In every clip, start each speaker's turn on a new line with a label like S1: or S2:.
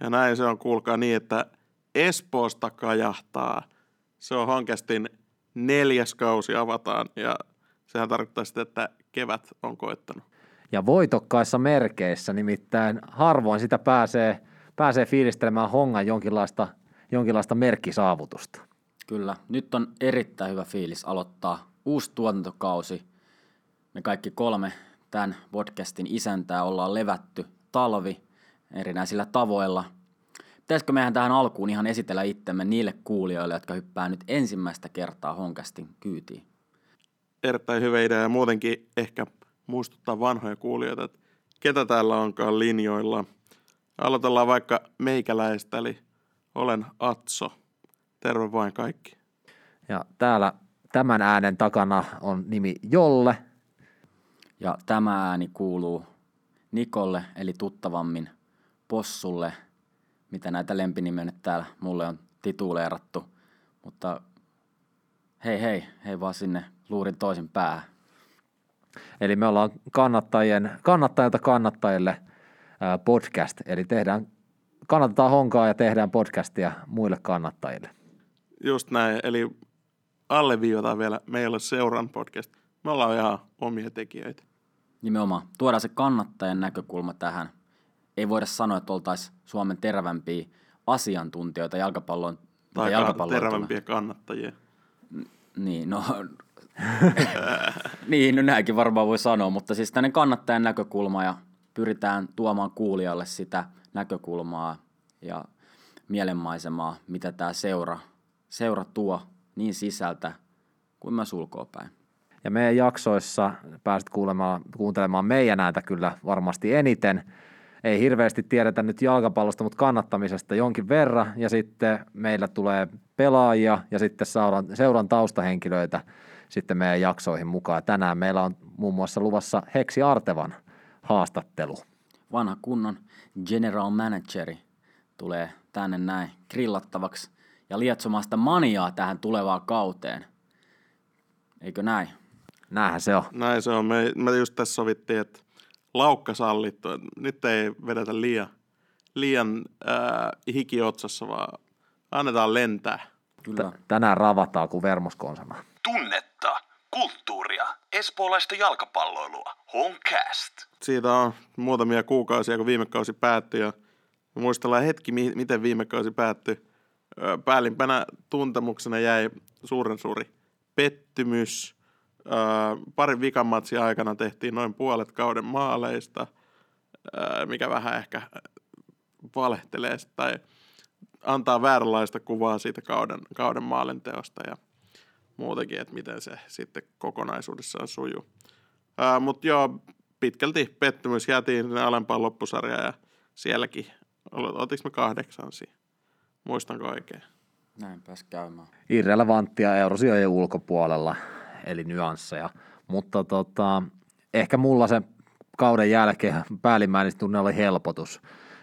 S1: Ja näin se on, kuulkaa niin, että Espoosta kajahtaa. Se on Honkestin neljäs kausi avataan ja sehän tarkoittaa sitä, että kevät on koettanut.
S2: Ja voitokkaissa merkeissä, nimittäin harvoin sitä pääsee, pääsee fiilistelemään hongan jonkinlaista, jonkinlaista merkkisaavutusta.
S3: Kyllä, nyt on erittäin hyvä fiilis aloittaa uusi tuotantokausi. Me kaikki kolme tämän podcastin isäntää ollaan levätty talvi erinäisillä tavoilla. Pitäisikö meidän tähän alkuun ihan esitellä itsemme niille kuulijoille, jotka hyppää nyt ensimmäistä kertaa Honkastin kyytiin?
S1: Erittäin hyvä idea ja muutenkin ehkä muistuttaa vanhoja kuulijoita, että ketä täällä onkaan linjoilla. Aloitellaan vaikka meikäläistä, eli olen Atso. Terve vain kaikki.
S2: Ja täällä tämän äänen takana on nimi Jolle.
S3: Ja tämä ääni kuuluu Nikolle, eli tuttavammin Possulle, mitä näitä lempinimiä nyt täällä mulle on tituleerattu. Mutta hei hei, hei vaan sinne luurin toisin päähän.
S2: Eli me ollaan kannattajien, kannattajilta kannattajille podcast, eli tehdään, kannatetaan honkaa ja tehdään podcastia muille kannattajille.
S1: Just näin, eli alleviivataan vielä, me ei ole seuran podcast. Me ollaan ihan omia tekijöitä.
S3: Nimenomaan. Tuodaan se kannattajan näkökulma tähän. Ei voida sanoa, että oltaisiin Suomen terävämpiä asiantuntijoita jalkapallon
S1: Tai
S3: jalkapalloon tulee.
S1: terävämpiä kannattajia.
S3: Niin, no... niin, no näinkin varmaan voi sanoa, mutta siis tänne kannattajan näkökulma ja pyritään tuomaan kuulijalle sitä näkökulmaa ja mielenmaisemaa, mitä tämä seura, seura tuo niin sisältä kuin myös ulkoapäin.
S2: Ja meidän jaksoissa pääset kuulemaan, kuuntelemaan meidän ääntä kyllä varmasti eniten. Ei hirveästi tiedetä nyt jalkapallosta, mutta kannattamisesta jonkin verran. Ja sitten meillä tulee pelaajia ja sitten seuran, seuran taustahenkilöitä sitten meidän jaksoihin mukaan. Tänään meillä on muun muassa luvassa Heksi Artevan haastattelu.
S3: Vanha kunnon general manageri tulee tänne näin grillattavaksi ja lietsomaan sitä maniaa tähän tulevaan kauteen. Eikö näin?
S2: Näinhän se on.
S1: Näin se on. Me, me just tässä sovittiin, että laukka sallittu. Nyt ei vedetä liian, liian äh, hiki otsassa, vaan annetaan lentää.
S3: Kyllä.
S2: T- tänään ravataan kuin vermoskonsana.
S4: Tunnetta, kulttuuria, espoolaista jalkapalloilua. Honcast.
S1: Siitä on muutamia kuukausia, kun viime kausi päättyi. Ja muistellaan hetki, mi- miten viime kausi päättyi. Päällimpänä tuntemuksena jäi suuren suuri pettymys. Parin vikan matsin aikana tehtiin noin puolet kauden maaleista, mikä vähän ehkä valehtelee sitä tai antaa vääränlaista kuvaa siitä kauden, kauden maalinteosta ja muutenkin, että miten se sitten kokonaisuudessaan sujuu. Mutta joo, pitkälti pettymys jäätiin sinne alempaan loppusarjaan ja sielläkin, otiks me kahdeksansi? Muistanko oikein?
S3: Näin pääs käymään.
S2: irrelevanttia eurosijojen ulkopuolella, eli nyansseja. Mutta tota, ehkä mulla se kauden jälkeen päällimmäinen tunne oli helpotus.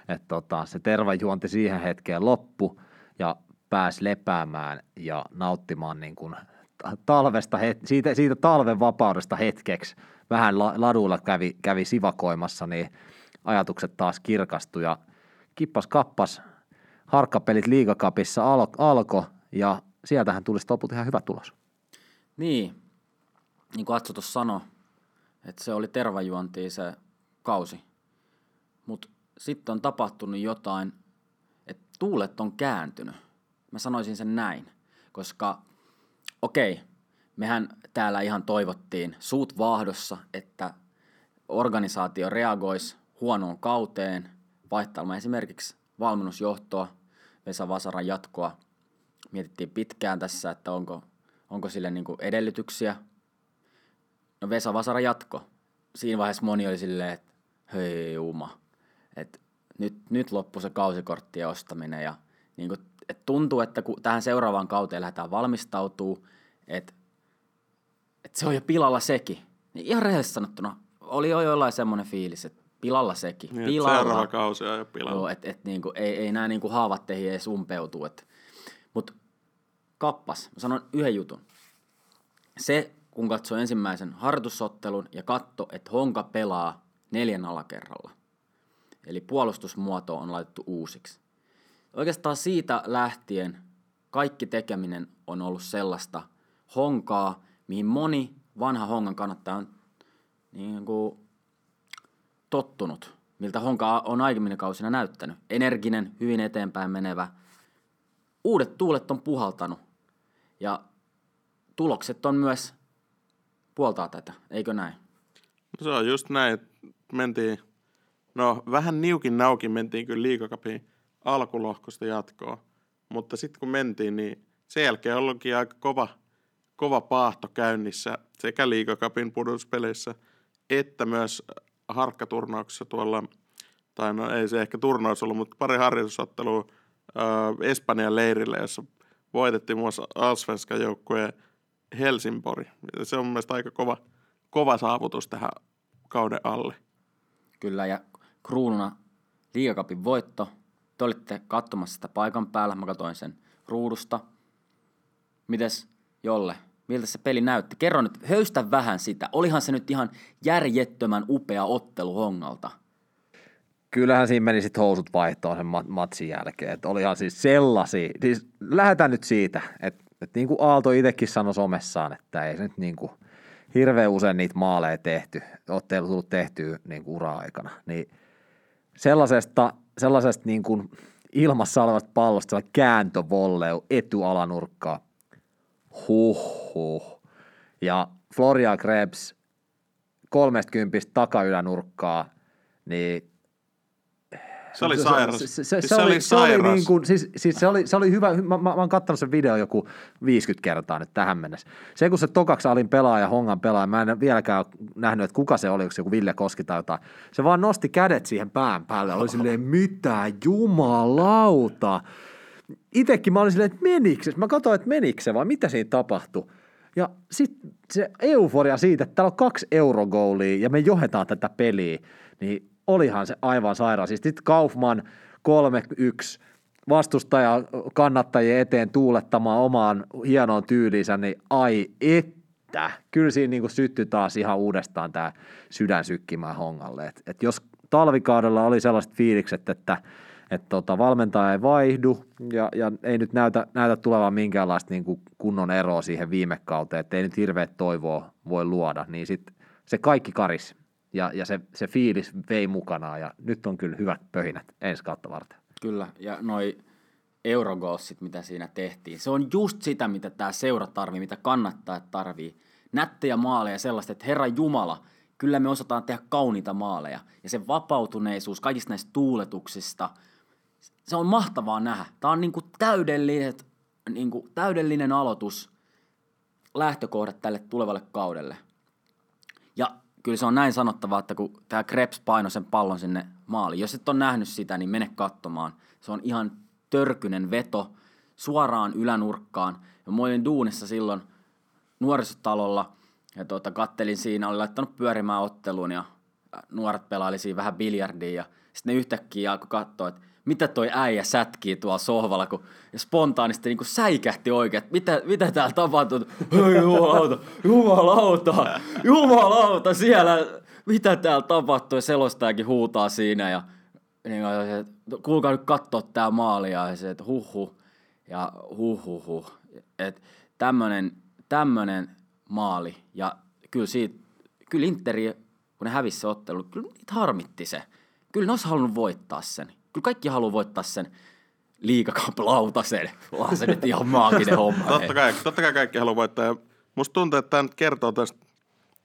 S2: Että tota, se tervajuonti siihen hetkeen loppu ja pääsi lepäämään ja nauttimaan niin kuin talvesta, siitä, siitä talven vapaudesta hetkeksi. Vähän la- ladulla kävi, kävi sivakoimassa, niin ajatukset taas kirkastu ja kippas kappas harkkapelit liigakapissa al- alko ja sieltähän tulisi lopulta ihan hyvä tulos.
S3: Niin, niin kuin Atso tuossa sanoi, että se oli tervajuontia se kausi. Mutta sitten on tapahtunut jotain, että tuulet on kääntynyt. Mä sanoisin sen näin, koska okei, mehän täällä ihan toivottiin suut vaahdossa, että organisaatio reagoisi huonoon kauteen, vaihtamaan esimerkiksi valmennusjohtoa, Vesa Vasaran jatkoa. Mietittiin pitkään tässä, että onko, onko sille niin edellytyksiä. No Vesa Vasara jatko. Siinä vaiheessa moni oli silleen, että hei Uma, että nyt, nyt loppui se kausikorttien ostaminen ja niin kuin, että tuntuu, että kun tähän seuraavaan kauteen lähdetään valmistautuu, että, että se on jo pilalla sekin. Niin ihan rehellisesti sanottuna oli jo jollain semmoinen fiilis, että pilalla sekin.
S1: Niin,
S3: pilalla.
S1: seuraava kausi on jo pilalla.
S3: Joo, että et, niinku, ei, ei nämä niinku haavat teihin edes umpeutu. Mutta kappas, mä sanon yhden jutun. Se, kun katsoi ensimmäisen harjoitusottelun ja katto, että Honka pelaa neljän alakerralla, eli puolustusmuoto on laitettu uusiksi. Oikeastaan siitä lähtien kaikki tekeminen on ollut sellaista honkaa, mihin moni vanha hongan kannattaja on niin kuin tottunut, miltä honka on aiemmin kausina näyttänyt. Energinen, hyvin eteenpäin menevä. Uudet tuulet on puhaltanut ja tulokset on myös puoltaa tätä, eikö näin?
S1: No se on just näin, että mentiin, no vähän niukin naukin mentiin kyllä liikakapin alkulohkosta jatkoon. Mutta sitten kun mentiin, niin sen jälkeen ollutkin aika kova, kova paahto käynnissä sekä liikakapin pudotuspeleissä että myös harkkaturnauksessa tuolla, tai no ei se ehkä turnaus ollut, mutta pari harjoitusottelua äh, Espanjan leirillä, jossa voitettiin muassa Alsvenskan joukkueen Helsingborg. Se on mielestäni aika kova, kova saavutus tähän kauden alle.
S3: Kyllä, ja kruununa liigakapin voitto. Te olitte katsomassa sitä paikan päällä, mä katsoin sen ruudusta. Mites Jolle, miltä se peli näytti? Kerro nyt, höystä vähän sitä. Olihan se nyt ihan järjettömän upea ottelu Hongalta.
S2: Kyllähän siinä meni sitten housut vaihtoon sen matsin jälkeen. Että olihan siis sellaisia. Siis lähdetään nyt siitä, että, että niin kuin Aalto itsekin sanoi somessaan, että ei se nyt niin kuin hirveän usein niitä maaleja tehty, ottelu tullut tehtyä niin kuin ura-aikana. Niin sellaisesta, sellaisesta niin kuin ilmassa olevasta pallosta, kääntövolleu etualanurkkaa, Huhhuh. Ja Floria Krebs 30 takaylänurkkaa, niin
S1: se oli sairas. Se,
S2: se, se, se, se, oli, se oli niin kuin, siis, siis se, oli, se oli hyvä, mä, mä, mä oon katsonut sen video joku 50 kertaa nyt tähän mennessä. Se kun se tokaksi alin pelaaja, Hongan pelaaja, mä en vieläkään nähnyt, että kuka se oli, onko se joku Ville Koski tai jotain. Se vaan nosti kädet siihen pään päälle, oli silleen, mitä jumalauta. Itekin mä olin silleen, että menikö Mä katsoin, että menikö se vai mitä siinä tapahtui. Ja sitten se euforia siitä, että täällä on kaksi eurogoolia ja me johetaan tätä peliä, niin olihan se aivan sairaan. Siis sitten Kaufman 3-1 vastustaja kannattajien eteen tuulettamaan omaan hienoon tyyliinsä, niin ai että. Kyllä siinä niin syttyi taas ihan uudestaan tämä sydän sykkimään hongalle. Et, et jos talvikaudella oli sellaiset fiilikset, että että tota, valmentaja ei vaihdu ja, ja ei nyt näytä, näytä tulevan minkäänlaista niin kunnon eroa siihen viime kauteen, että ei nyt hirveät toivoa voi luoda, niin sit se kaikki karis ja, ja se, se fiilis vei mukanaan ja nyt on kyllä hyvät pöhinät ensi kautta varten.
S3: Kyllä, ja noi Eurogossit, mitä siinä tehtiin, se on just sitä, mitä tämä seura tarvii, mitä kannattaa tarvii. Nättejä maaleja sellaista, että Herra Jumala, kyllä me osataan tehdä kauniita maaleja. Ja se vapautuneisuus kaikista näistä tuuletuksista, se on mahtavaa nähdä. Tämä on niinku täydellinen, niinku täydellinen aloitus, lähtökohdat tälle tulevalle kaudelle. Kyllä se on näin sanottava, että kun tämä Krebs painoi sen pallon sinne maaliin, jos et ole nähnyt sitä, niin mene katsomaan. Se on ihan törkynen veto suoraan ylänurkkaan. Ja mä olin duunissa silloin nuorisotalolla ja tuota, kattelin siinä, oli laittanut pyörimään otteluun ja nuoret pelaili siinä vähän biljardia ja sitten ne yhtäkkiä alkoi katsoa, että mitä toi äijä sätkii tuolla sohvalla, kun spontaanisti niin kuin säikähti oikein, että mitä, mitä täällä tapahtuu, hei jumalauta, jumalauta, jumalauta siellä, mitä täällä tapahtuu, ja selostajakin huutaa siinä, ja niin kuin, kuulkaa nyt katsoa tää maalia, ja se, että huh ja huh huh, että tämmönen, tämmönen maali, ja kyllä siitä, kyllä Interi, kun ne hävisi se ottelu, kyllä niitä harmitti se. Kyllä ne olisi halunnut voittaa sen kyllä kaikki haluaa voittaa sen liikakaplautasen. Onhan se nyt ihan maaginen homma.
S1: totta, kai, totta kai kaikki haluaa voittaa. Ja musta tuntuu, että tämä nyt kertoo tästä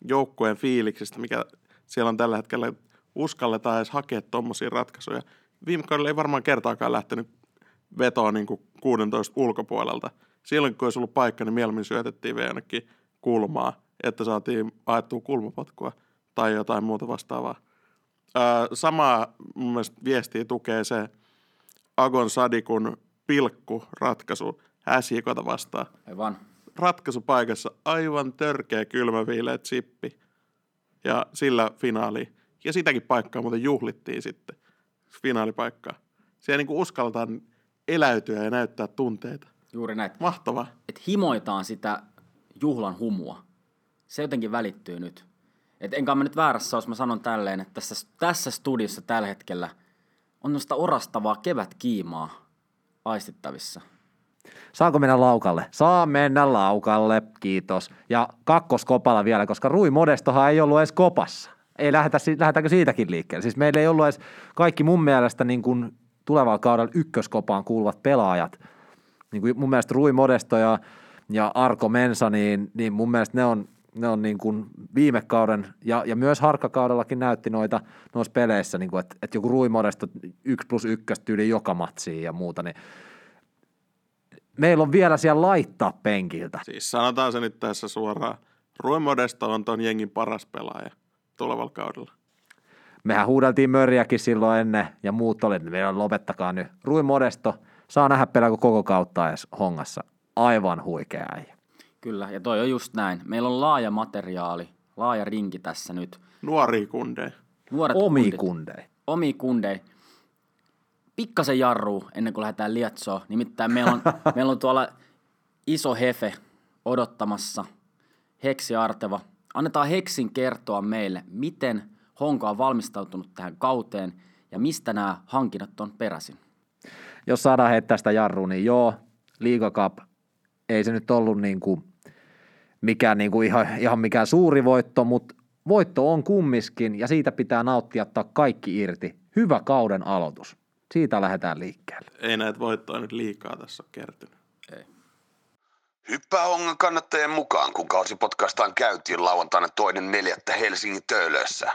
S1: joukkueen fiiliksestä, mikä siellä on tällä hetkellä. Uskalletaan edes hakea tuommoisia ratkaisuja. Viime kaudella ei varmaan kertaakaan lähtenyt vetoa niin kuin 16 ulkopuolelta. Silloin kun olisi ollut paikka, niin mieluummin syötettiin vielä jonnekin kulmaa, että saatiin ajettua kulmapotkua tai jotain muuta vastaavaa samaa mun mielestä viestiä tukee se Agon Sadikun pilkku-ratkaisu häsiekota vastaan.
S3: Aivan.
S1: Ratkaisupaikassa aivan törkeä kylmäviileä chippi ja sillä finaali. Ja sitäkin paikkaa muuten juhlittiin sitten, finaalipaikkaa. Siellä niin kuin uskaltaan eläytyä ja näyttää tunteita.
S3: Juuri näin.
S1: Mahtavaa.
S3: Että himoitaan sitä juhlan humua. Se jotenkin välittyy nyt. Et enkä mä nyt väärässä, jos mä sanon tälleen, että tässä, tässä studiossa tällä hetkellä on noista orastavaa kevätkiimaa aistittavissa.
S2: Saanko mennä laukalle? Saa mennä laukalle, kiitos. Ja kakkoskopalla vielä, koska Rui Modestohan ei ollut edes kopassa. Ei lähdetä, lähdetäänkö siitäkin liikkeelle? Siis meillä ei ollut edes kaikki mun mielestä niin kuin tulevalla kaudella ykköskopaan kuuluvat pelaajat. Niin kuin mun mielestä Rui Modesto ja, ja Arko Mensa, niin, niin mun mielestä ne on, ne on niin kuin viime kauden ja, ja myös harkkakaudellakin näytti noita noissa peleissä, niin kuin, että, että joku Rui Modesto 1 plus 1 tyyli joka matsiin ja muuta, niin meillä on vielä siellä laittaa penkiltä.
S1: Siis sanotaan se nyt tässä suoraan. Rui Modesto on ton jengin paras pelaaja tulevalla kaudella.
S2: Mehän huudeltiin mörjäkin silloin ennen ja muut oli, että meillä lopettakaa nyt. Rui Modesto saa nähdä pelaa koko kautta edes hongassa. Aivan huikea äijä.
S3: Kyllä, ja toi on just näin. Meillä on laaja materiaali, laaja rinki tässä nyt.
S1: Nuori kunde.
S3: Nuoret
S2: Omi kundei.
S3: Omi kundei. Pikkasen jarru ennen kuin lähdetään lietsoa. Nimittäin meillä on, meillä on tuolla iso hefe odottamassa. Heksi Arteva. Annetaan Heksin kertoa meille, miten Honka on valmistautunut tähän kauteen ja mistä nämä hankinnat on peräisin.
S2: Jos saadaan heittää sitä jarrua, niin joo, Liiga Cup, ei se nyt ollut niin kuin mikään niin kuin ihan, ihan mikään suuri voitto, mutta voitto on kummiskin ja siitä pitää nauttia ottaa kaikki irti. Hyvä kauden aloitus. Siitä lähdetään liikkeelle.
S1: Ei näitä voittoja nyt liikaa tässä ole kertynyt.
S4: Hyppää Hongan kannattajien mukaan, kun kausi potkaistaan käyntiin lauantaina toinen neljättä Helsingin töölössä.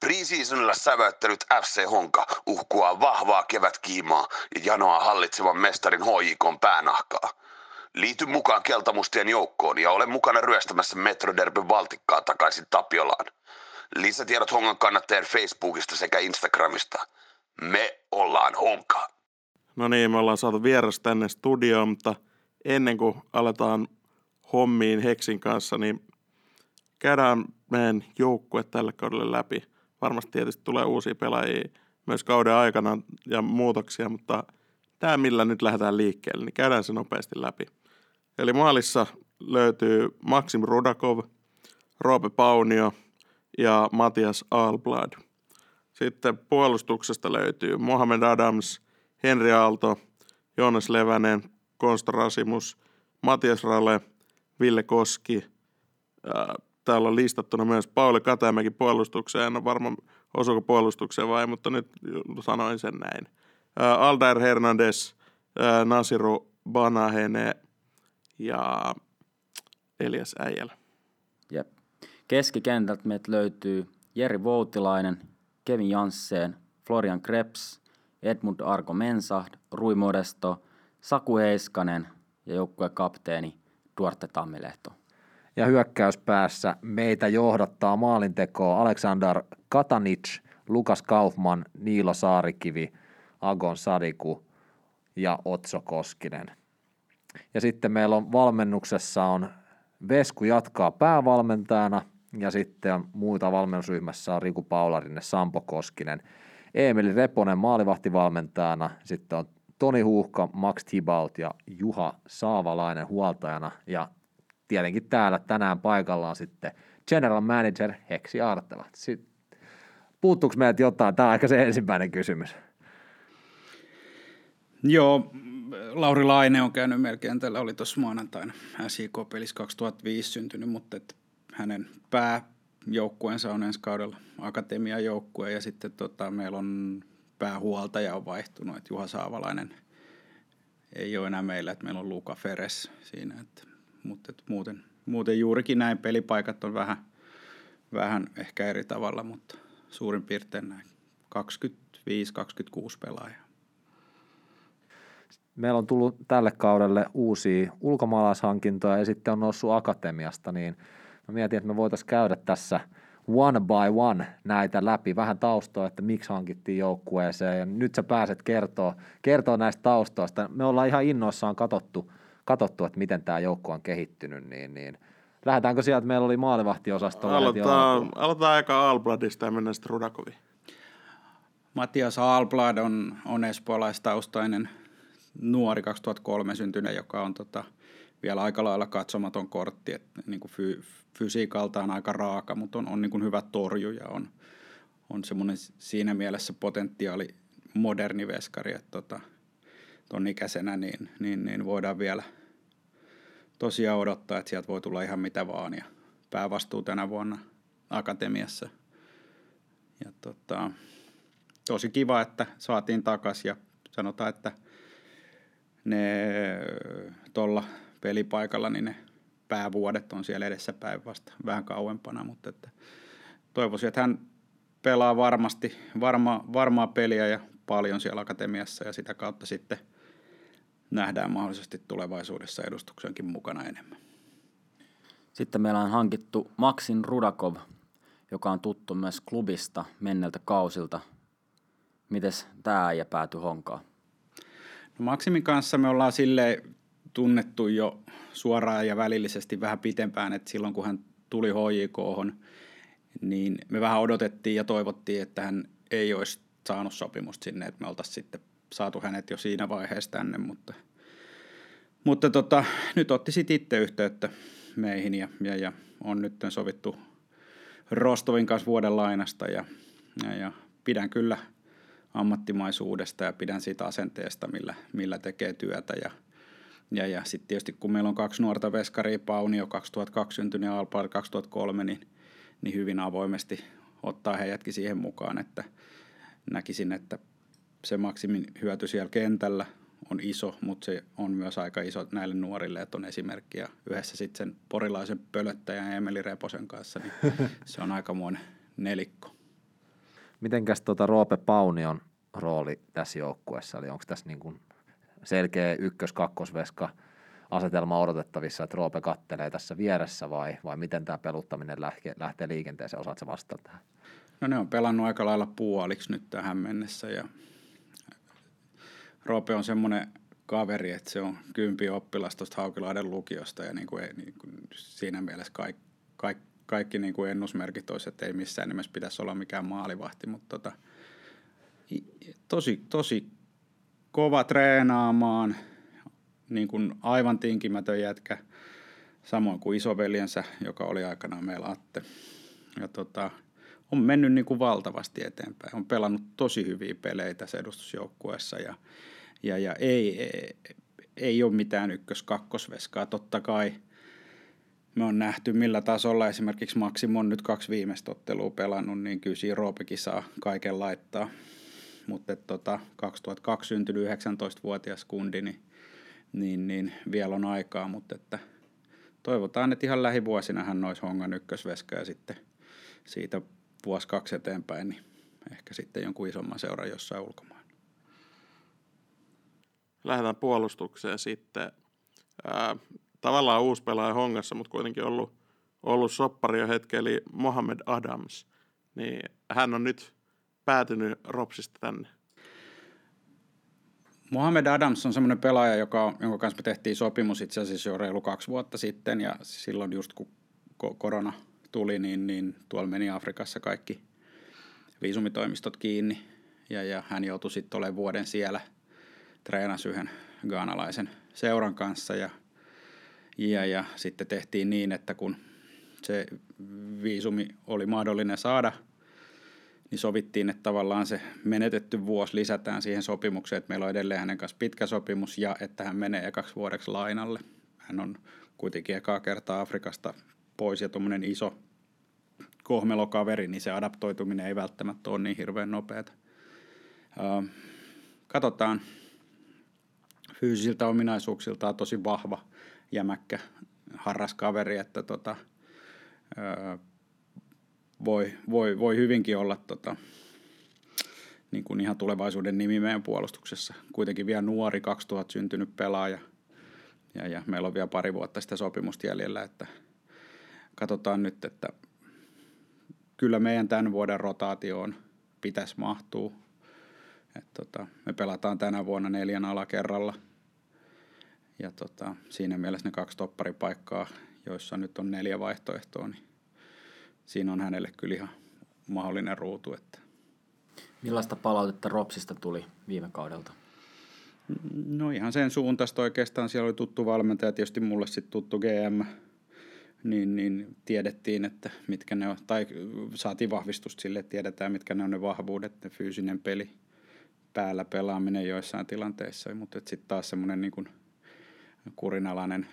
S4: Preseasonilla säväyttänyt FC Honka uhkuaa vahvaa kevätkiimaa ja janoaa hallitsevan mestarin HJK päänahkaa. Liity mukaan keltamustien joukkoon ja ole mukana ryöstämässä Metroderbyn valtikkaa takaisin Tapiolaan. Lisätiedot Hongan kannattajien Facebookista sekä Instagramista. Me ollaan Honka.
S1: No niin, me ollaan saatu vieras tänne studioon, mutta ennen kuin aletaan hommiin Heksin kanssa, niin käydään meidän joukkue tälle kaudelle läpi. Varmasti tietysti tulee uusia pelaajia myös kauden aikana ja muutoksia, mutta tämä millä nyt lähdetään liikkeelle, niin käydään se nopeasti läpi. Eli maalissa löytyy Maxim Rudakov, Roope Paunio ja Matias Alblad. Sitten puolustuksesta löytyy Mohamed Adams, Henri Aalto, Joonas Levänen, Konsta Rasimus, Matias Rale, Ville Koski. Ää, Täällä on listattuna myös Pauli Katamäki puolustukseen. En ole varma, osuuko puolustukseen vai, mutta nyt sanoin sen näin. Aldair Hernandez, Nasiru Banahene ja Elias Äijälä.
S3: Jep. Keskikentältä meiltä löytyy Jeri Voutilainen, Kevin Jansseen, Florian Krebs, Edmund Arko Mensahd, Rui Modesto, Saku Heiskanen ja joukkueen kapteeni Duarte Tammilehto.
S2: Ja hyökkäyspäässä meitä johdattaa maalintekoa Aleksandar Katanic, Lukas Kaufman, Niilo Saarikivi, Agon Sadiku ja Otso Koskinen. Ja sitten meillä on valmennuksessa on Vesku jatkaa päävalmentajana ja sitten muita valmennusryhmässä on Riku Paularinne, Sampo Koskinen, Emeli Reponen maalivahtivalmentajana, sitten on Toni Huuhka, Max Thibault ja Juha Saavalainen huoltajana ja tietenkin täällä tänään paikallaan sitten General Manager Heksi Artela. Puuttuuko meiltä jotain? Tämä on ehkä se ensimmäinen kysymys.
S5: Joo, Lauri Laine on käynyt melkein tällä, oli tuossa maanantaina SIK-pelissä 2005 syntynyt, mutta et hänen pääjoukkueensa on ensi kaudella akatemiajoukkue ja sitten tota, meillä on päähuoltaja on vaihtunut, että Juha Saavalainen ei ole enää meillä, että meillä on Luka Feres siinä, että, mutta et muuten, muuten juurikin näin pelipaikat on vähän, vähän ehkä eri tavalla, mutta suurin piirtein näin 25-26 pelaajaa.
S2: Meillä on tullut tälle kaudelle uusia ulkomaalaishankintoja ja sitten on noussut akatemiasta, niin mä mietin, että me voitaisiin käydä tässä one by one näitä läpi, vähän taustoa, että miksi hankittiin joukkueeseen ja nyt sä pääset kertoa, kertoa näistä taustoista. Me ollaan ihan innoissaan katsottu, katsottu että miten tämä joukko on kehittynyt, niin, niin lähdetäänkö sieltä, meillä oli maalivahtiosasto.
S1: Aloitetaan, aloitetaan aika Albladista ja mennään sitten Rudakoviin.
S5: Matias Alblad on, on espoolaistaustainen nuori 2003 syntynyt, joka on tota, vielä aika lailla katsomaton kortti, että niin kuin fy, fysiikaltaan aika raaka, mutta on, on niin kuin hyvä torjuja, on, on semmoinen siinä mielessä potentiaali moderni veskari, että tota, ton ikäisenä niin, niin, niin voidaan vielä tosiaan odottaa, että sieltä voi tulla ihan mitä vaan ja päävastuu tänä vuonna akatemiassa. Ja tota, tosi kiva, että saatiin takas ja sanotaan, että ne tuolla pelipaikalla, niin ne päävuodet on siellä edessäpäin vasta vähän kauempana, mutta että toivoisin, että hän pelaa varmasti varma, varmaa peliä ja paljon siellä akatemiassa ja sitä kautta sitten nähdään mahdollisesti tulevaisuudessa edustuksenkin mukana enemmän.
S3: Sitten meillä on hankittu Maksin Rudakov, joka on tuttu myös klubista menneltä kausilta. Mites tämä äijä päätyi honkaan?
S5: Maksimin kanssa me ollaan sille tunnettu jo suoraan ja välillisesti vähän pitempään, että silloin kun hän tuli HJK, niin me vähän odotettiin ja toivottiin, että hän ei olisi saanut sopimusta sinne, että me oltaisiin sitten saatu hänet jo siinä vaiheessa tänne, mutta, mutta tota, nyt otti sitten itse yhteyttä meihin ja, ja, ja on nyt sovittu Rostovin kanssa vuoden lainasta ja, ja, ja pidän kyllä ammattimaisuudesta ja pidän siitä asenteesta, millä, millä tekee työtä ja, ja, ja sitten tietysti kun meillä on kaksi nuorta veskaria, Paunio 2002 syntynyt ja Alpar 2003, niin, niin hyvin avoimesti ottaa heidätkin siihen mukaan, että näkisin, että se maksimin hyöty siellä kentällä on iso, mutta se on myös aika iso näille nuorille, että on esimerkkiä yhdessä sitten sen porilaisen pölöttäjän Emeli Reposen kanssa, niin se on aikamoinen nelikko.
S2: Mitenkäs tuota Roope Paunion rooli tässä joukkueessa, eli onko tässä niin kuin selkeä ykkös-kakkosveska asetelma odotettavissa, että Roope kattelee tässä vieressä vai, vai miten tämä peluttaminen lähtee, lähtee liikenteeseen, osaatko vastata tähän?
S5: No ne on pelannut aika lailla puoliksi nyt tähän mennessä ja Roope on semmoinen kaveri, että se on kympi oppilas tuosta Haukilaiden lukiosta ja niin kuin ei, niin kuin siinä mielessä kaikki, kaikki, kaikki niin kuin ennusmerkit olisi, että ei missään nimessä pitäisi olla mikään maalivahti, mutta tota, tosi, tosi kova treenaamaan, niin kuin aivan tinkimätön jätkä, samoin kuin isoveljensä, joka oli aikanaan meillä Atte. Ja tota, on mennyt niin kuin valtavasti eteenpäin. On pelannut tosi hyviä pelejä tässä edustusjoukkueessa ja, ja, ja ei, ei, ei ole mitään ykkös-kakkosveskaa. Totta kai me on nähty, millä tasolla esimerkiksi Maksimon nyt kaksi viimeistä ottelua pelannut, niin kyllä siinä Roopekin saa kaiken laittaa. Mutta tota, 2002 syntynyt 19-vuotias kundi, niin, niin, niin vielä on aikaa, mutta että toivotaan, että ihan lähivuosina hän olisi Hongan ykkösveska ja sitten siitä vuosi kaksi eteenpäin, niin ehkä sitten jonkun isomman seuran jossain ulkomaan.
S1: Lähdetään puolustukseen sitten. Tavallaan uusi pelaaja Hongassa, mutta kuitenkin ollut, ollut soppari jo hetki, eli Mohamed Adams. Niin hän on nyt päätynyt Ropsista tänne.
S5: Mohamed Adams on semmoinen pelaaja, joka, jonka kanssa me tehtiin sopimus itse asiassa jo reilu kaksi vuotta sitten, ja silloin just kun korona tuli, niin, niin tuolla meni Afrikassa kaikki viisumitoimistot kiinni, ja, ja hän joutui sitten olemaan vuoden siellä, treenasi yhden gaanalaisen seuran kanssa, ja, ja, ja sitten tehtiin niin, että kun se viisumi oli mahdollinen saada – niin sovittiin, että tavallaan se menetetty vuosi lisätään siihen sopimukseen, että meillä on edelleen hänen kanssa pitkä sopimus ja että hän menee ekaksi vuodeksi lainalle. Hän on kuitenkin ekaa kertaa Afrikasta pois ja tuommoinen iso kohmelokaveri, niin se adaptoituminen ei välttämättä ole niin hirveän nopeata. Uh, katsotaan. Fyysisiltä ominaisuuksiltaan tosi vahva, jämäkkä, harras kaveri, että tota, voi, voi, voi hyvinkin olla tota, niin kuin ihan tulevaisuuden nimi meidän puolustuksessa. Kuitenkin vielä nuori 2000 syntynyt pelaaja ja, ja meillä on vielä pari vuotta sitä sopimusta jäljellä, että katsotaan nyt, että kyllä meidän tämän vuoden rotaatioon pitäisi mahtua. Et tota, me pelataan tänä vuonna neljän alakerralla ja tota, siinä mielessä ne kaksi topparipaikkaa, joissa nyt on neljä vaihtoehtoa, niin siinä on hänelle kyllä ihan mahdollinen ruutu. Että.
S3: Millaista palautetta Ropsista tuli viime kaudelta?
S5: No ihan sen suuntaista oikeastaan. Siellä oli tuttu valmentaja, tietysti mulle sitten tuttu GM, niin, niin tiedettiin, että mitkä ne on, tai saatiin vahvistusta sille, että tiedetään, mitkä ne on ne vahvuudet, ne fyysinen peli, päällä pelaaminen joissain tilanteissa, mutta sitten taas semmoinen niin kurinalainen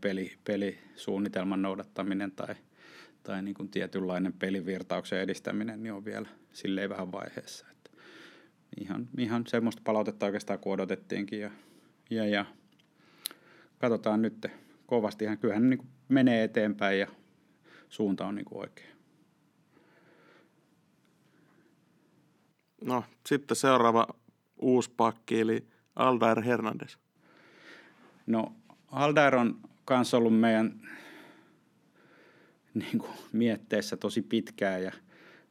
S5: peli, pelisuunnitelman noudattaminen tai, tai niin kuin tietynlainen pelivirtauksen edistäminen niin on vielä silleen vähän vaiheessa. Että ihan, ihan semmoista palautetta oikeastaan kuin odotettiinkin ja, ja, ja katsotaan nyt kovasti. Kyllähän niin kuin menee eteenpäin ja suunta on niin kuin oikea.
S1: No, sitten seuraava uusi pakki, eli Aldair Hernandez.
S5: No, Aldair on kanssa ollut meidän niin kuin, mietteessä tosi pitkään ja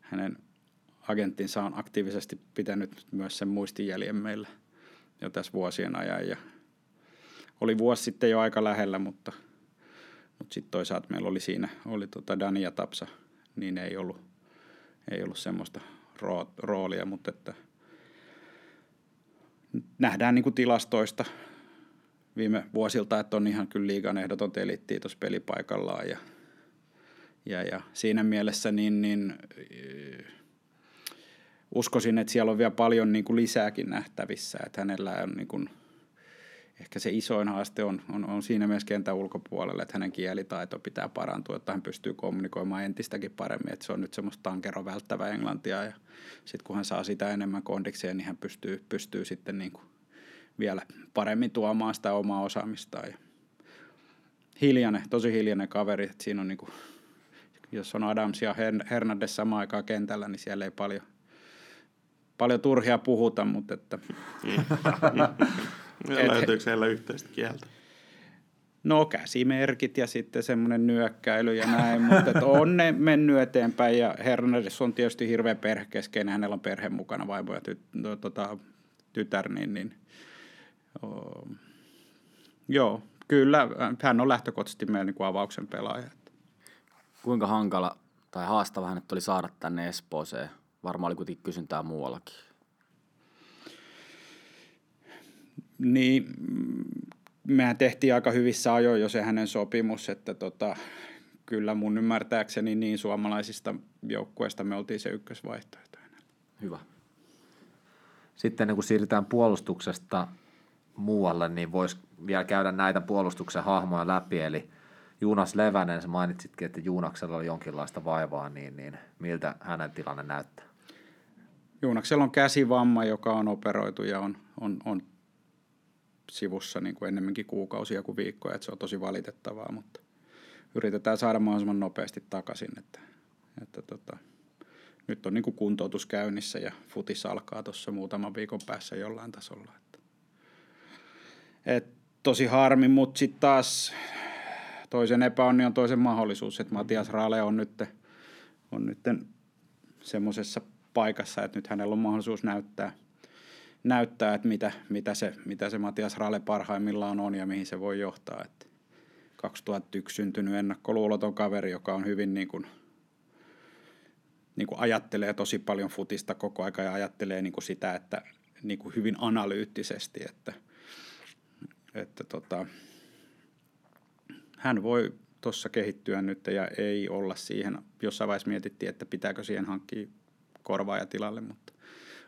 S5: hänen agenttinsa on aktiivisesti pitänyt myös sen muistijäljen meillä jo tässä vuosien ajan. Ja oli vuosi sitten jo aika lähellä, mutta, mutta sitten toisaalta meillä oli siinä, oli tota Dani ja Tapsa, niin ei ollut, ei ollut semmoista roolia, mutta että nähdään niin kuin tilastoista viime vuosilta, että on ihan kyllä liigan ehdoton eliittiä tuossa pelipaikallaan ja, ja, ja siinä mielessä niin, niin uskoisin, että siellä on vielä paljon niin kuin lisääkin nähtävissä, että hänellä on niin kuin, ehkä se isoin haaste on, on, on siinä myös kentän ulkopuolella, että hänen kielitaito pitää parantua, että hän pystyy kommunikoimaan entistäkin paremmin, että se on nyt semmoista tankero välttävä englantia ja sitten kun hän saa sitä enemmän kondikseen, niin hän pystyy, pystyy sitten niin kuin vielä paremmin tuomaan sitä omaa osaamistaan ja hiljainen, tosi hiljainen kaveri, että siinä on niin kuin, jos on Adams ja Hernandez samaan aikaan kentällä, niin siellä ei paljon, paljon turhia puhuta, mutta että...
S1: Et, Löytyykö heillä yhteistä kieltä?
S5: No käsimerkit ja sitten semmoinen nyökkäily ja näin, mutta on ne mennyt eteenpäin ja Hernandez on tietysti hirveän perhekeskeinen, hänellä on perhe mukana, vaimo ja tyt, no, tota, tytär, niin, niin oh, joo, kyllä hän on lähtökohtaisesti meidän niin kuin avauksen pelaaja.
S3: Kuinka hankala tai haastava hänet oli saada tänne Espooseen? Varmaan oli kuitenkin kysyntää muuallakin.
S5: Niin, mehän tehtiin aika hyvissä ajoin jo se hänen sopimus, että tota, kyllä mun ymmärtääkseni niin suomalaisista joukkueista me oltiin se ykkösvaihtoehto.
S3: Hyvä.
S2: Sitten kun siirrytään puolustuksesta muualle, niin voisi vielä käydä näitä puolustuksen hahmoja läpi, eli Juunas Levänen, sä mainitsitkin, että Juunaksella oli jonkinlaista vaivaa, niin, niin miltä hänen tilanne näyttää?
S5: Juunaksella on käsivamma, joka on operoitu ja on, on, on sivussa niin kuin ennemminkin kuukausia kuin viikkoja, että se on tosi valitettavaa, mutta yritetään saada mahdollisimman nopeasti takaisin, että, että tota, nyt on niin kuin kuntoutus käynnissä ja futis alkaa tuossa muutaman viikon päässä jollain tasolla. Että. Et tosi harmi, mutta sitten taas toisen epäonni on toisen mahdollisuus, että Matias Rale on nyt, on nyt semmoisessa paikassa, että nyt hänellä on mahdollisuus näyttää – näyttää, että mitä, mitä, se, mitä se Matias Rale parhaimmillaan on ja mihin se voi johtaa. Että 2001 syntynyt ennakkoluuloton kaveri, joka on hyvin niin kuin, niin kuin ajattelee tosi paljon futista koko aika ja ajattelee niin kuin sitä, että niin kuin hyvin analyyttisesti, että, että tota, hän voi tuossa kehittyä nyt ja ei olla siihen. Jossain vaiheessa mietittiin, että pitääkö siihen hankkia korvaaja tilalle, mutta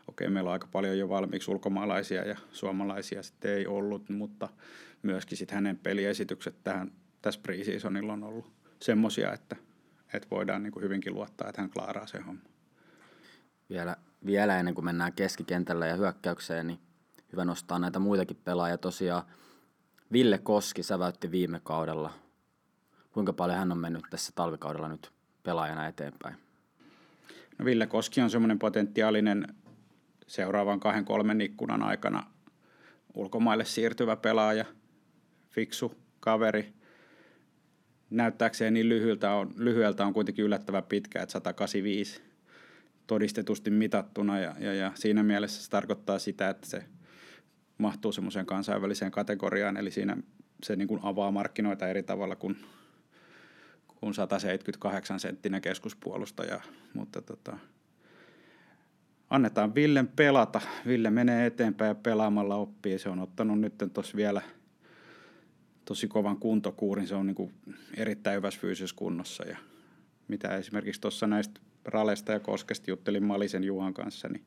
S5: okei, meillä on aika paljon jo valmiiksi ulkomaalaisia ja suomalaisia sitten ei ollut, mutta myöskin sitten hänen peliesitykset tähän, tässä preseasonilla on ollut semmoisia, että, että voidaan niin kuin hyvinkin luottaa, että hän klaaraa sen homman.
S3: Vielä, vielä ennen kuin mennään keskikentällä ja hyökkäykseen, niin hyvä nostaa näitä muitakin pelaajia. Tosiaan Ville Koski säväytti viime kaudella. Kuinka paljon hän on mennyt tässä talvikaudella nyt pelaajana eteenpäin?
S5: No Ville Koski on semmoinen potentiaalinen seuraavan kahden kolmen ikkunan aikana ulkomaille siirtyvä pelaaja, fiksu kaveri. Näyttääkseen niin lyhyeltä on, lyhyeltä on kuitenkin yllättävän pitkä, että 185 todistetusti mitattuna ja, ja, ja siinä mielessä se tarkoittaa sitä, että se mahtuu semmoiseen kansainväliseen kategoriaan, eli siinä se niin kuin avaa markkinoita eri tavalla kuin, kuin 178 senttinen keskuspuolustaja, mutta tota, annetaan Villen pelata. Ville menee eteenpäin ja pelaamalla oppii. Se on ottanut nyt tuossa vielä tosi kovan kuntokuurin. Se on niin kuin erittäin hyvässä fyysisessä kunnossa. Ja mitä esimerkiksi tuossa näistä Ralesta ja Koskesta juttelin Malisen Juhan kanssa, niin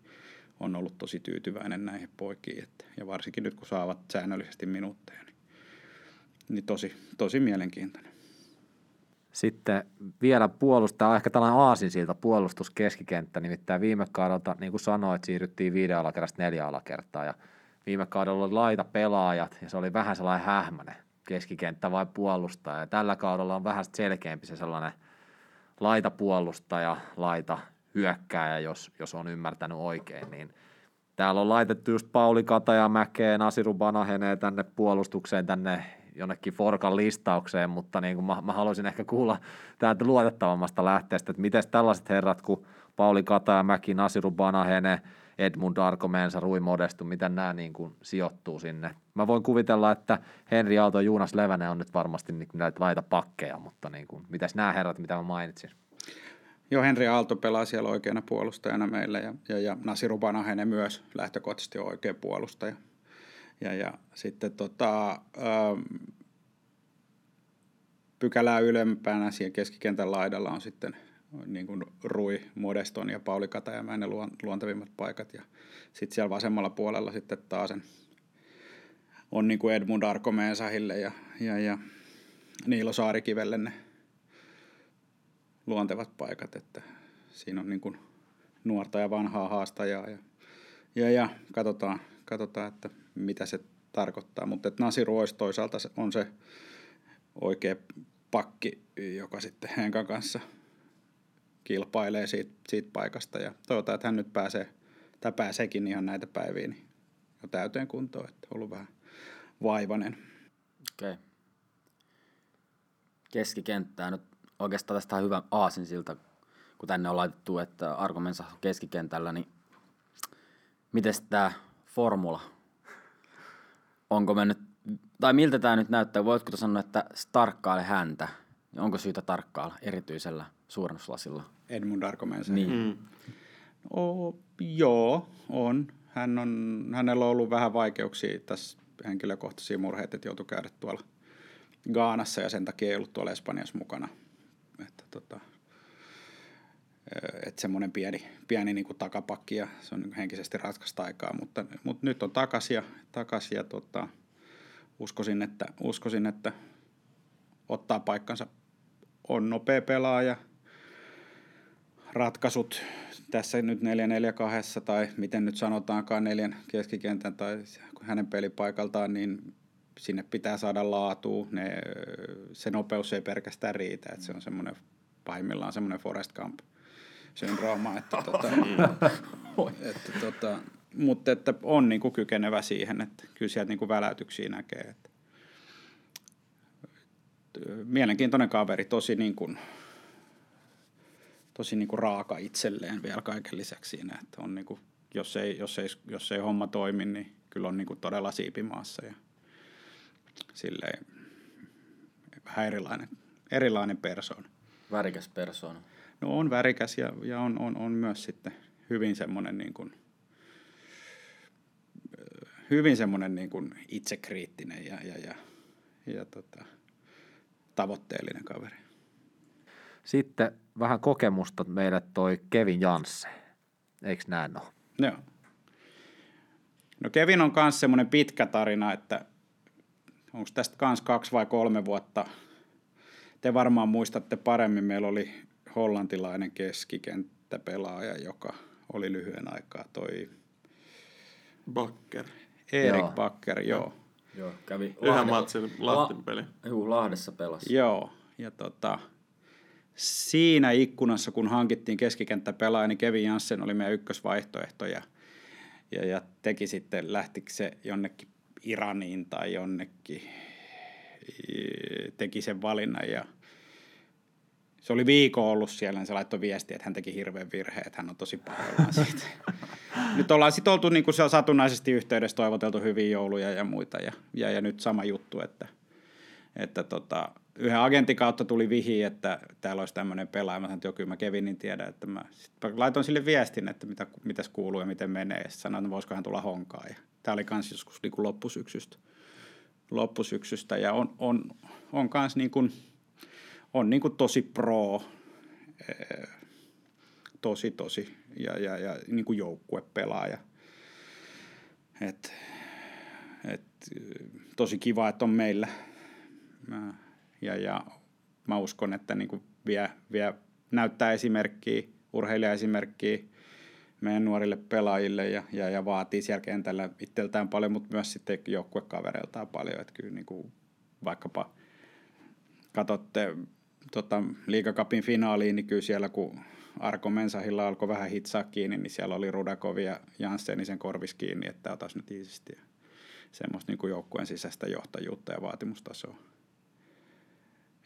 S5: on ollut tosi tyytyväinen näihin poikiin. Että, ja varsinkin nyt, kun saavat säännöllisesti minuutteja, niin, niin tosi, tosi mielenkiintoinen.
S2: Sitten vielä puolustaa, ehkä tällainen aasinsilta puolustuskeskikenttä, nimittäin viime kaudelta, niin kuin sanoit, siirryttiin viiden alakerrasta neljä alakertaa ja viime kaudella oli laita pelaajat ja se oli vähän sellainen hähmäinen keskikenttä vai puolustaja. Ja tällä kaudella on vähän selkeämpi se sellainen laita puolustaja, laita hyökkääjä, jos, jos on ymmärtänyt oikein, niin täällä on laitettu just Pauli Katajamäkeen, Nasiru Banaheneen tänne puolustukseen, tänne jonnekin Forkan listaukseen, mutta niin kuin mä, mä haluaisin ehkä kuulla täältä luotettavammasta lähteestä, että miten tällaiset herrat kuin Pauli Katajamäki, Nasiru Banahene, Edmund Arkomensa, Rui Modestu, miten nämä niin kuin sijoittuu sinne. Mä voin kuvitella, että Henri Aalto ja Juunas Levänen on nyt varmasti niin näitä laita pakkeja, mutta niin kuin, mitäs nämä herrat, mitä mä mainitsin?
S5: Joo, Henri Aalto pelaa siellä oikeana puolustajana meillä ja, ja, ja Nasiru Banahene myös lähtökohtaisesti on oikea puolustaja. Ja, ja sitten tota, ähm, pykälää ylempänä siellä keskikentän laidalla on sitten niin kuin Rui, Modeston ja Pauli Katajamäen ne luontevimmat paikat. Ja sitten siellä vasemmalla puolella sitten taas on niin kuin Edmund Arkomeensahille ja, ja, ja Niilo Saarikivelle ne luontevat paikat, että siinä on niin kuin nuorta ja vanhaa haastajaa ja, ja, ja katsotaan, katsotaan, että mitä se tarkoittaa. Mutta että Nasir olisi toisaalta on se oikea pakki, joka sitten Henkan kanssa kilpailee siitä, siitä paikasta. Ja toivotaan, että hän nyt pääsee, tai pääseekin ihan näitä päiviä niin jo täyteen kuntoon, että on ollut vähän vaivainen.
S3: Okei. Okay. Keskikenttää nyt oikeastaan tästä on hyvä aasinsilta, kun tänne on laitettu, että Arkomensa keskikentällä, niin miten tämä formula onko mennyt, tai miltä tämä nyt näyttää, voitko sanoa, että tarkkaile häntä, onko syytä tarkkailla erityisellä suurennuslasilla?
S5: Edmund Arkomensa.
S3: Niin. Mm.
S5: Oh, joo, on. Hän on. Hänellä on ollut vähän vaikeuksia tässä henkilökohtaisia murheita, että joutui käydä tuolla Gaanassa ja sen takia ei ollut tuolla Espanjassa mukana. Että tota, että semmoinen pieni, pieni niin kuin takapakki ja se on niin henkisesti ratkaista aikaa, mutta, mutta nyt on takaisin ja, takaisin ja tota, uskoisin, että, uskoisin, että ottaa paikkansa, on nopea pelaaja, ratkaisut tässä nyt 4-4-2 tai miten nyt sanotaankaan neljän keskikentän tai hänen pelipaikaltaan, niin sinne pitää saada laatua. Ne, se nopeus ei pelkästään riitä, että se on semmoinen pahimmillaan semmoinen Forest Camp syndrooma, että, tota, että, tota, mutta että on niin kuin kykenevä siihen, että kyllä sieltä niin kuin väläytyksiä näkee. Että, mielenkiintoinen kaveri, tosi, niin kuin, tosi niin kuin raaka itselleen vielä kaiken lisäksi siinä, että on niin kuin, jos, ei, jos, ei, jos ei homma toimi, niin kyllä on niin kuin todella siipimaassa ja silleen vähän erilainen, erilainen persoona.
S3: Värikäs persoona.
S5: No on värikäs ja, ja on, on, on myös sitten hyvin semmoinen niin kuin, hyvin semmoinen niin kuin itsekriittinen ja, ja, ja, ja tota, tavoitteellinen kaveri.
S2: Sitten vähän kokemusta meille toi Kevin Jansse. Eikö näin ole?
S5: Joo. No Kevin on myös semmoinen pitkä tarina, että onko tästä kans kaksi vai kolme vuotta. Te varmaan muistatte paremmin, meillä oli hollantilainen keskikenttäpelaaja, joka oli lyhyen aikaa toi
S1: Bakker.
S5: Erik joo. Bakker, joo.
S3: Joo, kävi
S1: Yhden Lahde, matsin Lahden peli.
S3: La, juu, Lahdessa pelasi.
S5: Joo, ja tota, siinä ikkunassa, kun hankittiin keskikenttäpelaaja, niin Kevin Janssen oli meidän ykkösvaihtoehto ja, ja, ja teki sitten, lähtikö se jonnekin Iraniin tai jonnekin, teki sen valinnan ja se oli viikon ollut siellä, niin se laittoi viestiä, että hän teki hirveän virheen, että hän on tosi pahoillaan siitä. nyt ollaan sitten oltu niin kuin satunnaisesti yhteydessä, toivoteltu hyviä jouluja ja muita, ja, ja, ja nyt sama juttu, että, että tota, yhden agentin kautta tuli vihi, että täällä olisi tämmöinen pelaaja. Mä sanoin, että joku mä Kevinin niin tiedä, että mä sitten laitoin sille viestin, että mitä, mitäs kuuluu ja miten menee. Ja sanoin, että voisiko hän tulla honkaan. Ja tämä oli kans joskus niin kuin loppusyksystä. loppusyksystä. Ja on, on, on kans niin kuin, on niin kuin tosi pro, eh, tosi, tosi ja, ja, ja niin kuin joukkuepelaaja. Et, et, tosi kiva, että on meillä. Ja, ja mä uskon, että niin kuin vie, vie, näyttää esimerkkiä, urheilijaesimerkkiä meidän nuorille pelaajille ja, ja, ja vaatii siellä kentällä itseltään paljon, mutta myös sitten joukkuekavereiltaan paljon. Että kyllä niin kuin vaikkapa katsotte tota, liikakapin finaaliin, niin kyllä siellä kun Arko Mensahilla alkoi vähän hitsaa kiinni, niin siellä oli Rudakov ja Janssenisen korvis kiinni, että otas nyt iisisti. Semmoista niin joukkueen sisäistä johtajuutta ja vaatimustasoa.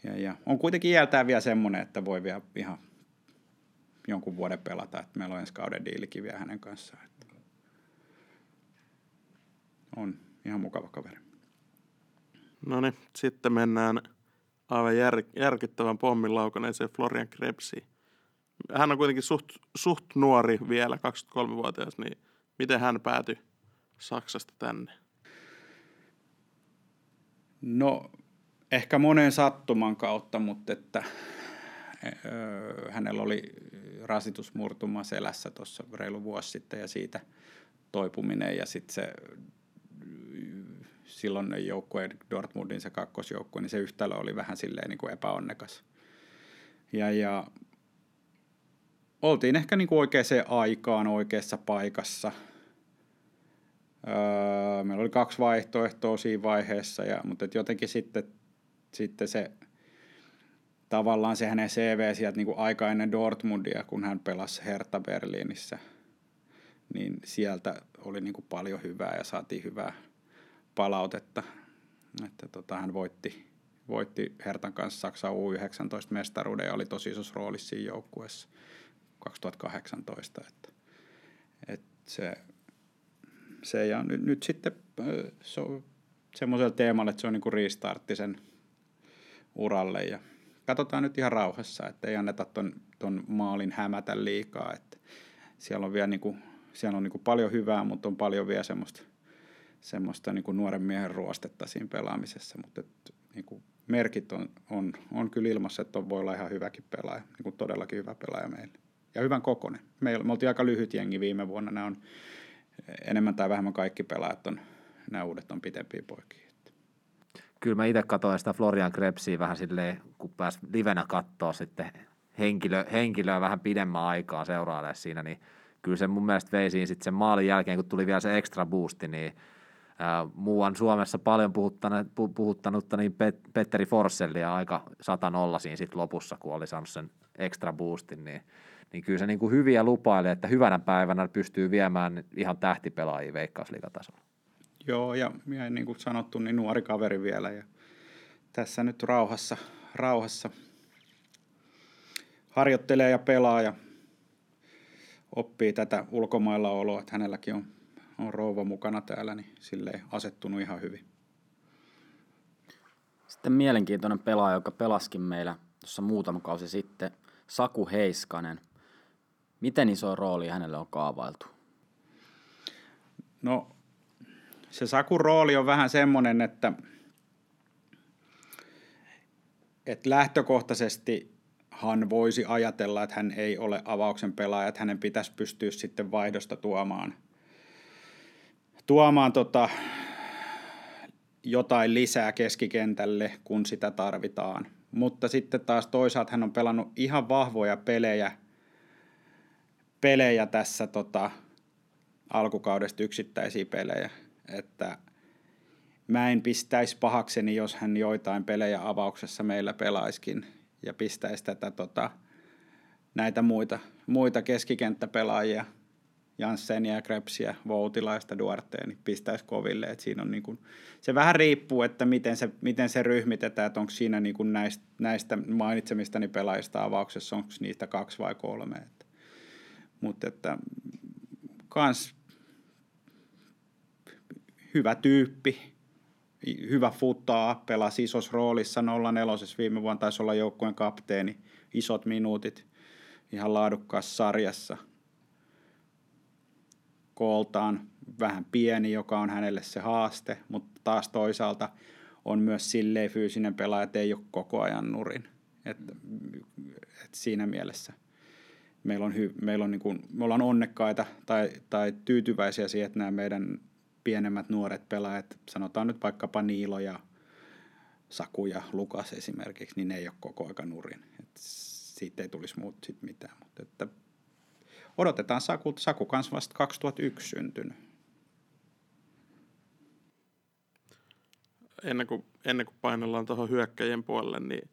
S5: Ja, ja on kuitenkin iältään vielä semmoinen, että voi vielä ihan jonkun vuoden pelata, että meillä on ensi kauden diilikin vielä hänen kanssaan. Että on ihan mukava kaveri.
S1: No niin, sitten mennään aivan jär, järkyttävän pommin laukaneeseen Florian Krebsiin. Hän on kuitenkin suht, suht nuori vielä, 23-vuotias, niin miten hän päätyi Saksasta tänne?
S5: No, ehkä monen sattuman kautta, mutta että hänellä oli rasitusmurtuma selässä tuossa reilu vuosi sitten ja siitä toipuminen ja sitten se silloin joukkue Dortmundin se kakkosjoukkue, niin se yhtälö oli vähän silleen niin kuin epäonnekas. Ja, ja oltiin ehkä niin kuin oikeaan aikaan oikeassa paikassa. Öö, meillä oli kaksi vaihtoehtoa siinä vaiheessa, ja, mutta et jotenkin sitten, sitten se tavallaan se hänen CV sieltä niin kuin aika ennen Dortmundia, kun hän pelasi Hertha Berliinissä, niin sieltä oli niin kuin paljon hyvää ja saatiin hyvää palautetta. Että tota, hän voitti, voitti Hertan kanssa Saksan U19-mestaruuden ja oli tosi isossa roolissa siinä joukkueessa 2018. Että, että se, se, ja nyt, nyt sitten se semmoisella teemalla, että se on niin kuin restartti sen uralle ja katsotaan nyt ihan rauhassa, että ei anneta ton, ton maalin hämätä liikaa, että siellä on vielä niin kuin, siellä on niin kuin paljon hyvää, mutta on paljon vielä semmoista semmoista niin kuin nuoren miehen ruostetta siinä pelaamisessa, mutta et, niin kuin merkit on, on, on kyllä ilmassa, että on, voi olla ihan hyväkin pelaaja, niin kuin todellakin hyvä pelaaja meille. Ja hyvän kokonen. Meillä, me oltiin aika lyhyt jengi viime vuonna, nämä on enemmän tai vähemmän kaikki pelaajat on, nämä uudet on pitempiä poikia.
S2: Kyllä mä itse katsoin sitä Florian Krebsiä vähän silleen, kun pääs livenä katsoa sitten henkilö, henkilöä vähän pidemmän aikaa seuraamaan siinä, niin kyllä se mun mielestä vei siinä sitten sen maalin jälkeen, kun tuli vielä se extra boosti, niin muuan Suomessa paljon puhuttanut, puhuttanutta niin Pet, Petteri Forssellia aika nolla siinä sit lopussa, kun oli saanut sen extra boostin, niin, niin kyllä se niin kuin hyviä lupailee, että hyvänä päivänä pystyy viemään ihan tähtipelaajia veikkausliigatasolla.
S5: Joo, ja, ja niin kuin sanottu, niin nuori kaveri vielä, ja tässä nyt rauhassa, rauhassa harjoittelee ja pelaa ja oppii tätä ulkomailla oloa, että hänelläkin on on rouva mukana täällä, niin sille asettunut ihan hyvin.
S3: Sitten mielenkiintoinen pelaaja, joka pelaskin meillä tuossa muutama kausi sitten, Saku Heiskanen. Miten iso rooli hänelle on kaavailtu?
S5: No, se Sakun rooli on vähän semmoinen, että, että lähtökohtaisesti hän voisi ajatella, että hän ei ole avauksen pelaaja, että hänen pitäisi pystyä sitten vaihdosta tuomaan – tuomaan tota, jotain lisää keskikentälle, kun sitä tarvitaan. Mutta sitten taas toisaalta hän on pelannut ihan vahvoja pelejä, pelejä tässä tota, alkukaudesta yksittäisiä pelejä, että mä en pistäisi pahakseni, jos hän joitain pelejä avauksessa meillä pelaiskin ja pistäisi tätä tota, näitä muita, muita keskikenttäpelaajia – Janssenia, Krebsiä, Voutilaista, Duartea, niin pistäisi koville. Et siinä on niin kuin, se vähän riippuu, että miten se, miten se ryhmitetään, että onko siinä niin näistä, näistä mainitsemistani pelaajista avauksessa, onko niistä kaksi vai kolme. Mutta että kans hyvä tyyppi, hyvä futtaa, pelasi isossa roolissa 04 viime vuonna taisi olla joukkueen kapteeni, isot minuutit, ihan laadukkaassa sarjassa – kooltaan vähän pieni, joka on hänelle se haaste, mutta taas toisaalta on myös silleen fyysinen pelaaja, että ei ole koko ajan nurin. Et, et siinä mielessä meillä on, hy, meillä on niin kuin, me ollaan onnekkaita tai, tai tyytyväisiä siihen, että nämä meidän pienemmät nuoret pelaajat, sanotaan nyt vaikkapa Niilo ja Saku ja Lukas esimerkiksi, niin ne ei ole koko aika nurin. Et siitä ei tulisi muut sit mitään. Mutta että odotetaan Saku, Saku kanssa vasta 2001 syntynyt.
S1: Ennen kuin, ennen kuin painellaan tuohon hyökkäjien puolelle, niin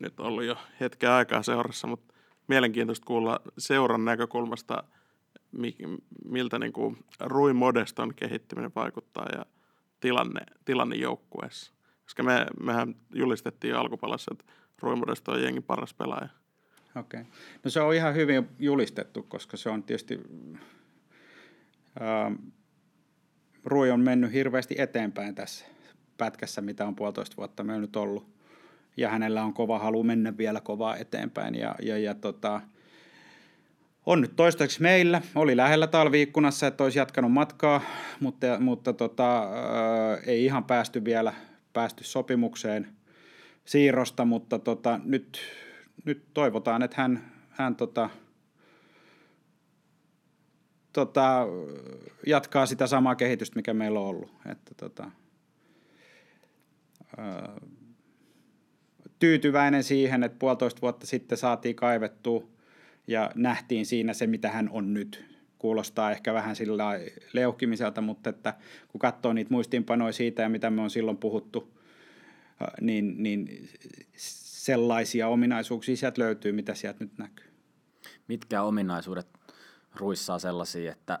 S1: nyt on ollut jo hetken aikaa seurassa, mutta mielenkiintoista kuulla seuran näkökulmasta, miltä niin kuin Rui Modeston kehittyminen vaikuttaa ja tilanne, tilanne joukkueessa. Koska me, mehän julistettiin alkupalassa, että Rui Modesto on jengin paras pelaaja.
S5: Okei. Okay. No se on ihan hyvin julistettu, koska se on tietysti... Ää, Rui on mennyt hirveästi eteenpäin tässä pätkässä, mitä on puolitoista vuotta me on nyt ollut ja hänellä on kova halu mennä vielä kovaa eteenpäin. Ja, ja, ja tota, on nyt toistaiseksi meillä. Oli lähellä talviikkunassa, että olisi jatkanut matkaa, mutta, mutta tota, ää, ei ihan päästy vielä päästy sopimukseen siirrosta, mutta tota, nyt, nyt toivotaan, että hän, hän tota, tota, jatkaa sitä samaa kehitystä, mikä meillä on ollut. Että, tota, ää, tyytyväinen siihen, että puolitoista vuotta sitten saatiin kaivettua ja nähtiin siinä se, mitä hän on nyt. Kuulostaa ehkä vähän sillä leuhkimiselta, mutta että kun katsoo niitä muistiinpanoja siitä ja mitä me on silloin puhuttu, niin, niin sellaisia ominaisuuksia sieltä löytyy, mitä sieltä nyt näkyy.
S3: Mitkä ominaisuudet ruissaa sellaisia, että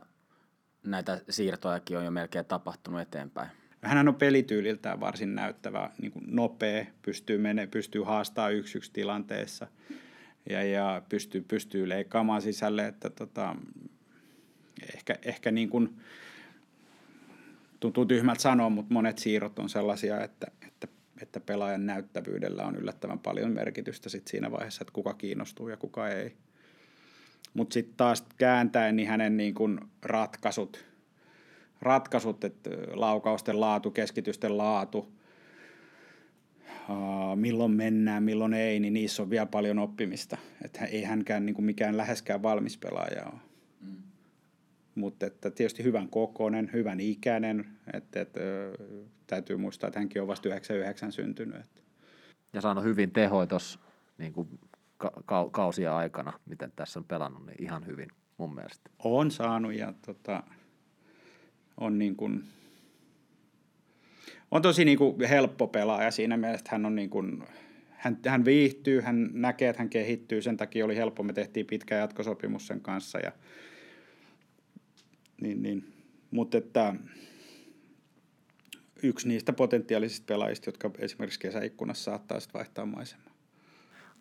S3: näitä siirtojakin on jo melkein tapahtunut eteenpäin?
S5: hän on pelityyliltään varsin näyttävä, niin kuin nopea, pystyy, mene, pystyy haastamaan yksi yksi tilanteessa ja, ja pystyy, pystyy leikkaamaan sisälle, että tota, ehkä, ehkä niin kuin, tuntuu tyhmältä sanoa, mutta monet siirrot on sellaisia, että, että, että pelaajan näyttävyydellä on yllättävän paljon merkitystä sit siinä vaiheessa, että kuka kiinnostuu ja kuka ei. Mutta sitten taas kääntäen, niin hänen niin kuin ratkaisut – ratkaisut, että laukausten laatu, keskitysten laatu, milloin mennään, milloin ei, niin niissä on vielä paljon oppimista. Että ei hänkään niin kuin mikään läheskään valmis pelaaja ole. Mm. Mutta että tietysti hyvän kokoinen, hyvän ikäinen, että, että täytyy muistaa, että hänkin on vasta 99 syntynyt. Että.
S2: Ja saanut hyvin tehoja tuossa niin kuin ka- kausia aikana, miten tässä on pelannut, niin ihan hyvin mun mielestä.
S5: On saanut ja tota, on niin kuin, on tosi niin kuin helppo pelaaja siinä mielessä, että hän on niin kuin, hän, hän viihtyy, hän näkee, että hän kehittyy, sen takia oli helppo, me tehtiin pitkä jatkosopimus sen kanssa ja niin, niin. mutta että yksi niistä potentiaalisista pelaajista, jotka esimerkiksi kesäikkunassa saattaa sitten vaihtaa maisemaa.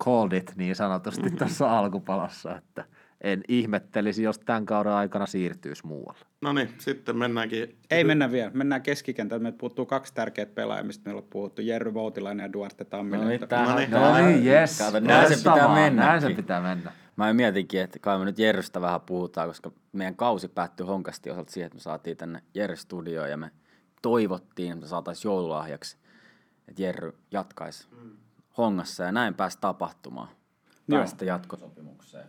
S2: Called it niin sanotusti tuossa alkupalassa, että en ihmettelisi, jos tämän kauden aikana siirtyisi muualle.
S1: No niin, sitten mennäänkin.
S5: Ei mennä vielä, mennään keskikentälle. Meiltä puuttuu kaksi tärkeää pelaajaa, mistä meillä on puhuttu. Jerry Voutilainen ja Duarte Tamminen.
S3: No
S2: niin,
S3: no
S2: niin, no niin yes.
S3: Kato, näin se pitää mennä.
S2: Näin se pitää mennä.
S3: Mä mietinkin, että kai me nyt Jerrystä vähän puhutaan, koska meidän kausi päättyi honkasti osalta siihen, että me saatiin tänne Jerry Studioon ja me toivottiin, että me saataisiin joululahjaksi, että Jerry jatkaisi mm. hongassa ja näin pääsi tapahtumaan. Päästä jatkosopimukseen.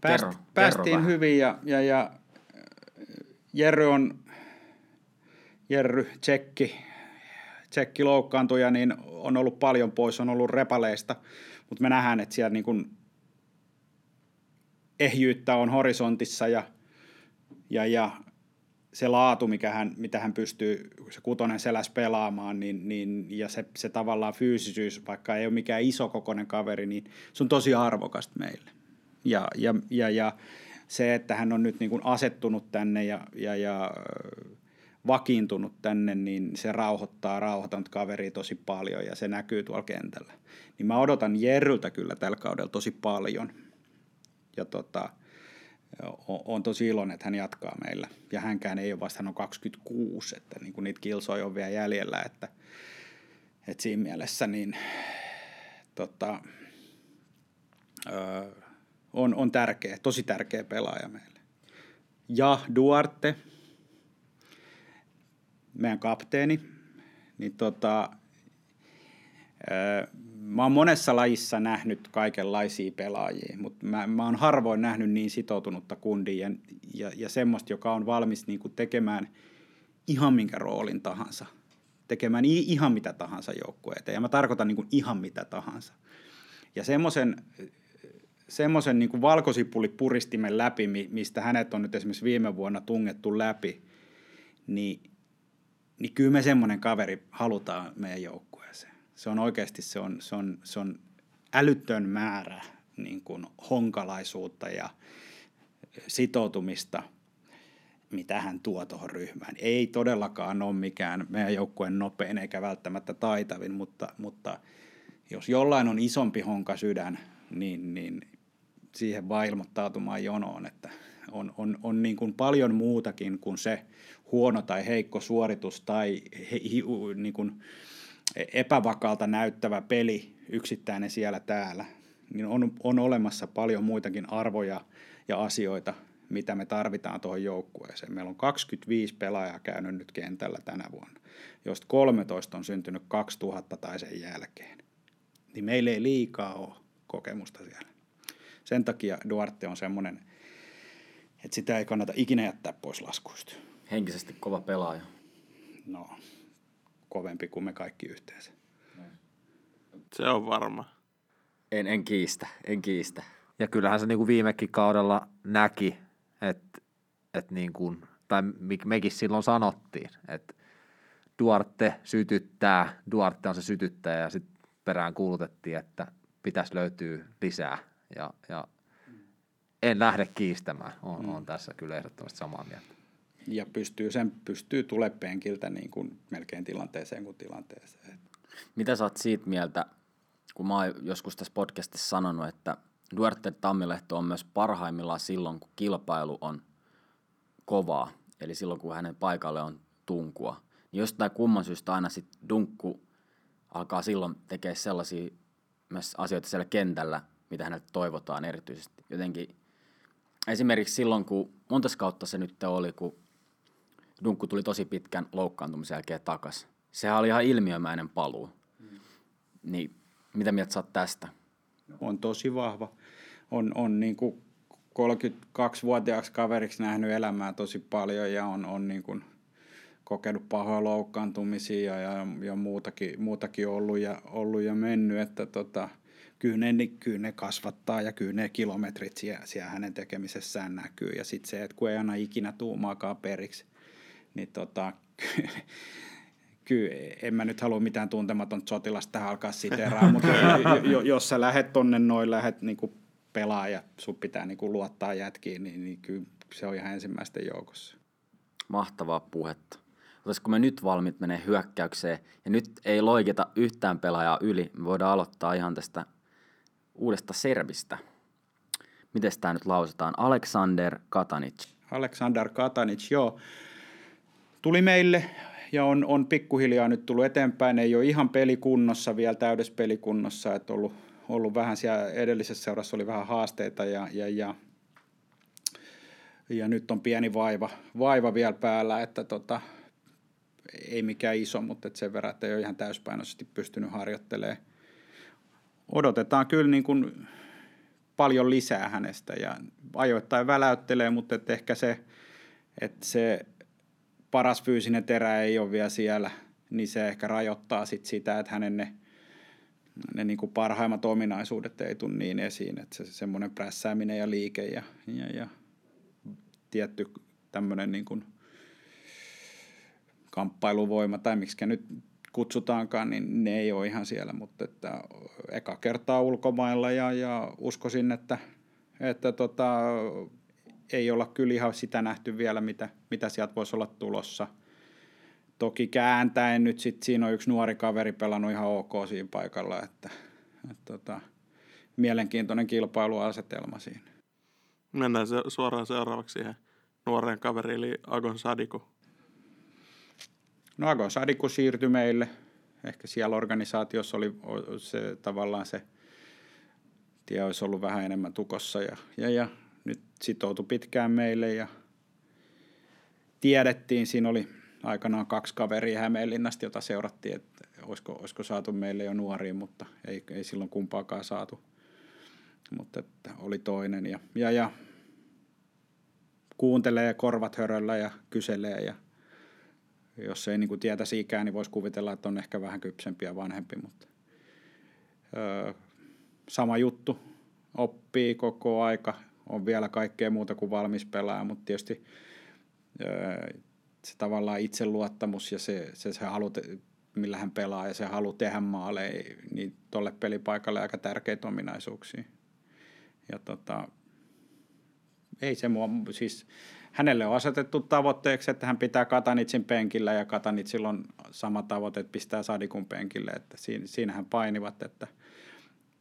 S5: Pääst, kerro, päästiin kerro hyvin ja, ja, ja Jerry on Jerry Tsekki, Tsekki loukkaantuja, niin on ollut paljon pois, on ollut repaleista, mutta me nähdään, että siellä niin kuin ehjyyttä on horisontissa ja, ja, ja se laatu, mikä hän, mitä hän pystyy, se kutonen seläs pelaamaan, niin, niin, ja se, se tavallaan fyysisyys, vaikka ei ole mikään iso kokoinen kaveri, niin se on tosi arvokasta meille. Ja, ja, ja, ja se, että hän on nyt niin kuin asettunut tänne ja, ja, ja vakiintunut tänne, niin se rauhoittaa rauhoitanut kaveri tosi paljon ja se näkyy tuolla kentällä. Niin mä odotan Jerryltä kyllä tällä kaudella tosi paljon. Ja tota, on tosi iloinen, että hän jatkaa meillä. Ja hänkään ei ole vasta, hän on 26, että niin kuin niitä kilsoja on vielä jäljellä, että, että siinä mielessä niin tota, öö, on, on tärkeä, tosi tärkeä pelaaja meille. Ja Duarte, meidän kapteeni, niin tota, Öö, mä oon monessa lajissa nähnyt kaikenlaisia pelaajia, mutta mä, mä oon harvoin nähnyt niin sitoutunutta kundia ja, ja, ja semmoista, joka on valmis niin kuin tekemään ihan minkä roolin tahansa. Tekemään ihan mitä tahansa joukkueita. Ja mä tarkoitan niin kuin ihan mitä tahansa. Ja semmoisen semmoisen niin valkosipulipuristimen läpi, mistä hänet on nyt esimerkiksi viime vuonna tungettu läpi, niin, niin kyllä me semmoinen kaveri halutaan meidän joukkueeseen. Se on oikeasti se on, se on, se on älyttön määrä niin kuin honkalaisuutta ja sitoutumista, mitä hän tuo tuohon ryhmään. Ei todellakaan ole mikään meidän joukkueen nopein eikä välttämättä taitavin, mutta, mutta jos jollain on isompi honka sydän, niin, niin siihen vaan ilmoittautumaan jonoon, että on, on, on niin kuin paljon muutakin kuin se huono tai heikko suoritus tai he, he, niin kuin epävakaalta näyttävä peli yksittäinen siellä täällä. Niin on, on olemassa paljon muitakin arvoja ja asioita, mitä me tarvitaan tuohon joukkueeseen. Meillä on 25 pelaajaa käynyt nyt kentällä tänä vuonna, josta 13 on syntynyt 2000 tai sen jälkeen. Niin meillä ei liikaa ole kokemusta siellä sen takia Duarte on semmoinen, että sitä ei kannata ikinä jättää pois laskuista.
S3: Henkisesti kova pelaaja.
S5: No, kovempi kuin me kaikki yhteensä.
S1: Se on varma.
S3: En, en kiistä, en kiistä.
S2: Ja kyllähän se niin kuin viimekin kaudella näki, että, että niin kuin, tai mekin silloin sanottiin, että Duarte sytyttää, Duarte on se sytyttäjä ja sitten perään kuulutettiin, että pitäisi löytyä lisää ja, ja en lähde kiistämään. Olen, mm. tässä kyllä ehdottomasti samaa mieltä.
S5: Ja pystyy, sen pystyy tule penkiltä niin kuin melkein tilanteeseen kuin tilanteeseen.
S3: Mitä sä oot siitä mieltä, kun mä oon joskus tässä podcastissa sanonut, että Duarte Tammilehto on myös parhaimmillaan silloin, kun kilpailu on kovaa, eli silloin, kun hänen paikalle on tunkua. Niin jostain kumman syystä aina sitten dunkku alkaa silloin tekemään sellaisia myös asioita siellä kentällä, mitä häneltä toivotaan erityisesti. Jotenkin esimerkiksi silloin, kun monta kautta se nyt oli, kun Dunkku tuli tosi pitkän loukkaantumisen jälkeen takas. Sehän oli ihan ilmiömäinen paluu. Mm. Niin mitä mieltä saat tästä?
S5: On tosi vahva. On, on niin kuin 32-vuotiaaksi kaveriksi nähnyt elämää tosi paljon ja on, on niin kuin kokenut pahoja loukkaantumisia ja, ja muutakin, muutakin ollut, ja, ollut ja mennyt, että tota, kyllä ne, kyllä ne kasvattaa ja kyllä ne kilometrit siellä, siellä hänen tekemisessään näkyy. Ja sitten se, että kun ei aina ikinä tuumaakaan periksi, niin tota, kyllä en mä nyt halua mitään tuntematon sotilasta tähän alkaa siteraa, mutta jos sä lähet tonne noin, lähet niinku pelaa ja sun pitää niinku luottaa jätkiin, niin, niin kyllä se on ihan ensimmäisten joukossa.
S3: Mahtavaa puhetta. Olisiko me nyt valmiit menee hyökkäykseen ja nyt ei loikita yhtään pelaajaa yli, me voidaan aloittaa ihan tästä uudesta Serbistä. Miten tämä nyt lausutaan? Alexander Katanic.
S5: Alexander Katanic, joo. Tuli meille ja on, on pikkuhiljaa nyt tullut eteenpäin. Ei ole ihan pelikunnossa vielä, täydessä pelikunnossa. Että ollut, ollut vähän siellä edellisessä seurassa oli vähän haasteita ja, ja, ja, ja nyt on pieni vaiva, vaiva vielä päällä, että tota, ei mikään iso, mutta et sen verran, että ei ole ihan täyspainoisesti pystynyt harjoittelemaan odotetaan kyllä niin kuin paljon lisää hänestä ja ajoittain väläyttelee, mutta että ehkä se, että se paras fyysinen terä ei ole vielä siellä, niin se ehkä rajoittaa sit sitä, että hänen ne, ne niin kuin parhaimmat ominaisuudet ei tule niin esiin, että se semmoinen prässääminen ja liike ja, ja, ja tietty tämmöinen niin kuin kamppailuvoima tai miksi nyt kutsutaankaan, niin ne ei ole ihan siellä, mutta että eka kertaa ulkomailla ja, ja uskoisin, että, että tota, ei olla kyllä ihan sitä nähty vielä, mitä, mitä sieltä voisi olla tulossa. Toki kääntäen nyt sit siinä on yksi nuori kaveri pelannut ihan ok siinä paikalla, että, että tota, mielenkiintoinen kilpailuasetelma siinä.
S1: Mennään se, suoraan seuraavaksi siihen nuoreen kaveriin, eli Agon Sadiku.
S5: No Agon Sadiku siirtyi meille. Ehkä siellä organisaatiossa oli se tavallaan se tie olisi ollut vähän enemmän tukossa ja, ja, ja nyt sitoutui pitkään meille ja tiedettiin, siinä oli aikanaan kaksi kaveria Hämeenlinnasta, jota seurattiin, että olisiko, olisiko saatu meille jo nuoriin, mutta ei, ei silloin kumpaakaan saatu. Mutta että oli toinen ja, ja, ja kuuntelee korvat höröllä ja kyselee ja jos ei niin kuin tietäisi ikää, niin voisi kuvitella, että on ehkä vähän kypsempi ja vanhempi, mutta öö, sama juttu, oppii koko aika, on vielä kaikkea muuta kuin valmis pelaaja, mutta tietysti öö, se tavallaan itseluottamus ja se, se, se halu, millä hän pelaa ja se halu tehdä maaleja, niin tuolle pelipaikalle aika tärkeitä ominaisuuksia. Ja tota, ei se mua, siis hänelle on asetettu tavoitteeksi, että hän pitää Katanitsin penkillä ja Katanitsilla on sama tavoite, että pistää Sadikun penkille, että siinä, siinähän painivat, että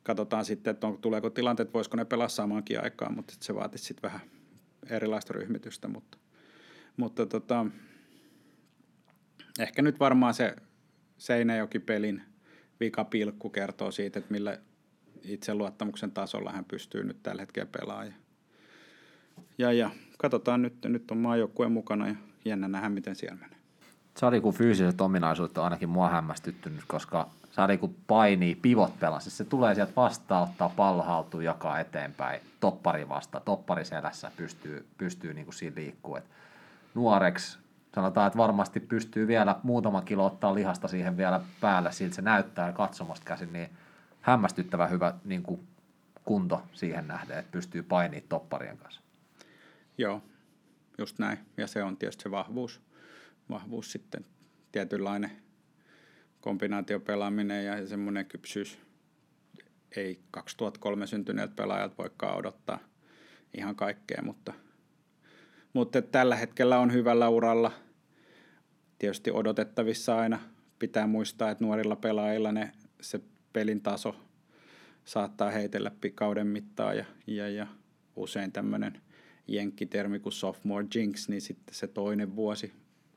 S5: katsotaan sitten, että on, tuleeko tilanteet, voisiko ne pelaa samankin aikaan, mutta se vaatisi sitten vähän erilaista ryhmitystä, mutta, mutta tota, ehkä nyt varmaan se Seinäjoki-pelin vikapilkku kertoo siitä, että millä itseluottamuksen tasolla hän pystyy nyt tällä hetkellä pelaamaan. Ja, ja katsotaan nyt, nyt on maajoukkueen mukana ja jännä nähdä, miten siellä menee.
S2: Sadiku fyysiset ominaisuudet on ainakin mua hämmästyttynyt, koska Sadiku painii pivot pelasi. Se tulee sieltä vastaan, ottaa pallo haltuun, jakaa eteenpäin, toppari vasta, toppari selässä pystyy, pystyy niin kuin siinä liikkuu. Nuoreksi sanotaan, että varmasti pystyy vielä muutama kilo ottaa lihasta siihen vielä päälle, siltä se näyttää katsomasta käsin, niin hämmästyttävä hyvä niin kuin kunto siihen nähden, että pystyy painimaan topparien kanssa.
S5: Joo, just näin. Ja se on tietysti se vahvuus, vahvuus sitten, tietynlainen kombinaatiopelaaminen ja semmoinen kypsyys. Ei 2003 syntyneet pelaajat voikaan odottaa ihan kaikkea, mutta, mutta tällä hetkellä on hyvällä uralla. Tietysti odotettavissa aina pitää muistaa, että nuorilla pelaajilla ne, se pelin taso saattaa heitellä kauden mittaan ja, ja, ja usein tämmöinen – jenkkitermi kuin sophomore jinx, niin sitten se toinen vuosi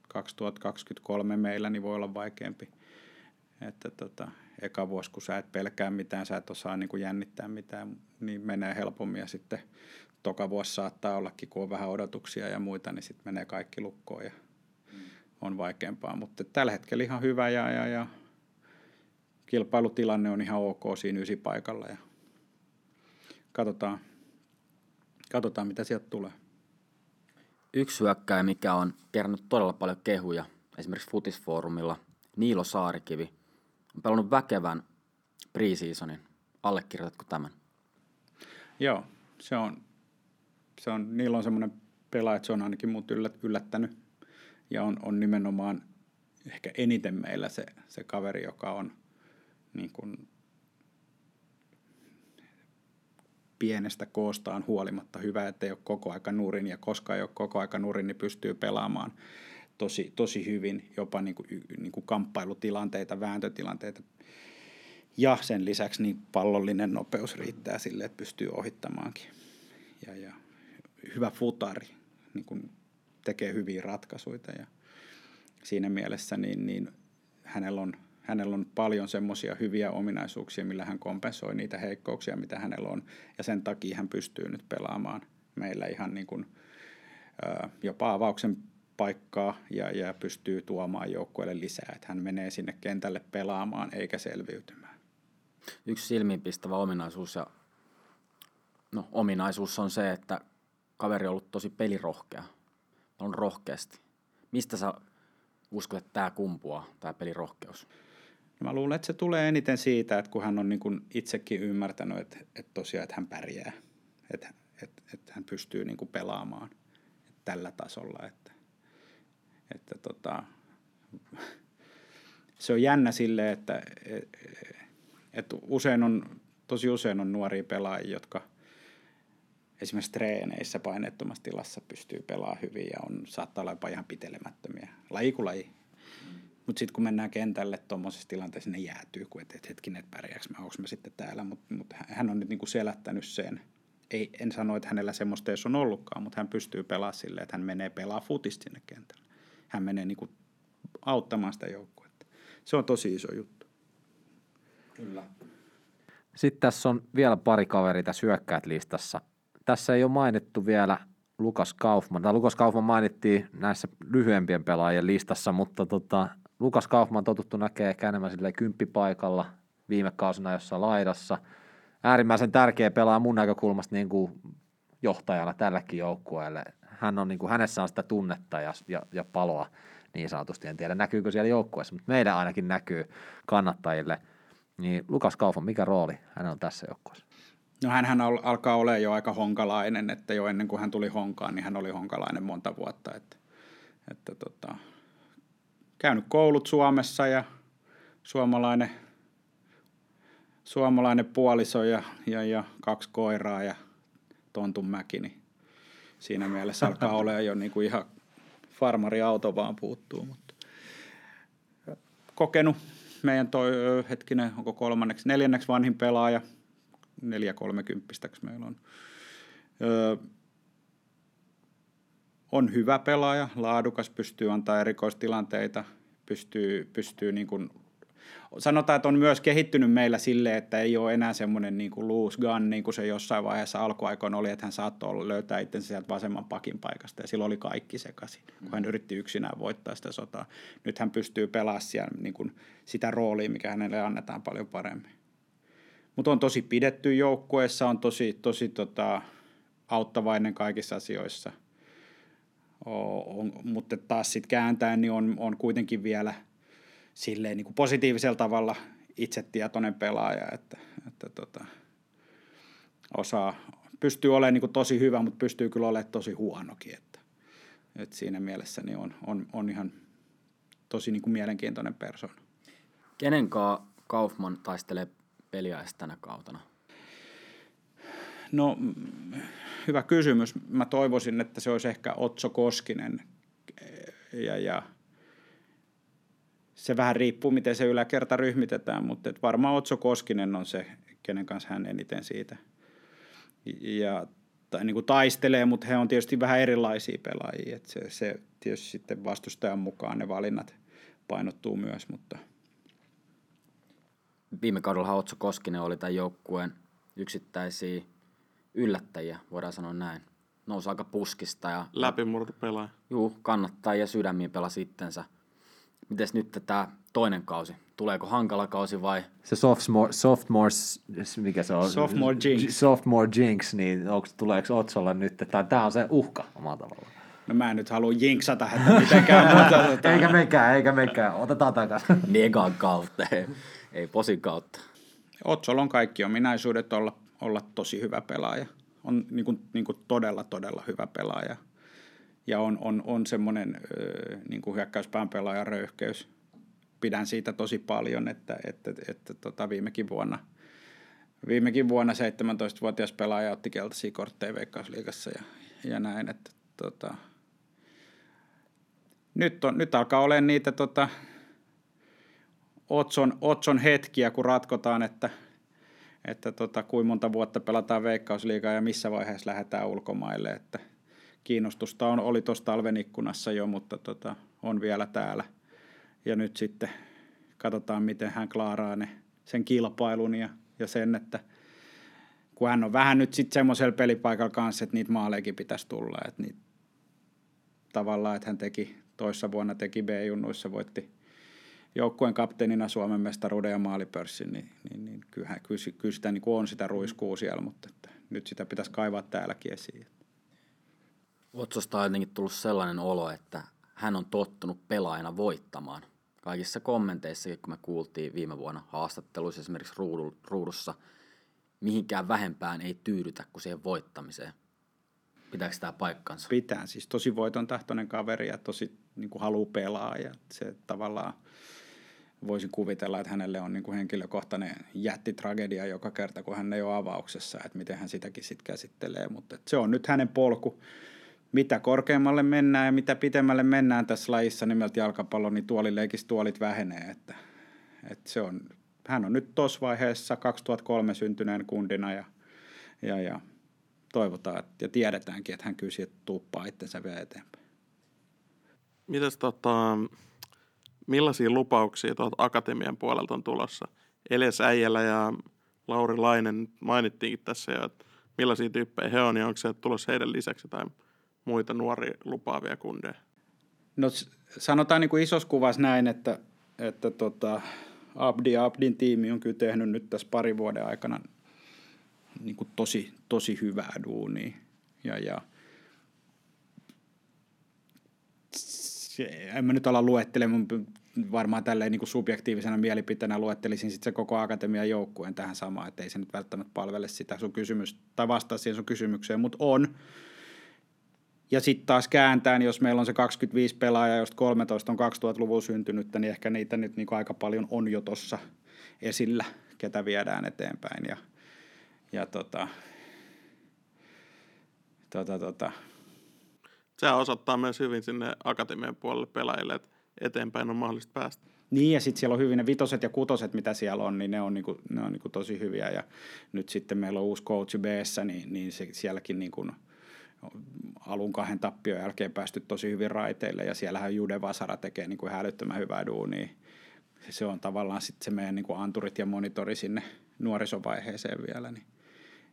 S5: 2023 meillä niin voi olla vaikeampi. Että tota, eka vuosi, kun sä et pelkää mitään, sä et osaa niin kuin jännittää mitään, niin menee helpommin ja sitten toka vuosi saattaa ollakin, kun on vähän odotuksia ja muita, niin sitten menee kaikki lukkoon ja on vaikeampaa. Mutta tällä hetkellä ihan hyvä ja, ja, ja kilpailutilanne on ihan ok siinä ysipaikalla ja katsotaan, Katsotaan, mitä sieltä tulee.
S3: Yksi hyökkäjä, mikä on kerännyt todella paljon kehuja, esimerkiksi Futisfoorumilla, Niilo Saarikivi, on pelannut väkevän preseasonin. Allekirjoitatko tämän?
S5: Joo, se on, se on, niillä on semmoinen pelaaja, että se on ainakin mut yllättänyt. Ja on, on nimenomaan ehkä eniten meillä se, se kaveri, joka on niin kuin pienestä koostaan huolimatta hyvä, että ei ole koko aika nurin ja koska ei ole koko aika nurin, niin pystyy pelaamaan tosi, tosi hyvin jopa niin kuin, niin kuin kamppailutilanteita, vääntötilanteita. Ja sen lisäksi niin pallollinen nopeus riittää sille, että pystyy ohittamaankin. Ja, ja hyvä futari, niin kuin tekee hyviä ratkaisuja ja siinä mielessä niin, niin hänellä on hänellä on paljon semmoisia hyviä ominaisuuksia, millä hän kompensoi niitä heikkouksia, mitä hänellä on. Ja sen takia hän pystyy nyt pelaamaan meillä ihan niin kuin, jopa avauksen paikkaa ja, ja pystyy tuomaan joukkueelle lisää, että hän menee sinne kentälle pelaamaan eikä selviytymään.
S3: Yksi silmiinpistävä ominaisuus ja no, ominaisuus on se, että kaveri on ollut tosi pelirohkea. On rohkeasti. Mistä sä uskot, että tämä kumpuaa, tämä pelirohkeus?
S5: Mä luulen, että se tulee eniten siitä, että kun hän on niin kuin itsekin ymmärtänyt, että, että tosiaan, että hän pärjää, että, että, että hän pystyy niin kuin pelaamaan tällä tasolla, että, että tota, se on jännä sille, että, että usein on, tosi usein on nuoria pelaajia, jotka esimerkiksi treeneissä paineettomassa tilassa pystyy pelaamaan hyvin ja on, saattaa olla jopa ihan pitelemättömiä. Laji kuin laji mutta sitten kun mennään kentälle tuommoisessa tilanteessa, ne jäätyy, kun et, et hetkinen, että pärjääkö mä, onko mä sitten täällä. Mutta mut hän on nyt niinku selättänyt sen. Ei, en sano, että hänellä semmoista ei ole ollutkaan, mutta hän pystyy pelaamaan silleen, että hän menee pelaa futista sinne kentälle. Hän menee niinku auttamaan sitä joukkuetta. Se on tosi iso juttu.
S2: Kyllä. Sitten tässä on vielä pari kaveria tässä hyökkäät listassa. Tässä ei ole mainittu vielä Lukas Kaufman. Tai Lukas Kaufman mainittiin näissä lyhyempien pelaajien listassa, mutta tota, Lukas Kaufman totuttu näkee ehkä enemmän silleen kymppipaikalla viime kausina jossain laidassa. Äärimmäisen tärkeä pelaa mun näkökulmasta niin kuin johtajana tällekin joukkueelle. Hän on, niin kuin, hänessä on sitä tunnetta ja, ja, ja paloa niin sanotusti. En tiedä näkyykö siellä joukkueessa, mutta meidän ainakin näkyy kannattajille. Niin Lukas Kaufman, mikä rooli hän on tässä joukkueessa?
S5: No hän alkaa olla jo aika honkalainen, että jo ennen kuin hän tuli honkaan, niin hän oli honkalainen monta vuotta. Että, että tota, käynyt koulut Suomessa ja suomalainen, suomalainen puoliso ja, ja, ja kaksi koiraa ja Tontun mäki, niin siinä mielessä alkaa olla jo niin kuin ihan farmariauto vaan puuttuu. Mutta kokenut meidän toi, hetkinen, onko kolmanneksi, neljänneksi vanhin pelaaja, neljä kolmekymppistäksi meillä on. Öö, on hyvä pelaaja, laadukas, pystyy antaa erikoistilanteita, pystyy, pystyy niin kuin, sanotaan, että on myös kehittynyt meillä sille, että ei ole enää semmoinen niin kuin loose gun, niin kuin se jossain vaiheessa alkuaikoina oli, että hän saattoi löytää itsensä sieltä vasemman pakin paikasta, ja silloin oli kaikki sekaisin, kun hän yritti yksinään voittaa sitä sotaa. Nyt hän pystyy pelaamaan siellä niin kuin sitä roolia, mikä hänelle annetaan paljon paremmin. Mutta on tosi pidetty joukkueessa, on tosi, tosi tota, auttavainen kaikissa asioissa – on, mutta taas sitten kääntäen niin on, on kuitenkin vielä silleen niin kuin positiivisella tavalla itsetietoinen pelaaja, että, että tota, osaa, pystyy olemaan niin kuin tosi hyvä, mutta pystyy kyllä olemaan tosi huonokin, että, että siinä mielessä niin on, on, on ihan tosi niin kuin mielenkiintoinen persoona.
S3: Kenen Kaufman taistelee peliä tänä kautena?
S5: No hyvä kysymys. Mä toivoisin, että se olisi ehkä Otso Koskinen. Ja, ja se vähän riippuu, miten se yläkerta ryhmitetään, mutta varmaan Otso Koskinen on se, kenen kanssa hän eniten siitä ja, tai niin kuin taistelee, mutta he on tietysti vähän erilaisia pelaajia. Et se, se tietysti sitten vastustajan mukaan ne valinnat painottuu myös, mutta
S3: Viime kaudella Otso Koskinen oli tämän joukkueen yksittäisiä yllättäjiä, voidaan sanoa näin. Nousi aika puskista. Ja,
S1: Läpimurto pelaa.
S3: Juu, kannattaa ja sydämiä pelasi itsensä. Mites nyt tämä toinen kausi? Tuleeko hankala kausi vai?
S2: Se sophomore, sophomore mikä se on?
S5: Sophomore jinx.
S2: Sophomore jinx, niin onko, tuleeko Otsolla nyt? Tämä on se uhka omalla tavallaan.
S5: No mä en nyt halua jinksata että mitenkään. mutta,
S2: eikä mekään, eikä mekään. Otetaan takaisin.
S3: Negan kautta, ei, ei posin kautta.
S5: Otsolla on kaikki ominaisuudet olla olla tosi hyvä pelaaja. On niin kuin, niin kuin todella, todella hyvä pelaaja. Ja on, on, on semmoinen niin hyökkäyspään pelaajan röyhkeys. Pidän siitä tosi paljon, että, että, että, että tota viimekin vuonna Viimekin vuonna 17-vuotias pelaaja otti keltaisia kortteja Veikkausliigassa ja, ja näin, että tota, nyt, on, nyt alkaa olemaan niitä tota, Otson, Otson hetkiä, kun ratkotaan, että että tota, kuinka monta vuotta pelataan veikkausliigaa ja missä vaiheessa lähdetään ulkomaille. Että kiinnostusta on, oli tuossa talven ikkunassa jo, mutta tota, on vielä täällä. Ja nyt sitten katsotaan, miten hän klaaraa ne, sen kilpailun ja, ja sen, että kun hän on vähän nyt sitten semmoisella pelipaikalla kanssa, että niitä maaleekin pitäisi tulla. Että niitä, tavallaan, että hän teki toissa vuonna teki B-junnuissa, voitti – joukkueen kapteenina Suomen mestaruuden ja maalipörssin, niin, niin, niin kyllähän, kyllä, kyllä sitä niin on sitä ruiskuu siellä, mutta että nyt sitä pitäisi kaivaa täälläkin esiin.
S3: Otsosta on jotenkin tullut sellainen olo, että hän on tottunut pelaajana voittamaan. Kaikissa kommenteissa, kun me kuultiin viime vuonna haastatteluissa esimerkiksi ruudussa, mihinkään vähempään ei tyydytä kuin siihen voittamiseen. Pitääkö tämä paikkansa?
S5: Pitää, siis tosi voiton tahtoinen kaveri ja tosi niin kuin haluaa pelaa ja se tavallaan – voisin kuvitella, että hänelle on niin kuin henkilökohtainen jättitragedia joka kerta, kun hän ei ole avauksessa, että miten hän sitäkin sitten käsittelee. Mutta se on nyt hänen polku. Mitä korkeammalle mennään ja mitä pitemmälle mennään tässä lajissa nimeltä jalkapallo, niin tuolileikistä tuolit vähenee. Että, että se on, hän on nyt tuossa vaiheessa 2003 syntyneen kundina ja, ja, ja toivotaan että, ja tiedetäänkin, että hän kyllä tuuppaa itsensä vielä eteenpäin.
S1: Mitäs tota, millaisia lupauksia tuolta akatemian puolelta on tulossa? Elias Äijälä ja Lauri Lainen mainittiinkin tässä jo, että millaisia tyyppejä he on ja onko se tulossa heidän lisäksi tai muita nuoria lupaavia kundeja?
S5: No sanotaan niin kuin isossa kuvassa näin, että, että tota, Abdi ja Abdin tiimi on kyllä tehnyt nyt tässä parin vuoden aikana niin kuin tosi, tosi hyvää duunia. Ja, ja en mä nyt ala luettelemaan, varmaan tälleen niin kuin subjektiivisena mielipiteenä luettelisin sitten se koko akatemian joukkueen tähän samaan, että ei se nyt välttämättä palvele sitä sun kysymys, tai vastaa siihen sun kysymykseen, mutta on. Ja sitten taas kääntään, niin jos meillä on se 25 pelaajaa, josta 13 on 2000-luvun syntynyt, niin ehkä niitä nyt niin aika paljon on jo tuossa esillä, ketä viedään eteenpäin. Ja, ja tota, tota, tota.
S1: Se osoittaa myös hyvin sinne akatemian puolelle pelaajille, että eteenpäin on mahdollista päästä.
S5: Niin, ja sitten siellä on hyvin ne vitoset ja kutoset, mitä siellä on, niin ne on, niinku, ne on niinku tosi hyviä. Ja nyt sitten meillä on uusi coach b niin, niin se, sielläkin niinku, alun kahden tappion jälkeen päästy tosi hyvin raiteille, ja siellähän Jude Vasara tekee niinku hälyttömän hyvää duunia. Se on tavallaan sitten se meidän niinku anturit ja monitori sinne nuorisovaiheeseen vielä. Niin,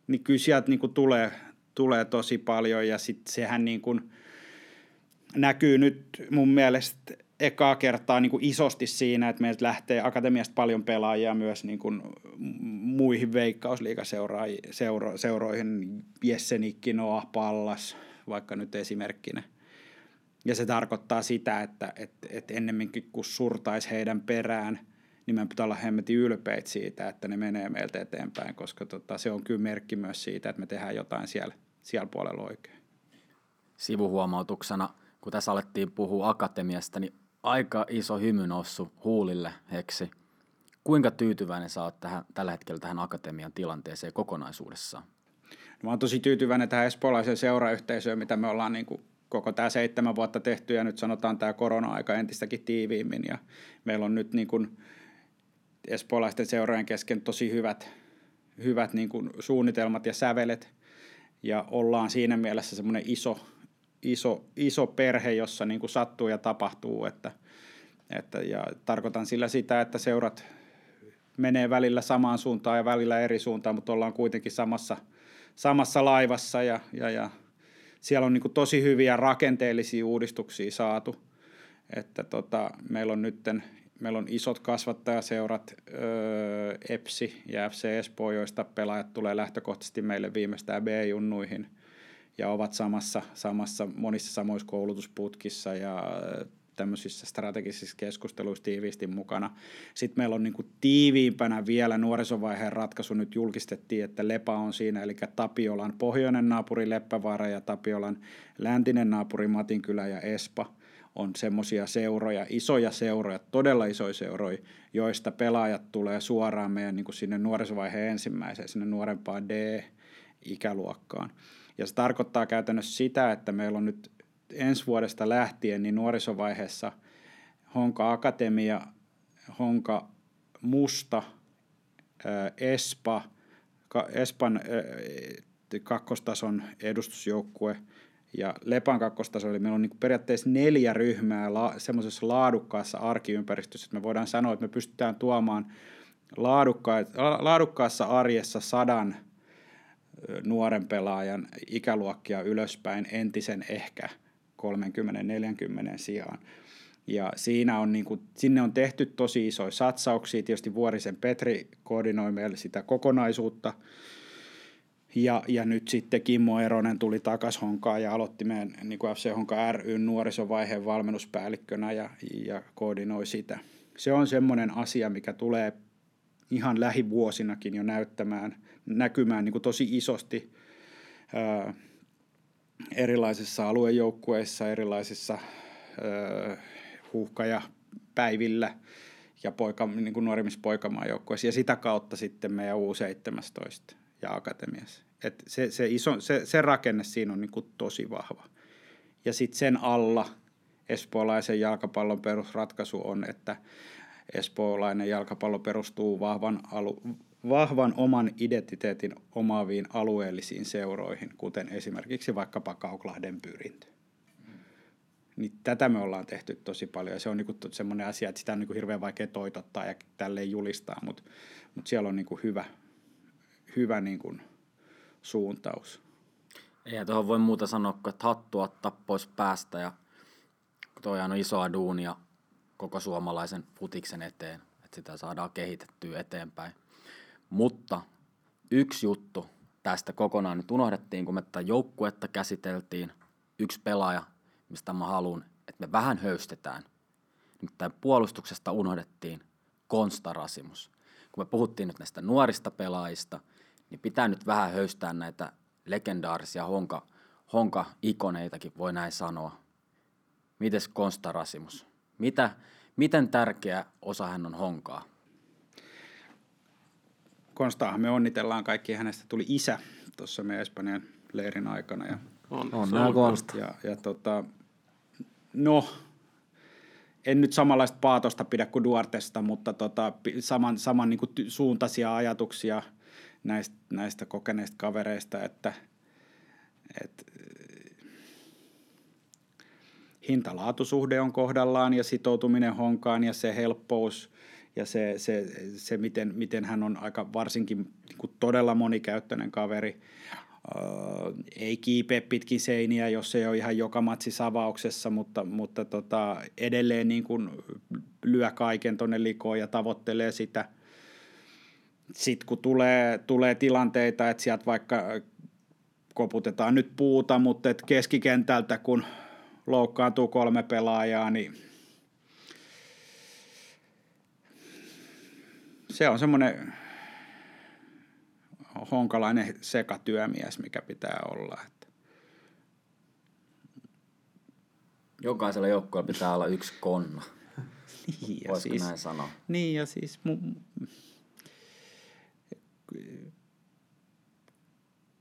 S5: niin kyllä sieltä niinku tulee, tulee tosi paljon, ja sitten sehän niinku näkyy nyt mun mielestä ekaa kertaa niin kuin isosti siinä, että meiltä lähtee akatemiasta paljon pelaajia myös niin kuin muihin veikkausliigaseuroihin, Jesse Nikki, Noah Pallas, vaikka nyt esimerkkinä. Ja se tarkoittaa sitä, että, että, että ennemminkin kun surtaisi heidän perään, niin meidän pitää olla hemmetin ylpeitä siitä, että ne menee meiltä eteenpäin, koska tota, se on kyllä merkki myös siitä, että me tehdään jotain siellä, siellä puolella oikein.
S3: Sivuhuomautuksena, kun tässä alettiin puhua akatemiasta, niin aika iso hymy noussut huulille heksi. Kuinka tyytyväinen sä oot tähän, tällä hetkellä tähän akatemian tilanteeseen kokonaisuudessaan?
S5: No, mä oon tosi tyytyväinen tähän espoolaiseen seurayhteisöön, mitä me ollaan niin kuin koko tämä seitsemän vuotta tehty ja nyt sanotaan tämä korona-aika entistäkin tiiviimmin ja meillä on nyt niin kuin espoolaisten seurojen kesken tosi hyvät, hyvät niin kuin suunnitelmat ja sävelet ja ollaan siinä mielessä semmoinen iso, iso, iso perhe, jossa niin kuin sattuu ja tapahtuu. Että, että, ja tarkoitan sillä sitä, että seurat menee välillä samaan suuntaan ja välillä eri suuntaan, mutta ollaan kuitenkin samassa, samassa laivassa ja, ja, ja siellä on niin kuin tosi hyviä rakenteellisia uudistuksia saatu. Että tota, meillä on nyt meillä on isot kasvattajaseurat, öö, EPSI ja FC Espoo, joista pelaajat tulee lähtökohtaisesti meille viimeistään B-junnuihin – ja ovat samassa, samassa monissa samoissa koulutusputkissa ja äh, tämmöisissä strategisissa keskusteluissa tiiviisti mukana. Sitten meillä on niin kuin tiiviimpänä vielä nuorisovaiheen ratkaisu nyt julkistettiin, että Lepa on siinä, eli Tapiolan pohjoinen naapuri Leppävaara ja Tapiolan läntinen naapuri Matinkylä ja Espa on semmoisia seuroja, isoja seuroja, todella isoja seuroja, joista pelaajat tulee suoraan meidän niin kuin sinne nuorisovaiheen ensimmäiseen, sinne nuorempaan D-ikäluokkaan. Ja se tarkoittaa käytännössä sitä, että meillä on nyt ensi vuodesta lähtien niin nuorisovaiheessa Honka Akatemia, Honka Musta, Espa, Espan kakkostason edustusjoukkue ja Lepan kakkostaso, eli meillä on niin periaatteessa neljä ryhmää la, semmoisessa laadukkaassa arkiympäristössä, että me voidaan sanoa, että me pystytään tuomaan laadukkaassa arjessa sadan – nuoren pelaajan ikäluokkia ylöspäin entisen ehkä 30-40 sijaan. Ja siinä on, niin kuin, sinne on tehty tosi isoja satsauksia. Tietysti Vuorisen Petri koordinoi meille sitä kokonaisuutta. Ja, ja nyt sitten Kimmo Eronen tuli takas Honkaan ja aloitti meidän niin kuin FC Honka ry nuorisovaiheen valmennuspäällikkönä ja, ja koordinoi sitä. Se on semmoinen asia, mikä tulee ihan lähivuosinakin jo näyttämään, näkymään niin kuin tosi isosti ää, erilaisissa aluejoukkueissa, erilaisissa ää, huuhka- ja päivillä ja poika, niin kuin nuorimmissa poikamaajoukkueissa ja sitä kautta sitten meidän U17 ja akatemiassa. Et se, se, iso, se, se rakenne siinä on niin kuin tosi vahva. Ja sitten sen alla espoolaisen jalkapallon perusratkaisu on, että espoolainen jalkapallo perustuu vahvan, alu, vahvan oman identiteetin omaaviin alueellisiin seuroihin, kuten esimerkiksi vaikkapa Kauklahden pyrintö. Niin tätä me ollaan tehty tosi paljon ja se on niinku semmoinen asia, että sitä on niinku hirveän vaikea toitottaa ja tälleen julistaa, mutta mut siellä on niinku hyvä, hyvä niinku suuntaus.
S3: Eihän tuohon voi muuta sanoa, että hattua ottaa pois päästä ja toi on isoa duunia koko suomalaisen futiksen eteen, että sitä saadaan kehitettyä eteenpäin. Mutta yksi juttu tästä kokonaan nyt unohdettiin, kun me tätä joukkuetta käsiteltiin, yksi pelaaja, mistä mä haluan, että me vähän höystetään. Nimittäin puolustuksesta unohdettiin Konsta Rasimus. Kun me puhuttiin nyt näistä nuorista pelaajista, niin pitää nyt vähän höystää näitä legendaarisia honka, honka-ikoneitakin, voi näin sanoa. Mites Konsta Rasimus? Mitä, miten tärkeä osa hän on honkaa?
S5: Konstaahan me onnitellaan kaikki, hänestä tuli isä tuossa meidän Espanjan leirin aikana. Ja,
S1: On,
S2: On
S1: on-
S2: Konsta.
S5: ja, ja tota, no, en nyt samanlaista paatosta pidä kuin Duartesta, mutta tota, saman, saman niin kuin ty- suuntaisia ajatuksia näistä, näistä kokeneista kavereista, että, että hintalaatusuhde on kohdallaan ja sitoutuminen honkaan ja se helppous ja se, se, se miten, miten hän on aika varsinkin niin kuin todella monikäyttöinen kaveri. Öö, ei kiipeä pitkin seiniä, jos ei ole ihan joka matsi savauksessa, mutta, mutta tota, edelleen niin kuin lyö kaiken tuonne likoon ja tavoittelee sitä. Sitten kun tulee, tulee tilanteita, että sieltä vaikka koputetaan nyt puuta, mutta et keskikentältä kun loukkaantuu kolme pelaajaa, niin se on semmoinen honkalainen sekatyömies, mikä pitää olla. Että
S3: Jokaisella joukkueella pitää olla yksi konna.
S5: niin, ja
S3: Voisiko
S5: siis,
S3: näin sanoa?
S5: niin ja siis mu-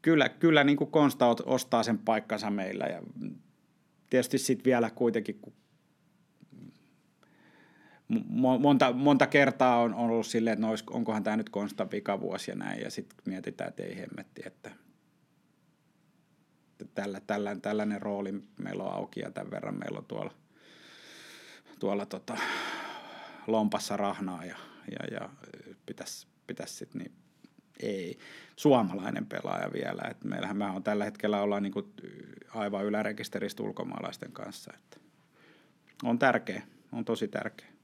S5: kyllä, kyllä niin kuin Konsta ostaa sen paikkansa meillä ja tietysti sitten vielä kuitenkin, kun monta, monta kertaa on, on ollut silleen, että no, onkohan tämä nyt Konstan vikavuosi ja näin, ja sitten mietitään, että ei hemmetti, että tällä, tällä, tällainen rooli meillä on auki ja tämän verran meillä on tuolla, tuolla tota, lompassa rahnaa ja, ja, ja pitäisi pitäis sitten niin, ei, suomalainen pelaaja vielä. Et meillähän mä on tällä hetkellä ollaan niinku aivan ylärekisteristä ulkomaalaisten kanssa. Et on tärkeä, on tosi tärkeä.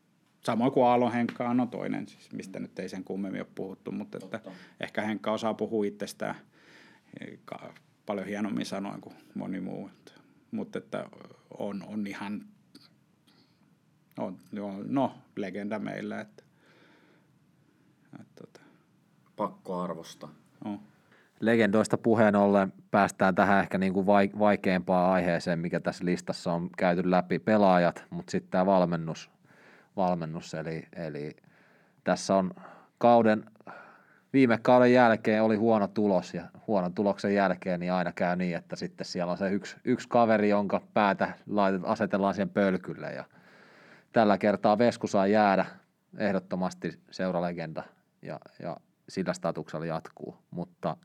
S5: Samoin kuin Aallon Henkka on toinen, siis mistä nyt ei sen kummemmin ole puhuttu, mutta että ehkä Henkka osaa puhua itsestään eh, paljon hienommin sanoin kuin moni muu. Että- Mutta että on, on ihan, on, joo, no, legenda meillä. Että, että, että,
S3: Pakko arvosta.
S5: on.
S2: Legendoista puheen ollen päästään tähän ehkä niin kuin vai- vaikeampaan aiheeseen, mikä tässä listassa on käyty läpi pelaajat, mutta sitten tämä valmennus, valmennus eli, eli tässä on kauden, viime kauden jälkeen oli huono tulos ja huonon tuloksen jälkeen niin aina käy niin, että sitten siellä on se yksi, yksi kaveri, jonka päätä laitet, asetellaan siihen pölkylle ja tällä kertaa Vesku saa jäädä ehdottomasti seuralegenda ja, ja sillä statuksella jatkuu, mutta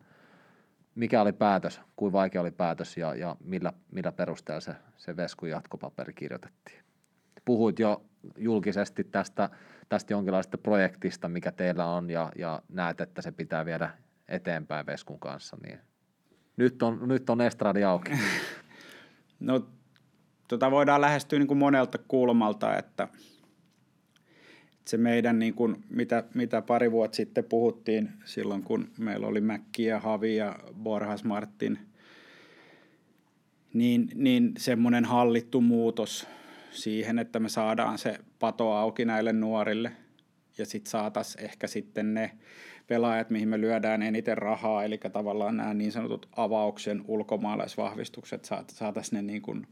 S2: mikä oli päätös, kuin vaikea oli päätös ja, ja millä, millä perusteella se, se Veskun jatkopaperi kirjoitettiin. Puhuit jo julkisesti tästä, tästä jonkinlaisesta projektista, mikä teillä on ja, ja näet, että se pitää viedä eteenpäin Veskun kanssa, niin nyt on, nyt on estradi auki.
S5: No, tota voidaan lähestyä niin kuin monelta kulmalta, että se meidän, niin kuin, mitä, mitä pari vuotta sitten puhuttiin silloin, kun meillä oli Mäkki ja Havi ja Borhas Martin, niin, niin semmoinen hallittu muutos siihen, että me saadaan se pato auki näille nuorille ja sitten saataisiin ehkä sitten ne pelaajat, mihin me lyödään eniten rahaa, eli tavallaan nämä niin sanotut avauksen ulkomaalaisvahvistukset, saat- saataisiin ne niin kuin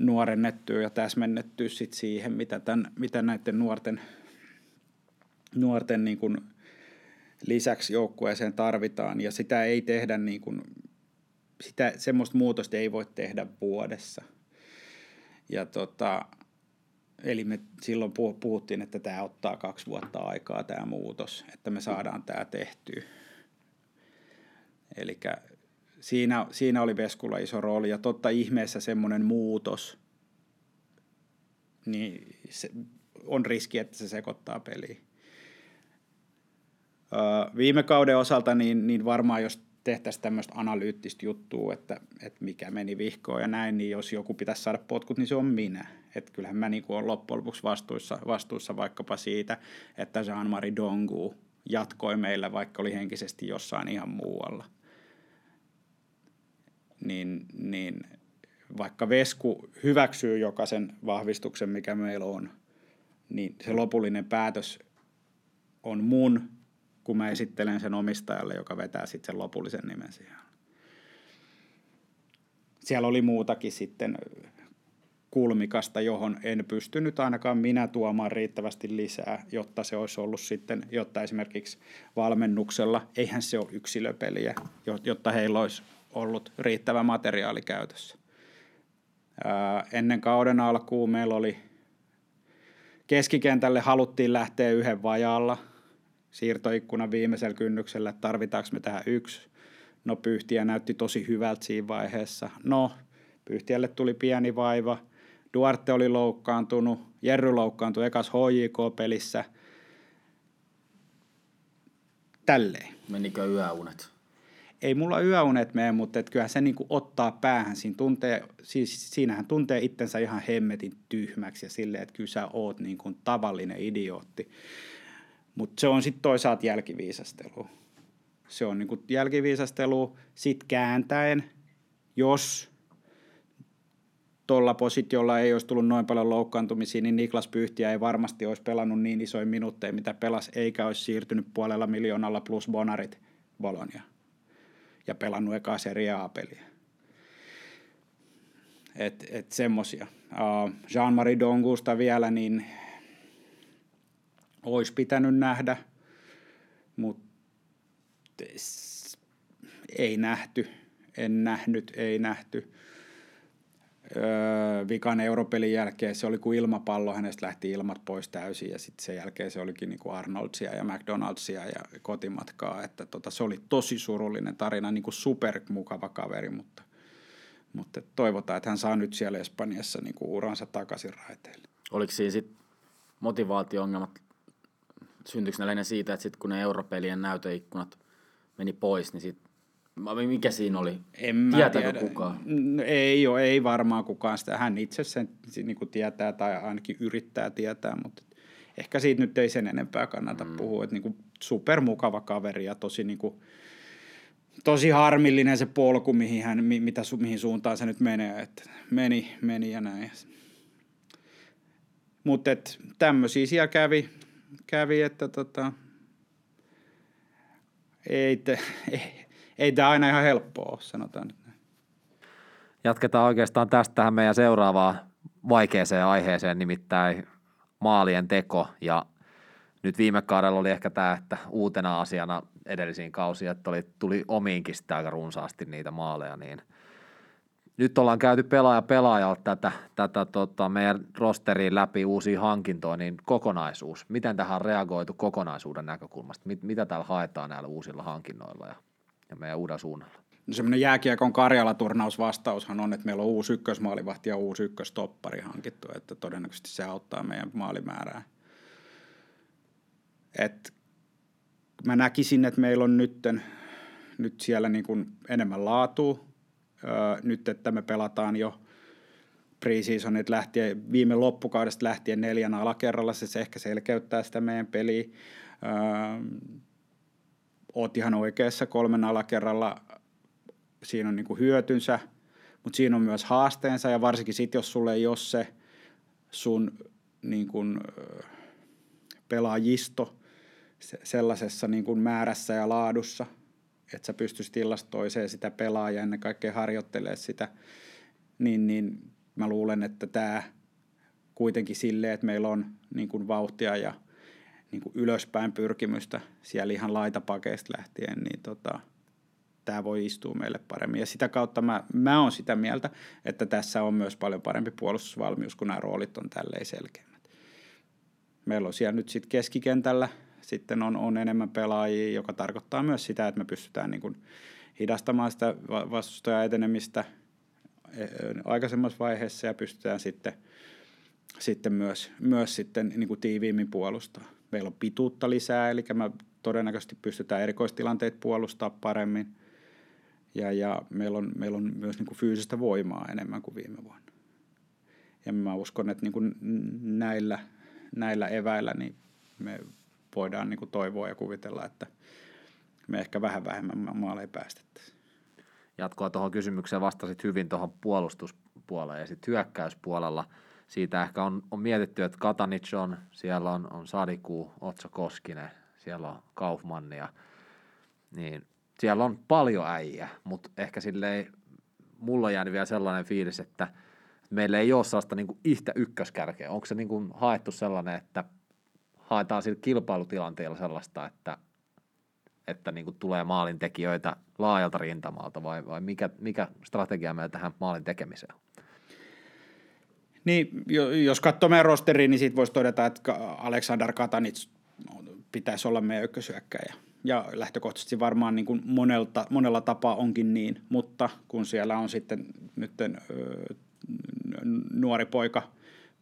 S5: nuorennettyä ja täsmennettyä sit siihen, mitä, tämän, mitä näiden nuorten, nuorten niin kuin lisäksi joukkueeseen tarvitaan. Ja sitä ei tehdä, niin kuin, sitä, semmoista muutosta ei voi tehdä vuodessa. Ja tota, eli me silloin puh- puhuttiin, että tämä ottaa kaksi vuotta aikaa tämä muutos, että me saadaan tämä tehtyä. Eli siinä, siinä oli Veskulla iso rooli ja totta ihmeessä semmoinen muutos, niin se on riski, että se sekoittaa peliä. Öö, viime kauden osalta niin, niin varmaan jos tehtäisiin tämmöistä analyyttistä juttua, että, että mikä meni vihkoon ja näin, niin jos joku pitäisi saada potkut, niin se on minä. Että kyllähän mä niin olen loppujen lopuksi vastuussa, vastuussa vaikkapa siitä, että Jean-Marie Dongu jatkoi meillä, vaikka oli henkisesti jossain ihan muualla. Niin, niin vaikka Vesku hyväksyy jokaisen vahvistuksen, mikä meillä on, niin se lopullinen päätös on mun, kun mä esittelen sen omistajalle, joka vetää sitten sen lopullisen nimen siihen. Siellä oli muutakin sitten kulmikasta, johon en pystynyt ainakaan minä tuomaan riittävästi lisää, jotta se olisi ollut sitten, jotta esimerkiksi valmennuksella, eihän se ole yksilöpeliä, jotta heillä olisi ollut riittävä materiaali käytössä. Ää, ennen kauden alkuun meillä oli keskikentälle haluttiin lähteä yhden vajaalla, siirtoikkuna viimeisellä kynnyksellä, että tarvitaanko me tähän yksi. No Pyhtiä näytti tosi hyvältä siinä vaiheessa. No, Pyhtiälle tuli pieni vaiva – Duarte oli loukkaantunut, Jerry loukkaantui ekas HJK-pelissä. Tälleen.
S3: Menikö yöunet?
S5: Ei mulla yöunet mene, mutta et kyllähän se niinku ottaa päähän. Siinä tuntee, siis siinähän tuntee itsensä ihan hemmetin tyhmäksi ja silleen, että kyllä sä oot niinku tavallinen idiootti. Mutta se on sitten toisaalta jälkiviisastelu. Se on niinku jälkiviisastelu sit kääntäen, jos tuolla positiolla ei olisi tullut noin paljon loukkaantumisia, niin Niklas Pyhtiä ei varmasti olisi pelannut niin isoja minuutteja, mitä pelas, eikä olisi siirtynyt puolella miljoonalla plus bonarit Bolonia ja pelannut eka Serie A-peliä. Et, et semmosia. Uh, Jean-Marie Dongusta vielä, niin olisi pitänyt nähdä, mutta ei nähty, en nähnyt, ei nähty öö, vikan europelin jälkeen se oli kuin ilmapallo, hänestä lähti ilmat pois täysin ja sitten sen jälkeen se olikin niin kuin Arnoldsia ja McDonaldsia ja kotimatkaa, että tota, se oli tosi surullinen tarina, niin kuin supermukava kaveri, mutta, mutta toivotaan, että hän saa nyt siellä Espanjassa niin kuin uransa takaisin raiteille.
S3: Oliko siinä sitten motivaatio-ongelmat, syntyykö ne siitä, että sitten kun ne europelien näytöikkunat meni pois, niin sitten mikä siinä oli?
S5: En mä
S3: Tietääkö
S5: tiedä.
S3: kukaan?
S5: Ei ole, ei varmaan kukaan sitä. Hän itse sen niin kuin tietää tai ainakin yrittää tietää, mutta ehkä siitä nyt ei sen enempää kannata mm. puhua. Että niin kuin supermukava kaveri ja tosi, niin kuin, tosi harmillinen se polku, mihin, hän, mitä, mihin suuntaan se nyt menee. Että meni, meni ja näin. Mutta tämmöisiä siellä kävi, kävi että tota, ei, te, ei, ei tämä aina ihan helppoa ole, sanotaan
S2: Jatketaan oikeastaan tästä tähän meidän seuraavaan vaikeeseen aiheeseen, nimittäin maalien teko. Ja nyt viime kaudella oli ehkä tämä, että uutena asiana edellisiin kausiin, että oli, tuli omiinkin sitä aika runsaasti niitä maaleja, niin nyt ollaan käyty pelaaja pelaajalta tätä, tätä tota, meidän rosteriin läpi uusia hankintoja, niin kokonaisuus. Miten tähän on reagoitu kokonaisuuden näkökulmasta? Mit, mitä täällä haetaan näillä uusilla hankinnoilla? Ja ja meidän uudella suunnalla.
S5: No semmoinen jääkiekon Karjala-turnausvastaushan on, että meillä on uusi ykkösmaalivahti ja uusi ykköstoppari hankittu, että todennäköisesti se auttaa meidän maalimäärää. Et mä näkisin, että meillä on nytten, nyt siellä niin kuin enemmän laatua. Nyt, että me pelataan jo preseasonit lähtien, viime loppukaudesta lähtien neljän alakerralla, se ehkä selkeyttää sitä meidän peliä. Öö, oot ihan oikeassa kolmen alakerralla, siinä on niin kuin hyötynsä, mutta siinä on myös haasteensa ja varsinkin sitten, jos sulle ei ole se sun niin kuin, pelaajisto sellaisessa niin kuin määrässä ja laadussa, että sä pystyisit illasta toiseen sitä pelaajaa ennen kaikkea harjoittelee sitä, niin, niin mä luulen, että tämä kuitenkin silleen, että meillä on niin kuin vauhtia ja – niin kuin ylöspäin pyrkimystä siellä ihan laitapakeista lähtien, niin tota, tämä voi istua meille paremmin. Ja sitä kautta mä, mä oon sitä mieltä, että tässä on myös paljon parempi puolustusvalmius, kun nämä roolit on tälleen selkeämmät. Meillä on siellä nyt sitten keskikentällä, sitten on, on enemmän pelaajia, joka tarkoittaa myös sitä, että me pystytään niin kuin hidastamaan sitä vastustajan etenemistä e, aikaisemmassa vaiheessa ja pystytään sitten, sitten myös, myös sitten niin kuin tiiviimmin puolustamaan meillä on pituutta lisää, eli me todennäköisesti pystytään erikoistilanteet puolustaa paremmin. Ja, ja meillä, on, meillä on myös niin kuin fyysistä voimaa enemmän kuin viime vuonna. ja mä uskon, että niin kuin näillä, näillä eväillä niin me voidaan niin kuin toivoa ja kuvitella, että me ehkä vähän vähemmän maaleja päästettäisiin.
S2: Jatkoa tuohon kysymykseen vastasit hyvin tuohon puolustuspuoleen ja sitten hyökkäyspuolella siitä ehkä on, on mietitty, että Katanic on, siellä on, on Sadiku, Otso Koskinen, siellä on Kaufmannia, niin siellä on paljon äijä, mutta ehkä silleen mulla on jäänyt vielä sellainen fiilis, että meillä ei ole sellaista niin kuin yhtä ykköskärkeä. Onko se niin kuin haettu sellainen, että haetaan sillä kilpailutilanteella sellaista, että, että niin kuin tulee maalintekijöitä laajalta rintamalta vai, vai mikä, mikä strategia meillä tähän maalin tekemiseen?
S5: Niin, jos katsoo meidän rosteriin, niin siitä voisi todeta, että Aleksandar Katanits pitäisi olla meidän ykkösyökkäjä. Ja lähtökohtaisesti varmaan niin kuin monelta, monella tapaa onkin niin, mutta kun siellä on sitten nyt nuori poika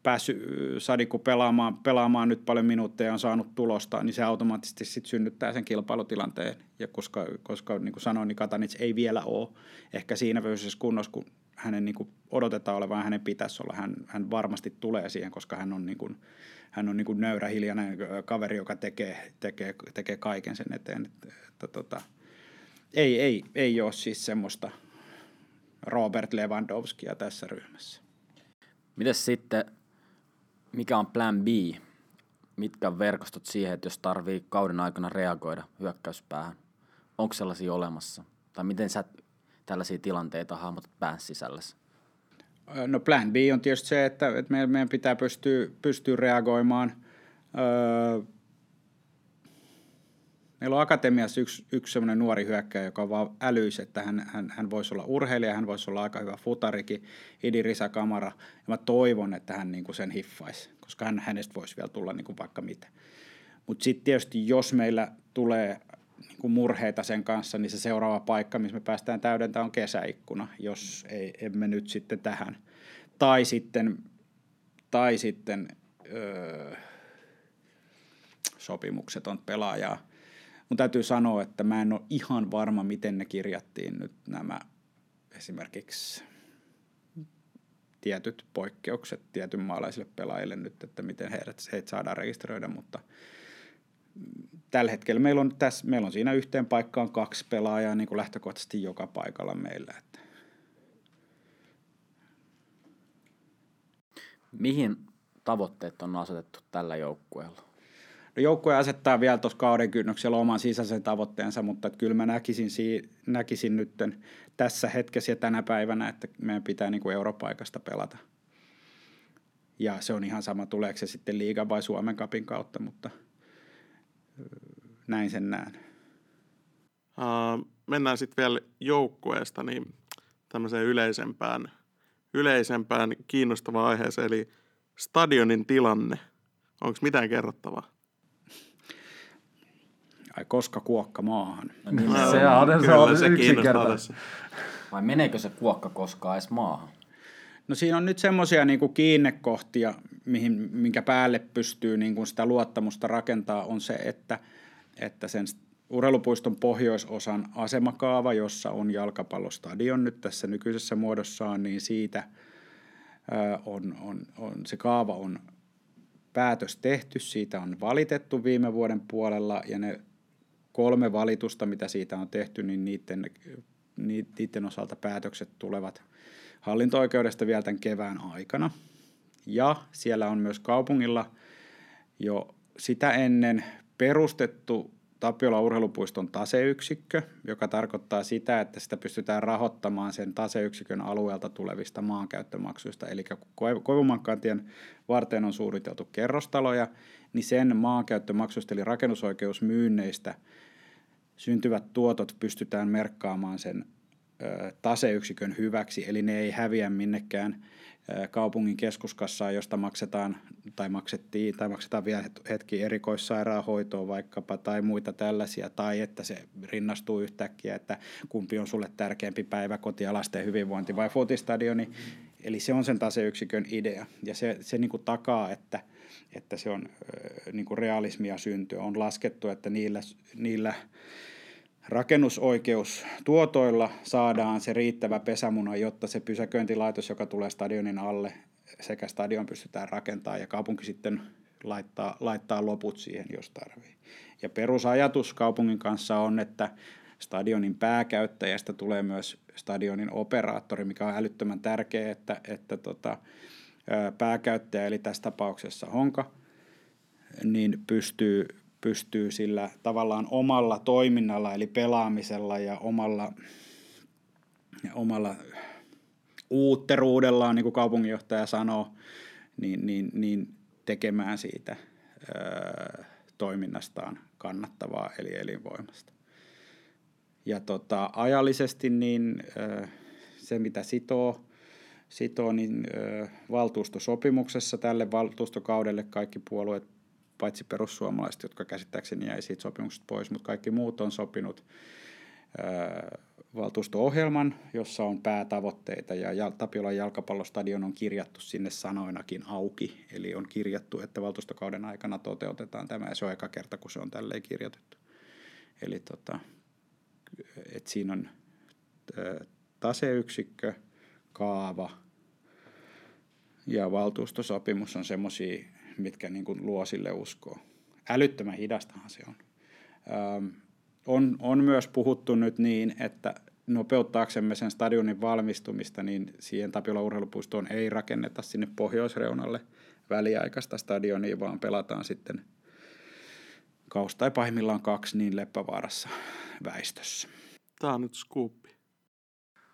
S5: päässyt Sadiku pelaamaan, pelaamaan nyt paljon minuutteja ja on saanut tulosta, niin se automaattisesti sitten synnyttää sen kilpailutilanteen. Ja koska, koska niin kuin sanoin, niin Katanits ei vielä ole ehkä siinä fyysisessä kunnossa, kun hänen niin kuin odotetaan olevan, hänen pitäisi olla. Hän, hän varmasti tulee siihen, koska hän on, niin kuin, hän on niin kuin nöyrä, hiljainen kaveri, joka tekee, tekee, tekee kaiken sen eteen. Että, että, tota, ei, ei, ei ole siis semmoista Robert Lewandowskia tässä ryhmässä.
S3: Mites sitten, mikä on plan B? Mitkä verkostot siihen, että jos tarvii kauden aikana reagoida hyökkäyspäähän? Onko sellaisia olemassa? Tai miten sä tällaisia tilanteita hahmotat pään sisällä?
S5: No plan B on tietysti se, että, että meidän pitää pystyä, pystyä reagoimaan. Öö, meillä on akatemiassa yksi, yksi sellainen nuori hyökkäjä, joka on vaan älyis, että hän, hän, hän voisi olla urheilija, hän voisi olla aika hyvä futarikin, Idi Risa Kamara, ja mä toivon, että hän niin kuin sen hiffaisi, koska hän, hänestä voisi vielä tulla niin kuin vaikka mitä. Mutta sitten tietysti, jos meillä tulee niin kuin murheita sen kanssa, niin se seuraava paikka, missä me päästään täydentämään, on kesäikkuna, jos ei, emme nyt sitten tähän. Tai sitten, tai sitten öö, sopimukset on pelaajaa. Mun täytyy sanoa, että mä en ole ihan varma, miten ne kirjattiin nyt nämä esimerkiksi tietyt poikkeukset tietynmaalaisille pelaajille nyt, että miten heidät, heitä saadaan rekisteröidä, mutta – tällä hetkellä meillä on, tässä, meillä on siinä yhteen paikkaan kaksi pelaajaa niin kuin lähtökohtaisesti joka paikalla meillä. Että.
S3: Mihin tavoitteet on asetettu tällä joukkueella?
S5: Joukkue asettaa vielä tuossa kauden kynnyksellä oman sisäisen tavoitteensa, mutta kyllä mä näkisin, näkisin nyt tässä hetkessä ja tänä päivänä, että meidän pitää niin europaikasta pelata. Ja se on ihan sama, tuleeko se sitten liiga vai Suomen kapin kautta, mutta – näin sen näen.
S1: Uh, mennään sitten vielä joukkueesta niin tämmöiseen yleisempään, yleisempään kiinnostavaan aiheeseen, eli stadionin tilanne. Onko mitään kerrottavaa?
S5: Koska kuokka maahan?
S2: No niin, no, se on, se on se yksinkertaisesti.
S3: Vai meneekö se kuokka koskaan edes maahan?
S5: No siinä on nyt semmoisia niin kiinnekohtia, mihin, minkä päälle pystyy niin kuin sitä luottamusta rakentaa, on se, että, että sen urheilupuiston pohjoisosan asemakaava, jossa on jalkapallostadion nyt tässä nykyisessä muodossaan, niin siitä on, on, on, se kaava on päätös tehty, siitä on valitettu viime vuoden puolella ja ne kolme valitusta, mitä siitä on tehty, niin niiden, niiden osalta päätökset tulevat hallinto-oikeudesta vielä tämän kevään aikana. Ja siellä on myös kaupungilla jo sitä ennen perustettu Tapiola urheilupuiston taseyksikkö, joka tarkoittaa sitä, että sitä pystytään rahoittamaan sen taseyksikön alueelta tulevista maankäyttömaksuista. Eli kun Koivumankantien varten on suunniteltu kerrostaloja, niin sen maankäyttömaksuista eli rakennusoikeusmyynneistä syntyvät tuotot pystytään merkkaamaan sen taseyksikön hyväksi, eli ne ei häviä minnekään kaupungin keskuskassaan, josta maksetaan tai maksettiin tai maksetaan vielä hetki erikoissairaanhoitoa vaikkapa tai muita tällaisia, tai että se rinnastuu yhtäkkiä, että kumpi on sulle tärkeämpi päivä, koti ja lasten hyvinvointi vai fotistadioni. Eli se on sen taseyksikön idea, ja se, se niin kuin takaa, että, että se on niin kuin realismia syntyä. On laskettu, että niillä, niillä rakennusoikeus tuotoilla saadaan se riittävä pesämuna, jotta se pysäköintilaitos, joka tulee stadionin alle, sekä stadion pystytään rakentamaan ja kaupunki sitten laittaa, laittaa loput siihen, jos tarvii. Ja perusajatus kaupungin kanssa on, että stadionin pääkäyttäjästä tulee myös stadionin operaattori, mikä on älyttömän tärkeää, että, että tota, pääkäyttäjä, eli tässä tapauksessa Honka, niin pystyy, pystyy sillä tavallaan omalla toiminnalla, eli pelaamisella ja omalla, ja omalla uutteruudellaan, niin kuin kaupunginjohtaja sanoo, niin, niin, niin tekemään siitä ö, toiminnastaan kannattavaa eli elinvoimasta. Ja tota, ajallisesti niin ö, se, mitä sitoo, sitoo niin ö, valtuustosopimuksessa tälle valtuustokaudelle kaikki puolueet, paitsi perussuomalaiset, jotka käsittääkseni jäi siitä sopimuksesta pois, mutta kaikki muut on sopinut valtuusto-ohjelman, jossa on päätavoitteita ja Tapiolan jalkapallostadion on kirjattu sinne sanoinakin auki. Eli on kirjattu, että valtuustokauden aikana toteutetaan tämä ja se on eka kerta, kun se on tälleen kirjoitettu. Eli tota, et siinä on taseyksikkö, kaava ja valtuustosopimus on semmoisia, mitkä niin kuin luo sille uskoa. Älyttömän hidastahan se on. Öm, on, on myös puhuttu nyt niin, että nopeuttaaksemme sen stadionin valmistumista, niin siihen Tapiola urheilupuistoon ei rakenneta sinne pohjoisreunalle väliaikaista stadionia, vaan pelataan sitten kaus tai pahimmillaan kaksi niin Leppävaarassa väistössä.
S1: Tämä on nyt skuuppi.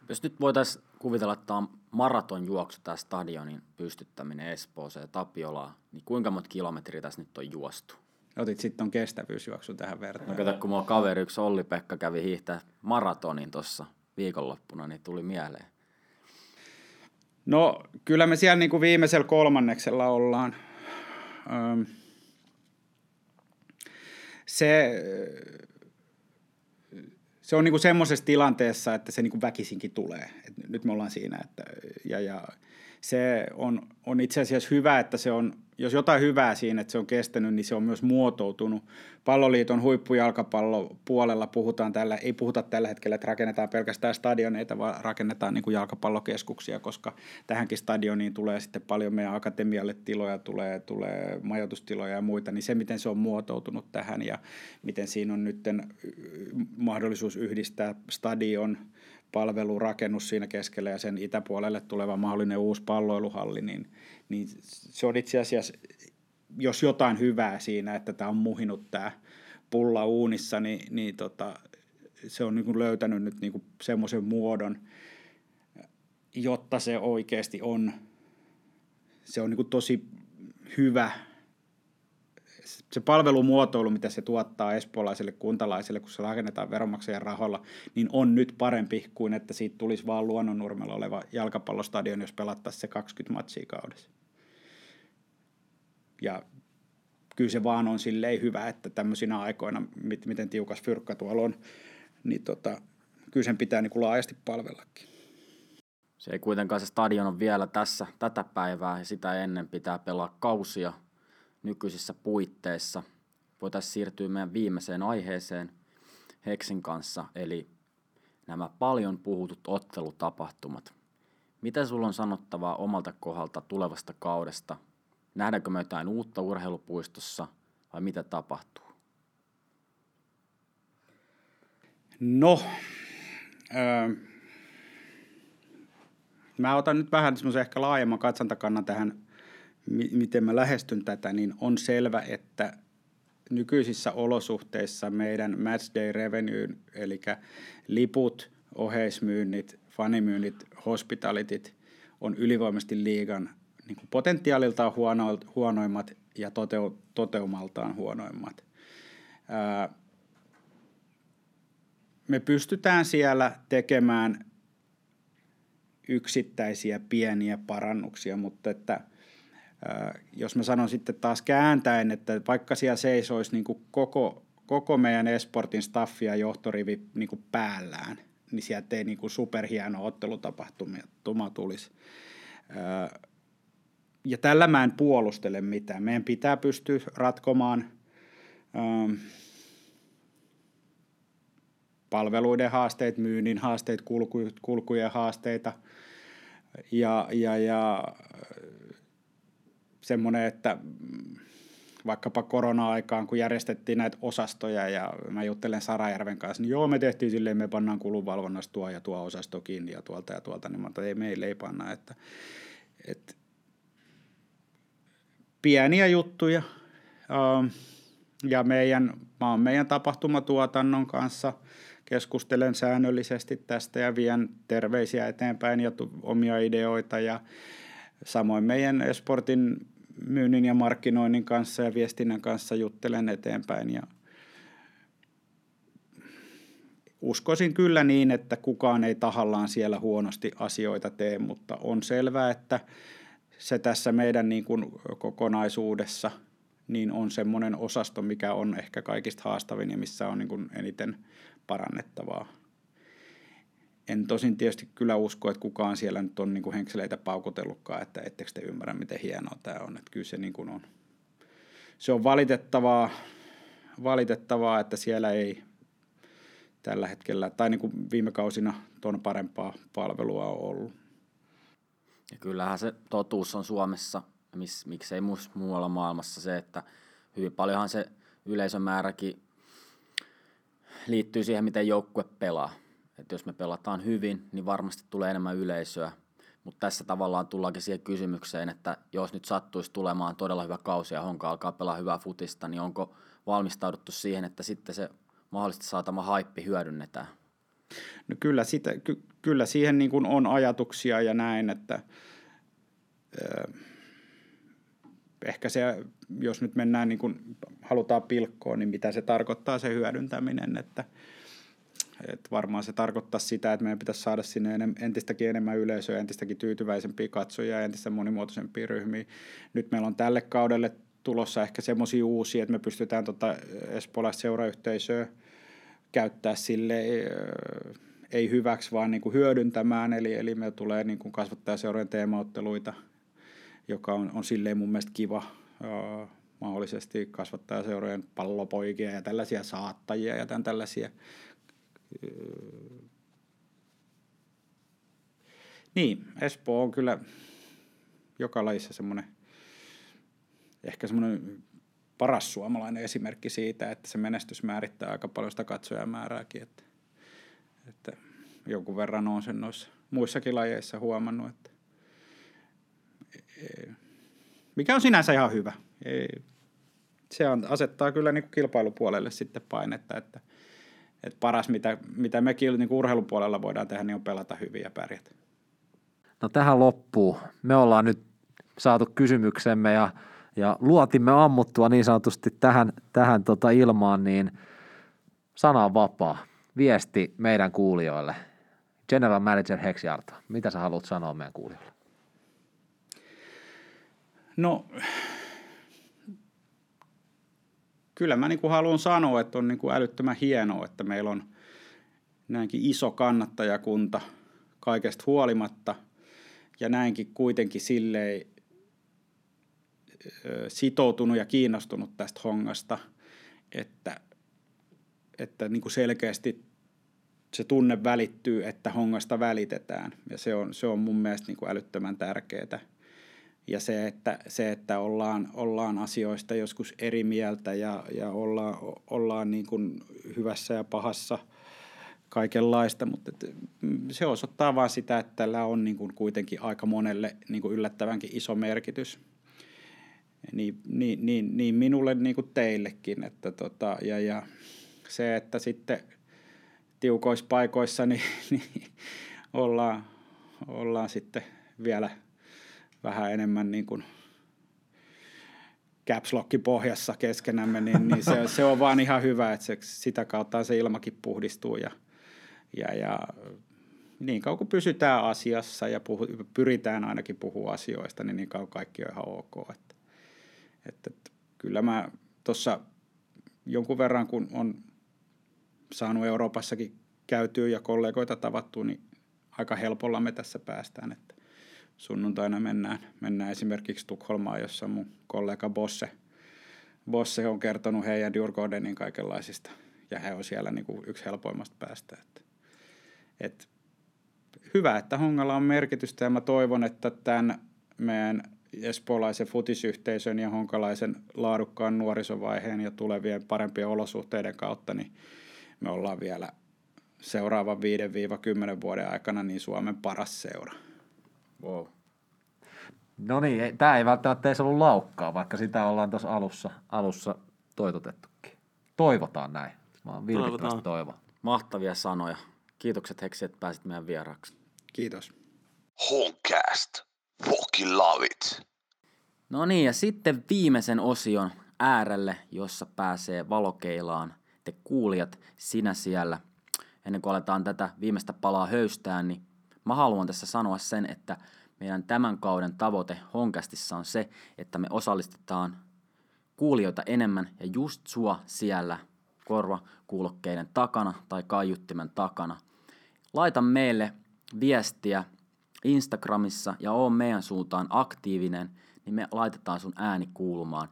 S3: Jos nyt voitaisiin kuvitella, että tämä on maratonjuoksu, tämä stadionin pystyttäminen Espooseen ja Tapiolaan, niin kuinka monta kilometriä tässä nyt on juostu?
S5: Otit sitten on kestävyysjuoksu tähän vertaan.
S3: No kato, kun mulla kaveri yksi Olli-Pekka kävi hiihtää maratonin tuossa viikonloppuna, niin tuli mieleen.
S5: No kyllä me siellä niin kuin viimeisellä kolmanneksella ollaan. Öm, se, se on niin kuin semmoisessa tilanteessa, että se niin kuin väkisinkin tulee. Et nyt me ollaan siinä. Että, ja, ja se on, on itse asiassa hyvä, että se on jos jotain hyvää siinä, että se on kestänyt, niin se on myös muotoutunut. Palloliiton huippujälkapallopuolella puhutaan tällä, ei puhuta tällä hetkellä, että rakennetaan pelkästään stadioneita, vaan rakennetaan niin kuin jalkapallokeskuksia, koska tähänkin stadioniin tulee sitten paljon meidän akatemialle tiloja, tulee, tulee majoitustiloja ja muita, niin se, miten se on muotoutunut tähän ja miten siinä on nyt mahdollisuus yhdistää stadion, palvelurakennus siinä keskellä ja sen itäpuolelle tuleva mahdollinen uusi palloiluhalli, niin, niin se on itse asiassa, jos jotain hyvää siinä, että tämä on muhinut tämä pulla uunissa, niin, niin tota, se on niin kuin löytänyt nyt niin kuin semmoisen muodon, jotta se oikeasti on, se on niin kuin tosi hyvä se palvelumuotoilu, mitä se tuottaa espoolaiselle kuntalaiselle, kun se rakennetaan veronmaksajan rahoilla, niin on nyt parempi kuin että siitä tulisi vaan luonnonnurmella oleva jalkapallostadion, jos pelattaisiin se 20 matsia kaudessa. Ja kyllä se vaan on silleen hyvä, että tämmöisinä aikoina, miten tiukas fyrkka tuolla on, niin tota, kyllä sen pitää niin laajasti palvellakin.
S3: Se ei kuitenkaan se stadion on vielä tässä tätä päivää ja sitä ennen pitää pelaa kausia – nykyisissä puitteissa. Voitaisiin siirtyä meidän viimeiseen aiheeseen Heksin kanssa, eli nämä paljon puhutut ottelutapahtumat. Mitä sulla on sanottavaa omalta kohdalta tulevasta kaudesta? Nähdäänkö me jotain uutta urheilupuistossa vai mitä tapahtuu?
S5: No, öö, mä otan nyt vähän semmoisen ehkä laajemman katsantakannan tähän miten mä lähestyn tätä, niin on selvä, että nykyisissä olosuhteissa meidän matchday revenue, eli liput, oheismyynnit, fanimyynnit, hospitalitit on ylivoimasti liigan niin kuin potentiaaliltaan huono, huonoimmat ja toteu, toteumaltaan huonoimmat. Ää, me pystytään siellä tekemään yksittäisiä pieniä parannuksia, mutta että – jos mä sanon sitten taas kääntäen, että vaikka siellä seisoisi niin kuin koko, koko meidän esportin staffi ja johtorivi niin kuin päällään, niin sieltä ei niin kuin superhieno ottelutapahtuma tulisi. Ja tällä mä en puolustele mitään. Meidän pitää pystyä ratkomaan palveluiden haasteet, myynnin haasteet, kulkujen haasteita – Ja, ja, ja semmoinen, että vaikkapa korona-aikaan, kun järjestettiin näitä osastoja ja mä juttelen Sarajärven kanssa, niin joo, me tehtiin silleen, me pannaan kulunvalvonnasta tuo ja tuo osasto kiinni ja tuolta ja tuolta, niin mä että ei meille ei panna, että, että pieniä juttuja. Ähm, ja meidän, mä oon meidän tapahtumatuotannon kanssa keskustelen säännöllisesti tästä ja vien terveisiä eteenpäin ja omia ideoita ja samoin meidän esportin myynnin ja markkinoinnin kanssa ja viestinnän kanssa juttelen eteenpäin ja uskoisin kyllä niin, että kukaan ei tahallaan siellä huonosti asioita tee, mutta on selvää, että se tässä meidän niin kuin kokonaisuudessa niin on semmoinen osasto, mikä on ehkä kaikista haastavin ja missä on niin kuin eniten parannettavaa. En tosin tietysti kyllä usko, että kukaan siellä nyt on niin kuin henkseleitä paukutellutkaan, että ettekö te ymmärrä, miten hienoa tämä on. Että kyllä se niin kuin on. Se on valitettavaa, valitettavaa, että siellä ei tällä hetkellä, tai niin kuin viime kausina tuon parempaa palvelua on ollut.
S3: Ja kyllähän se totuus on Suomessa, miss, miksei muualla maailmassa se, että hyvin paljonhan se yleisömääräkin liittyy siihen, miten joukkue pelaa. Että jos me pelataan hyvin, niin varmasti tulee enemmän yleisöä. Mutta tässä tavallaan tullaankin siihen kysymykseen, että jos nyt sattuisi tulemaan todella hyvä kausi ja Honka alkaa pelaa hyvää futista, niin onko valmistauduttu siihen, että sitten se mahdollisesti saatama haippi hyödynnetään?
S5: No kyllä, sitä, ky, kyllä siihen niin kuin on ajatuksia ja näin, että ö, ehkä se, jos nyt mennään niin kuin halutaan pilkkoon, niin mitä se tarkoittaa se hyödyntäminen, että et varmaan se tarkoittaa sitä, että meidän pitäisi saada sinne entistäkin enemmän yleisöä, entistäkin tyytyväisempiä katsojia, entistä monimuotoisempia ryhmiä. Nyt meillä on tälle kaudelle tulossa ehkä semmoisia uusia, että me pystytään tota espoolaista seurayhteisöä käyttää sille ei hyväksi, vaan niin kuin hyödyntämään. Eli, eli me tulee niin kuin kasvattajaseurojen teemaotteluita, joka on, on silleen mun mielestä kiva uh, mahdollisesti kasvattajaseurojen pallopoikia ja tällaisia saattajia ja tämän tällaisia. Niin, Espoo on kyllä joka lajissa semmoinen, ehkä semmoinen paras suomalainen esimerkki siitä, että se menestys määrittää aika paljon sitä katsojamäärääkin, että, että jonkun verran on sen noissa muissakin lajeissa huomannut, että mikä on sinänsä ihan hyvä. Se on, asettaa kyllä niin kuin kilpailupuolelle sitten painetta, että, että paras, mitä, mitä mekin niin urheilupuolella voidaan tehdä, niin on pelata hyvin ja pärjätä.
S2: No tähän loppuu. Me ollaan nyt saatu kysymyksemme ja ja luotimme ammuttua niin sanotusti tähän, tähän tota ilmaan, niin sana on vapaa. Viesti meidän kuulijoille. General Manager Hexiarto, mitä sä haluat sanoa meidän kuulijoille?
S5: No, kyllä mä niin kuin haluan sanoa, että on niin kuin älyttömän hienoa, että meillä on näinkin iso kannattajakunta kaikesta huolimatta ja näinkin kuitenkin silleen sitoutunut ja kiinnostunut tästä hongasta, että, että niin kuin selkeästi se tunne välittyy, että hongasta välitetään. Ja se on, se on mun mielestä niin kuin älyttömän tärkeää. Ja se, että, se, että ollaan, ollaan asioista joskus eri mieltä ja, ja ollaan, ollaan niin kuin hyvässä ja pahassa kaikenlaista, mutta se osoittaa vain sitä, että tällä on niin kuin kuitenkin aika monelle niin kuin yllättävänkin iso merkitys – niin, niin, niin, niin minulle niin kuin teillekin. Että tota, ja, ja se, että sitten tiukoissa paikoissa niin, niin ollaan, ollaan sitten vielä vähän enemmän niin kuin caps pohjassa keskenämme, niin, niin se, se, on vaan ihan hyvä, että se, sitä kautta se ilmakin puhdistuu ja, ja, ja niin kauan kun pysytään asiassa ja puhu, pyritään ainakin puhua asioista, niin niin kauan kaikki on ihan ok. Että että, että kyllä mä tuossa jonkun verran, kun on saanut Euroopassakin käytyä ja kollegoita tavattu, niin aika helpolla me tässä päästään. Että sunnuntaina mennään, mennään esimerkiksi Tukholmaan, jossa mun kollega Bosse, Bosse on kertonut heidän Djurgårdenin kaikenlaisista, ja he on siellä niin kuin yksi helpoimmasta päästä. Että, että hyvä, että Hongalla on merkitystä ja mä toivon, että tämän meidän espoolaisen futisyhteisön ja honkalaisen laadukkaan nuorisovaiheen ja tulevien parempien olosuhteiden kautta, niin me ollaan vielä seuraavan 5-10 vuoden aikana niin Suomen paras seura.
S3: Wow.
S2: No niin, tämä ei välttämättä edes ollut laukkaa, vaikka sitä ollaan tuossa alussa, alussa toitotettukin. Toivotaan näin. Mä oon vilpittömästi toivon.
S3: Mahtavia sanoja. Kiitokset Heksi, että pääsit meidän vieraaksi.
S5: Kiitos.
S4: Honcast. Fucking love it.
S3: No niin, ja sitten viimeisen osion äärelle, jossa pääsee valokeilaan te kuulijat, sinä siellä. Ennen kuin aletaan tätä viimeistä palaa höystään, niin mä haluan tässä sanoa sen, että meidän tämän kauden tavoite Honkastissa on se, että me osallistetaan kuulijoita enemmän ja just sua siellä korvakuulokkeiden takana tai kaiuttimen takana. Laita meille viestiä Instagramissa ja on meidän suuntaan aktiivinen, niin me laitetaan sun ääni kuulumaan,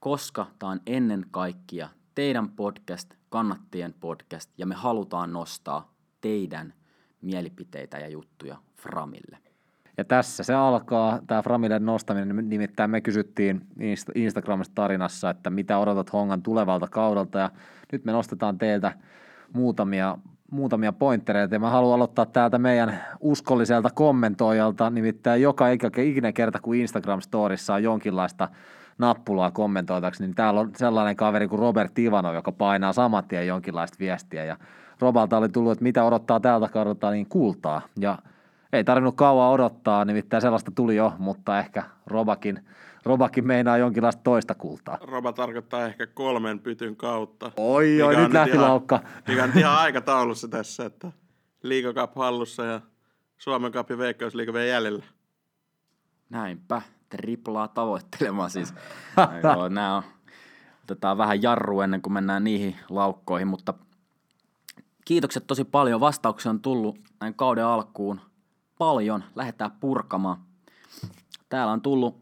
S3: koska tämä on ennen kaikkea teidän podcast, kannattien podcast, ja me halutaan nostaa teidän mielipiteitä ja juttuja Framille.
S2: Ja tässä se alkaa, tämä Framille nostaminen, nimittäin me kysyttiin Instagramissa tarinassa, että mitä odotat Hongan tulevalta kaudelta, ja nyt me nostetaan teiltä muutamia, muutamia pointtereita, ja mä haluan aloittaa täältä meidän uskolliselta kommentoijalta, nimittäin joka ikinen kerta, kun Instagram-storissa on jonkinlaista nappulaa kommentoitaksi, niin täällä on sellainen kaveri kuin Robert Ivanov, joka painaa saman tien jonkinlaista viestiä, ja Robalta oli tullut, että mitä odottaa täältä kaudelta, niin kultaa, ja ei tarvinnut kauan odottaa, nimittäin sellaista tuli jo, mutta ehkä Robakin, Robakin meinaa jonkinlaista toista kultaa.
S1: Roba tarkoittaa ehkä kolmen pytyn kautta.
S2: Oi, oi, nyt lähti
S1: ihan,
S2: laukka.
S1: Mikä on ihan aikataulussa tässä, että Liigakap hallussa ja Suomen Cup ja Veikkausliiga vielä jäljellä.
S3: Näinpä, triplaa tavoittelemaan siis. Joo, nää on, otetaan vähän jarru ennen kuin mennään niihin laukkoihin, mutta kiitokset tosi paljon. Vastauksia on tullut näin kauden alkuun paljon. Lähdetään purkamaan. Täällä on tullut,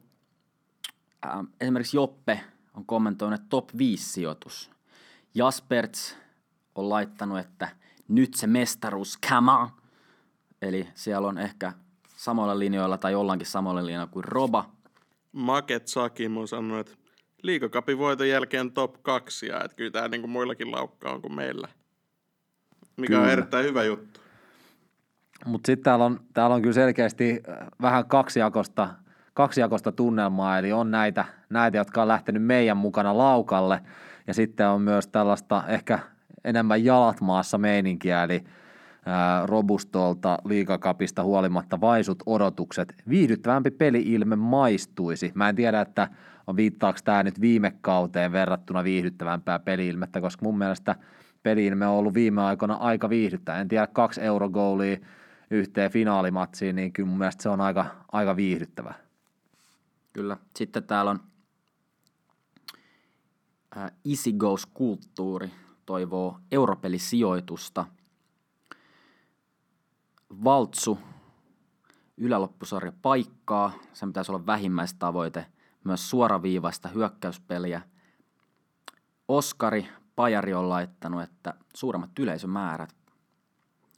S3: äh, esimerkiksi Joppe on kommentoinut, että top 5 sijoitus. Jasperts on laittanut, että nyt se mestaruus, come on. Eli siellä on ehkä samoilla linjoilla tai ollaankin samoilla linjoilla kuin Roba.
S1: Maket Sakim on sanonut, että liikakapin voiton jälkeen top 2 ja että kyllä tämä niin kuin muillakin laukkaa on kuin meillä. Mikä kyllä. on erittäin hyvä juttu.
S2: Mutta sitten täällä on, täällä on kyllä selkeästi äh, vähän kaksijakosta, kaksijakosta tunnelmaa, eli on näitä, näitä, jotka on lähtenyt meidän mukana laukalle, ja sitten on myös tällaista ehkä enemmän jalat maassa meininkiä, eli ää, äh, robustolta liikakapista huolimatta vaisut odotukset. Viihdyttävämpi peli-ilme maistuisi. Mä en tiedä, että on viittaako tämä nyt viime kauteen verrattuna viihdyttävämpää peli-ilmettä, koska mun mielestä peli-ilme on ollut viime aikoina aika viihdyttävä. En tiedä, kaksi eurogoolia, yhteen finaalimatsiin, niin kyllä mun mielestä se on aika, aika viihdyttävä.
S3: Kyllä. Sitten täällä on äh, Easy Goes-kulttuuri toivoo europelisijoitusta. Valtsu, yläloppusarja paikkaa, sen pitäisi olla vähimmäistavoite, myös suoraviivaista hyökkäyspeliä. Oskari Pajari on laittanut, että suuremmat yleisömäärät.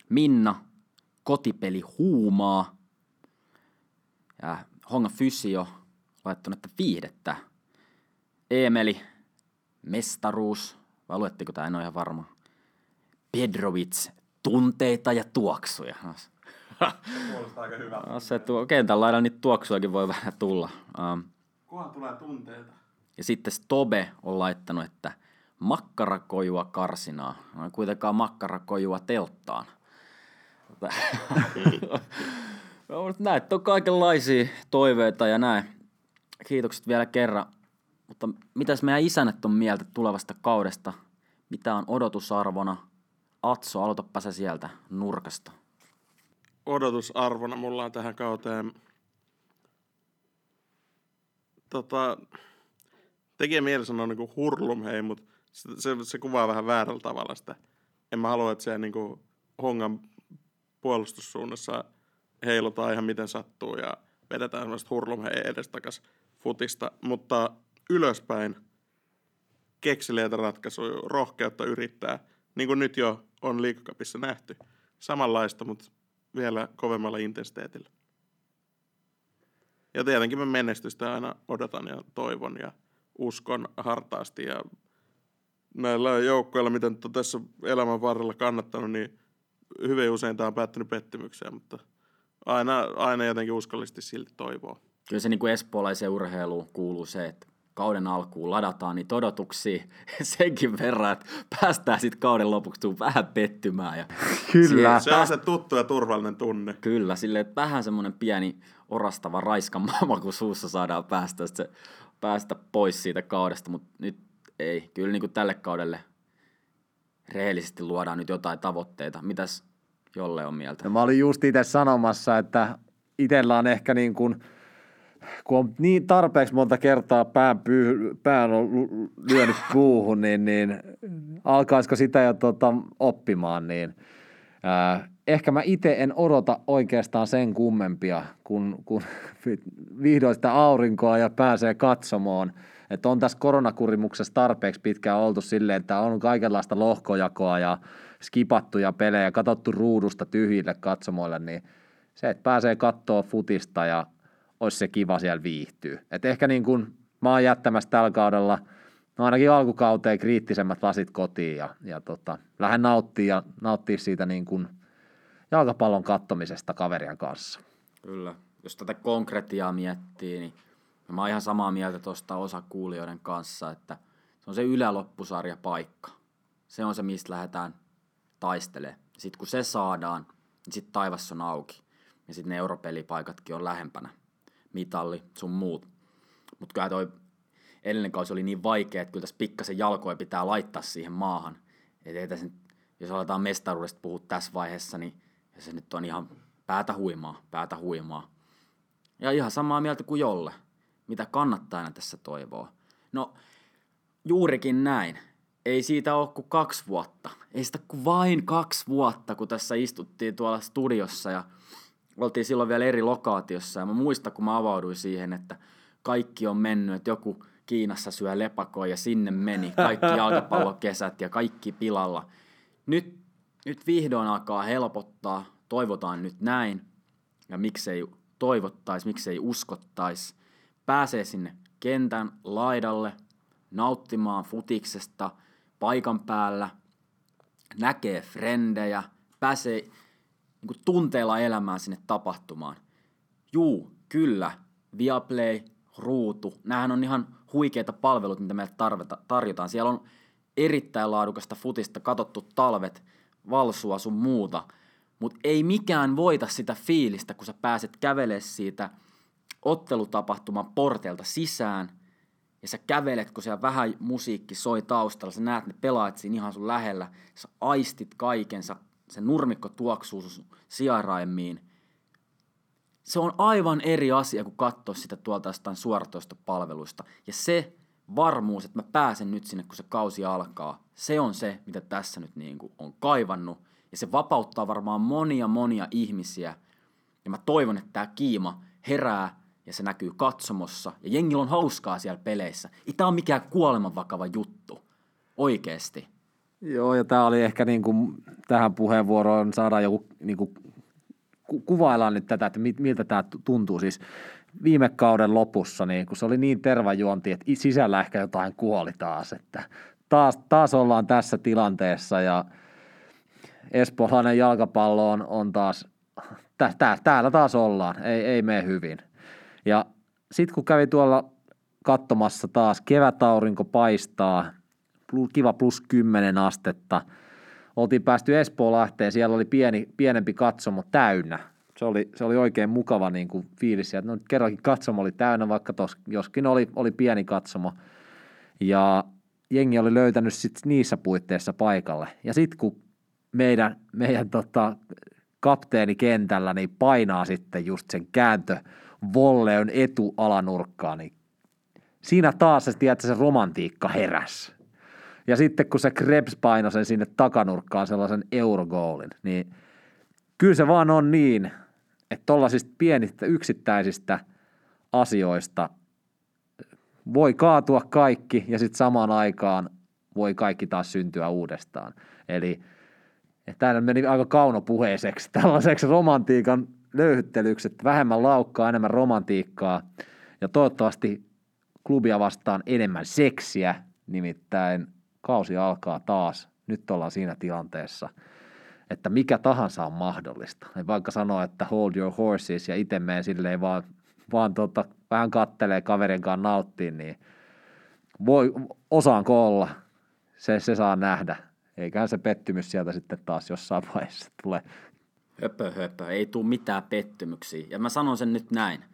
S3: Minna, kotipeli huumaa. Ja Honga Fysio laittanut, että viihdettä. Emeli, mestaruus, vai luettiko tämä, en ole ihan varma. Pedrovic, tunteita ja tuoksuja.
S1: Kuulostaa aika hyvä.
S3: No, se tuo, kentän lailla niitä tuoksuakin voi vähän tulla. Um,
S1: Kunhan tulee tunteita.
S3: Ja sitten Stobe on laittanut, että makkarakojua karsinaa. No, kuitenkaan makkarakojua telttaan. no, näitä on kaikenlaisia toiveita ja näin. Kiitokset vielä kerran. Mutta mitäs meidän isänet on mieltä tulevasta kaudesta? Mitä on odotusarvona? Atso, aloitapa se sieltä nurkasta.
S1: Odotusarvona mulla on tähän kauteen tota, tekee mieli sanoa niin hurlum hei, mutta se, se, se, kuvaa vähän väärällä tavalla sitä. En mä halua, että se niin kuin hongan puolustussuunnassa heilutaan ihan miten sattuu ja vedetään semmoista hurlum edestakas futista, mutta ylöspäin kekseliäitä ratkaisuja, rohkeutta yrittää, niin kuin nyt jo on liikakapissa nähty. Samanlaista, mutta vielä kovemmalla intensiteetillä. Ja tietenkin mä menestystä aina odotan ja toivon ja uskon hartaasti ja näillä joukkoilla, mitä nyt on tässä elämän varrella kannattanut, niin hyvin usein tämä on päättynyt pettymykseen, mutta aina, aina jotenkin uskollisesti silti toivoo.
S3: Kyllä se niin kuin espoolaiseen urheiluun kuuluu se, että kauden alkuun ladataan niitä odotuksia senkin verran, että päästään sitten kauden lopuksi tuu vähän pettymään. Ja
S2: Kyllä.
S1: Se on se tuttu ja turvallinen tunne.
S3: Kyllä, sille että vähän semmoinen pieni orastava raiskan maama, kun suussa saadaan päästä, se, päästä pois siitä kaudesta, mutta nyt ei. Kyllä niin kuin tälle kaudelle rehellisesti luodaan nyt jotain tavoitteita. Mitäs Jolle on mieltä?
S2: No mä olin just itse sanomassa, että itsellä on ehkä niin kuin, kun on niin tarpeeksi monta kertaa pään, pyy, pään on lyönyt puuhun, niin, niin alkaisiko sitä jo tota, oppimaan, niin ää, ehkä mä itse en odota oikeastaan sen kummempia, kun, kun vihdoin sitä aurinkoa ja pääsee katsomaan. Että on tässä koronakurimuksessa tarpeeksi pitkään oltu silleen, että on kaikenlaista lohkojakoa ja skipattuja pelejä, katsottu ruudusta tyhjille katsomoille, niin se, että pääsee katsoa futista ja olisi se kiva siellä viihtyy. Et ehkä niin kuin mä oon jättämässä tällä kaudella no ainakin alkukauteen kriittisemmät lasit kotiin ja, ja tota, lähden nauttia ja nauttia siitä niin kuin jalkapallon kattomisesta kaverien kanssa.
S3: Kyllä. Jos tätä konkretiaa miettii, niin mä oon ihan samaa mieltä tuosta osa kuulijoiden kanssa, että se on se yläloppusarja paikka. Se on se, mistä lähdetään taistelee. Sitten kun se saadaan, niin sitten taivas on auki. Ja sitten ne europelipaikatkin on lähempänä. Mitalli, sun muut. Mutta kyllä toi edellinen kausi oli niin vaikea, että kyllä tässä pikkasen jalkoja pitää laittaa siihen maahan. Et tässä, jos aletaan mestaruudesta puhua tässä vaiheessa, niin se nyt on ihan päätä huimaa, päätä huimaa. Ja ihan samaa mieltä kuin Jolle. Mitä kannattaa aina tässä toivoa? No, juurikin näin ei siitä ole kuin kaksi vuotta. Ei sitä kuin vain kaksi vuotta, kun tässä istuttiin tuolla studiossa ja oltiin silloin vielä eri lokaatiossa. Ja mä muistan, kun mä avauduin siihen, että kaikki on mennyt, että joku Kiinassa syö lepakoja ja sinne meni. Kaikki jalkapallokesät ja kaikki pilalla. Nyt, nyt vihdoin alkaa helpottaa. Toivotaan nyt näin. Ja miksei toivottaisi, miksei uskottaisi. Pääsee sinne kentän laidalle nauttimaan futiksesta – paikan päällä, näkee frendejä, pääsee niin kuin tunteella elämään sinne tapahtumaan. Juu, kyllä, Viaplay, ruutu, näähän on ihan huikeita palvelut, mitä meille tarvita, tarjotaan. Siellä on erittäin laadukasta futista, katottu talvet, valsua sun muuta, mutta ei mikään voita sitä fiilistä, kun sä pääset kävelemään siitä ottelutapahtuman porteilta sisään – ja sä kävelet, kun siellä vähän musiikki soi taustalla, sä näet ne pelaat siinä ihan sun lähellä, sä aistit kaikensa, se nurmikko tuoksuu sun sieraimiin. Se on aivan eri asia kuin katsoa sitä tuolta jostain suoratoista palveluista. Ja se varmuus, että mä pääsen nyt sinne, kun se kausi alkaa, se on se, mitä tässä nyt niin kuin on kaivannut. Ja se vapauttaa varmaan monia monia ihmisiä. Ja mä toivon, että tämä kiima herää ja se näkyy katsomossa ja jengillä on hauskaa siellä peleissä. Ei tämä ole mikään kuoleman vakava juttu. Oikeesti.
S2: Joo, ja tämä oli ehkä niin kuin, tähän puheenvuoroon saadaan joku niin kuin, ku, kuvaillaan nyt tätä, että miltä tämä tuntuu. Siis viime kauden lopussa, niin kun se oli niin tervajuonti, että sisällä ehkä jotain kuoli taas, että taas, taas ollaan tässä tilanteessa ja espoolainen jalkapallo on, on taas, tä, tä, täällä taas ollaan, ei, ei mene hyvin – ja sitten kun kävi tuolla katsomassa taas, kevätaurinko paistaa, kiva plus 10 astetta. Oltiin päästy Espoolahteen, siellä oli pieni, pienempi katsomo täynnä. Se oli, se oli oikein mukava niin kuin fiilis, että no, kerrankin katsomo oli täynnä, vaikka tos, joskin oli, oli pieni katsomo. Ja jengi oli löytänyt sit niissä puitteissa paikalle. Ja sitten kun meidän, meidän tota, kapteeni kentällä niin painaa sitten just sen kääntö, volleyn etualanurkkaan, niin siinä taas se, tiedätkö, se romantiikka heräs. Ja sitten kun se Krebs painoi sen sinne takanurkkaan sellaisen eurogoolin, niin kyllä se vaan on niin, että tuollaisista pienistä yksittäisistä asioista voi kaatua kaikki ja sitten samaan aikaan voi kaikki taas syntyä uudestaan. Eli Tämä meni aika kaunopuheiseksi, tällaiseksi romantiikan löyhyttelyksi, että vähemmän laukkaa, enemmän romantiikkaa ja toivottavasti klubia vastaan enemmän seksiä, nimittäin kausi alkaa taas. Nyt ollaan siinä tilanteessa, että mikä tahansa on mahdollista. Ei vaikka sanoa, että hold your horses ja itse menen silleen vaan, vaan tota, vähän kattelee kaverin kanssa nauttii, niin voi, osaanko olla, se, se saa nähdä. Eiköhän se pettymys sieltä sitten taas jossain vaiheessa tule.
S3: Höpö, höpö. Ei tule mitään pettymyksiä. Ja mä sanon sen nyt näin.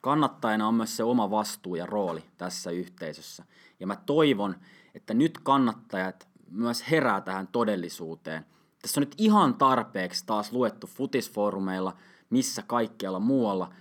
S3: Kannattajana on myös se oma vastuu ja rooli tässä yhteisössä. Ja mä toivon, että nyt kannattajat myös herää tähän todellisuuteen. Tässä on nyt ihan tarpeeksi taas luettu futisfoorumeilla, missä kaikkialla muualla,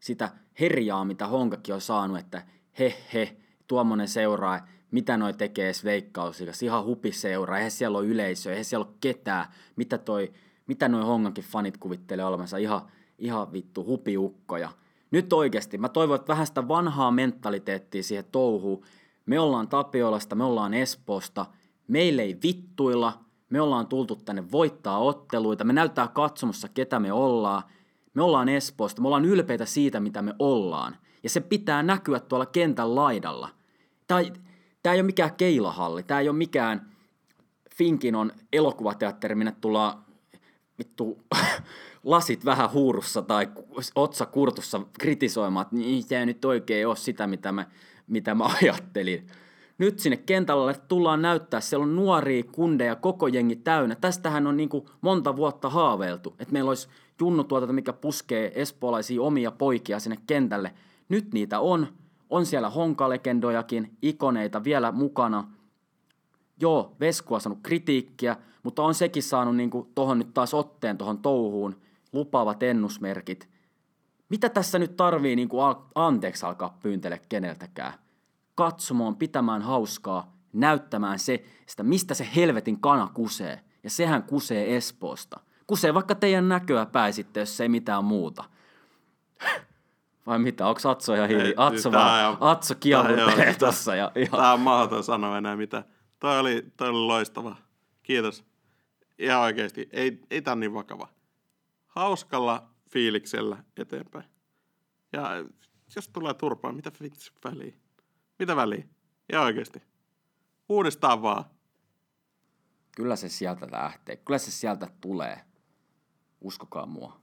S3: sitä herjaa, mitä Honkakin on saanut, että he he, tuommoinen seuraa, mitä noi tekee edes veikkausikas, ihan hupiseura, eihän siellä ole yleisöä, eihän siellä ole ketään, mitä toi, mitä noi Hongankin fanit kuvittelee olevansa, ihan, ihan vittu hupiukkoja. Nyt oikeasti, mä toivon, että vähän sitä vanhaa mentaliteettia siihen touhuun. Me ollaan Tapiolasta, me ollaan Espoosta, meille ei vittuilla, me ollaan tultu tänne voittaa otteluita, me näyttää katsomossa, ketä me ollaan. Me ollaan Espoosta, me ollaan ylpeitä siitä, mitä me ollaan. Ja se pitää näkyä tuolla kentän laidalla. Tämä, tämä ei ole mikään keilahalli, tämä ei ole mikään Finkinon elokuvateatteri, minne tullaan vittu lasit vähän huurussa tai otsa kurtussa kritisoimaan, että niin, se ei nyt oikein ole sitä, mitä mä, mitä mä ajattelin. Nyt sinne kentälle tullaan näyttää, siellä on nuoria kundeja, koko jengi täynnä. Tästähän on niin kuin monta vuotta haaveiltu, että meillä olisi junnu tuota, mikä puskee espoolaisia omia poikia sinne kentälle. Nyt niitä on. On siellä honkalegendojakin, ikoneita vielä mukana. Joo, Vesku on saanut kritiikkiä, mutta on sekin saanut niin tuohon nyt taas otteen tuohon touhuun lupaavat ennusmerkit. Mitä tässä nyt tarvii niin kuin al- anteeksi alkaa pyyntele keneltäkään? Katsomaan, pitämään hauskaa, näyttämään se, sitä mistä se helvetin kana kusee. Ja sehän kusee Espoosta. Kusee vaikka teidän näköä päin sitten, jos ei mitään muuta. Vai mitä, onko Atso ihan hiili?
S1: Ei,
S3: Atso,
S1: tää
S3: vaan,
S1: on-
S3: Atso
S1: on-
S3: tossa. Ja, ihan.
S1: Tää on mahdoton sanoa enää mitä. Toi oli, toi oli loistava. Kiitos. Ihan oikeesti. Ei, ei tää on niin vakava. Hauskalla fiiliksellä eteenpäin. Ja jos tulee turpaa, mitä vitsi väliä? Mitä väliä? Ihan oikeesti. Uudestaan vaan.
S3: Kyllä se sieltä lähtee. Kyllä se sieltä tulee. Uskokaa mua.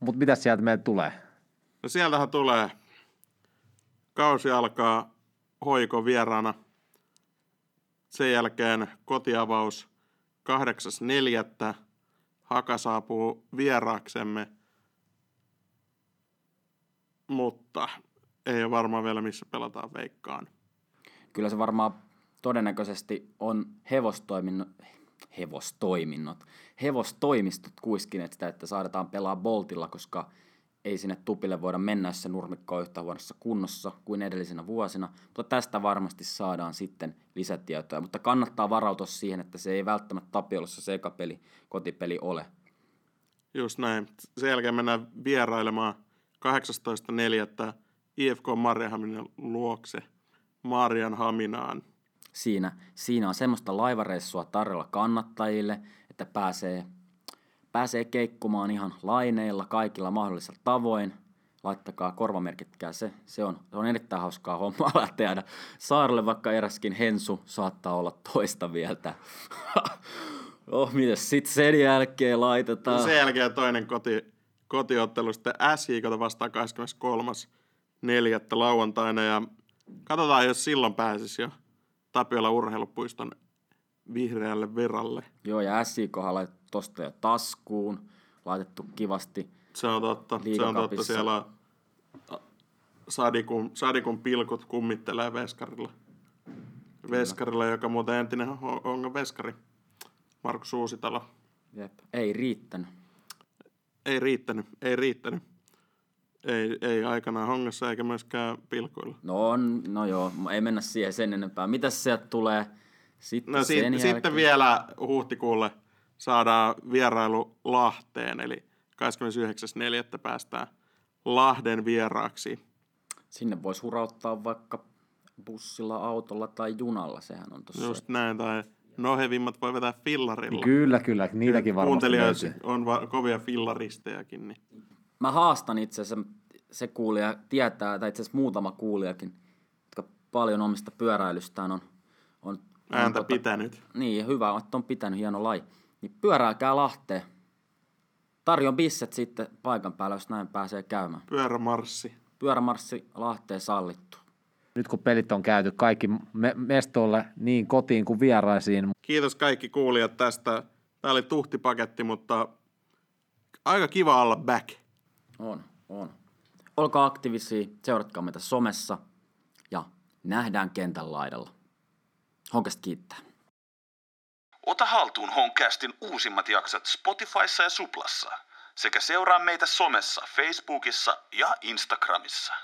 S2: Mutta mitä sieltä meille tulee?
S1: No sieltähän tulee. Kausi alkaa hoiko vieraana. Sen jälkeen kotiavaus 8.4. Haka saapuu vieraaksemme. Mutta ei ole varmaan vielä missä pelataan veikkaan.
S3: Kyllä se varmaan todennäköisesti on hevostoiminnot, hevostoiminnot, hevostoimistot kuiskineet sitä, että saadaan pelaa Boltilla, koska ei sinne tupille voida mennä, jos se nurmikko on yhtä huonossa kunnossa kuin edellisenä vuosina. Mutta tästä varmasti saadaan sitten lisätietoja, mutta kannattaa varautua siihen, että se ei välttämättä Tapiolassa se eka peli, kotipeli ole.
S1: Just näin. Sen jälkeen mennään vierailemaan 18.4. IFK Marjahaminen luokse Marjanhaminaan.
S3: siinä, siinä on semmoista laivareissua tarjolla kannattajille, että pääsee, pääsee keikkumaan ihan laineilla kaikilla mahdollisilla tavoin. Laittakaa korvamerkitkää se. Se on, se on erittäin hauskaa hommaa lähteä saarelle, vaikka eräskin Hensu saattaa olla toista vieltä. oh, mitäs sitten sen jälkeen laitetaan?
S1: Sen jälkeen toinen koti, kotiottelu sitten SJKta vastaan 23.4. lauantaina ja katsotaan, jos silloin pääsisi jo Tapiola urheilupuiston vihreälle veralle.
S3: Joo, ja laitettu tosta jo taskuun, laitettu kivasti.
S1: Se on totta, se on totta. Siellä on Sadikun, Sadikun pilkut kummittelee Veskarilla. Veskarilla, joka muuten entinen Hongan veskari. Markus Uusitalo.
S3: Jep. Ei riittänyt.
S1: Ei riittänyt, ei riittänyt. Ei, ei aikanaan Hongassa eikä myöskään pilkuilla.
S3: No, on, no joo, ei mennä siihen sen enempää. Mitäs sieltä tulee sitten
S1: No sit, sitten vielä huhtikuulle saadaan vierailu Lahteen, eli 29.4. päästään Lahden vieraaksi.
S3: Sinne voisi hurauttaa vaikka bussilla, autolla tai junalla, sehän on tossa.
S1: Just näin, tai nohevimmat voi vetää fillarilla.
S2: Kyllä, kyllä, niitäkin varmasti
S1: Kuuntelijoissa
S2: löytyy.
S1: on va- kovia fillaristejakin. Niin.
S3: Mä haastan itse asiassa, se kuulija tietää, tai itse asiassa muutama kuulijakin, jotka paljon omista pyöräilystään on, on, on
S1: Ääntä pitänyt.
S3: Niin, hyvä, että on pitänyt hieno laji. Niin pyörääkää Lahteen. Tarjon bisset sitten paikan päällä, jos näin pääsee käymään.
S1: Pyörämarssi.
S3: Pyörämarssi Lahteen sallittu.
S2: Nyt kun pelit on käyty kaikki me- mestolle niin kotiin kuin vieraisiin,
S1: Kiitos kaikki kuulijat tästä. Tämä oli tuhtipaketti, mutta aika kiva olla back.
S3: On, on. Olkaa aktiivisia, seuratkaa meitä somessa ja nähdään kentän laidalla. Honkasta kiittää.
S4: Ota haltuun Honcastin uusimmat jaksot Spotifyssa ja Suplassa sekä seuraa meitä somessa, Facebookissa ja Instagramissa.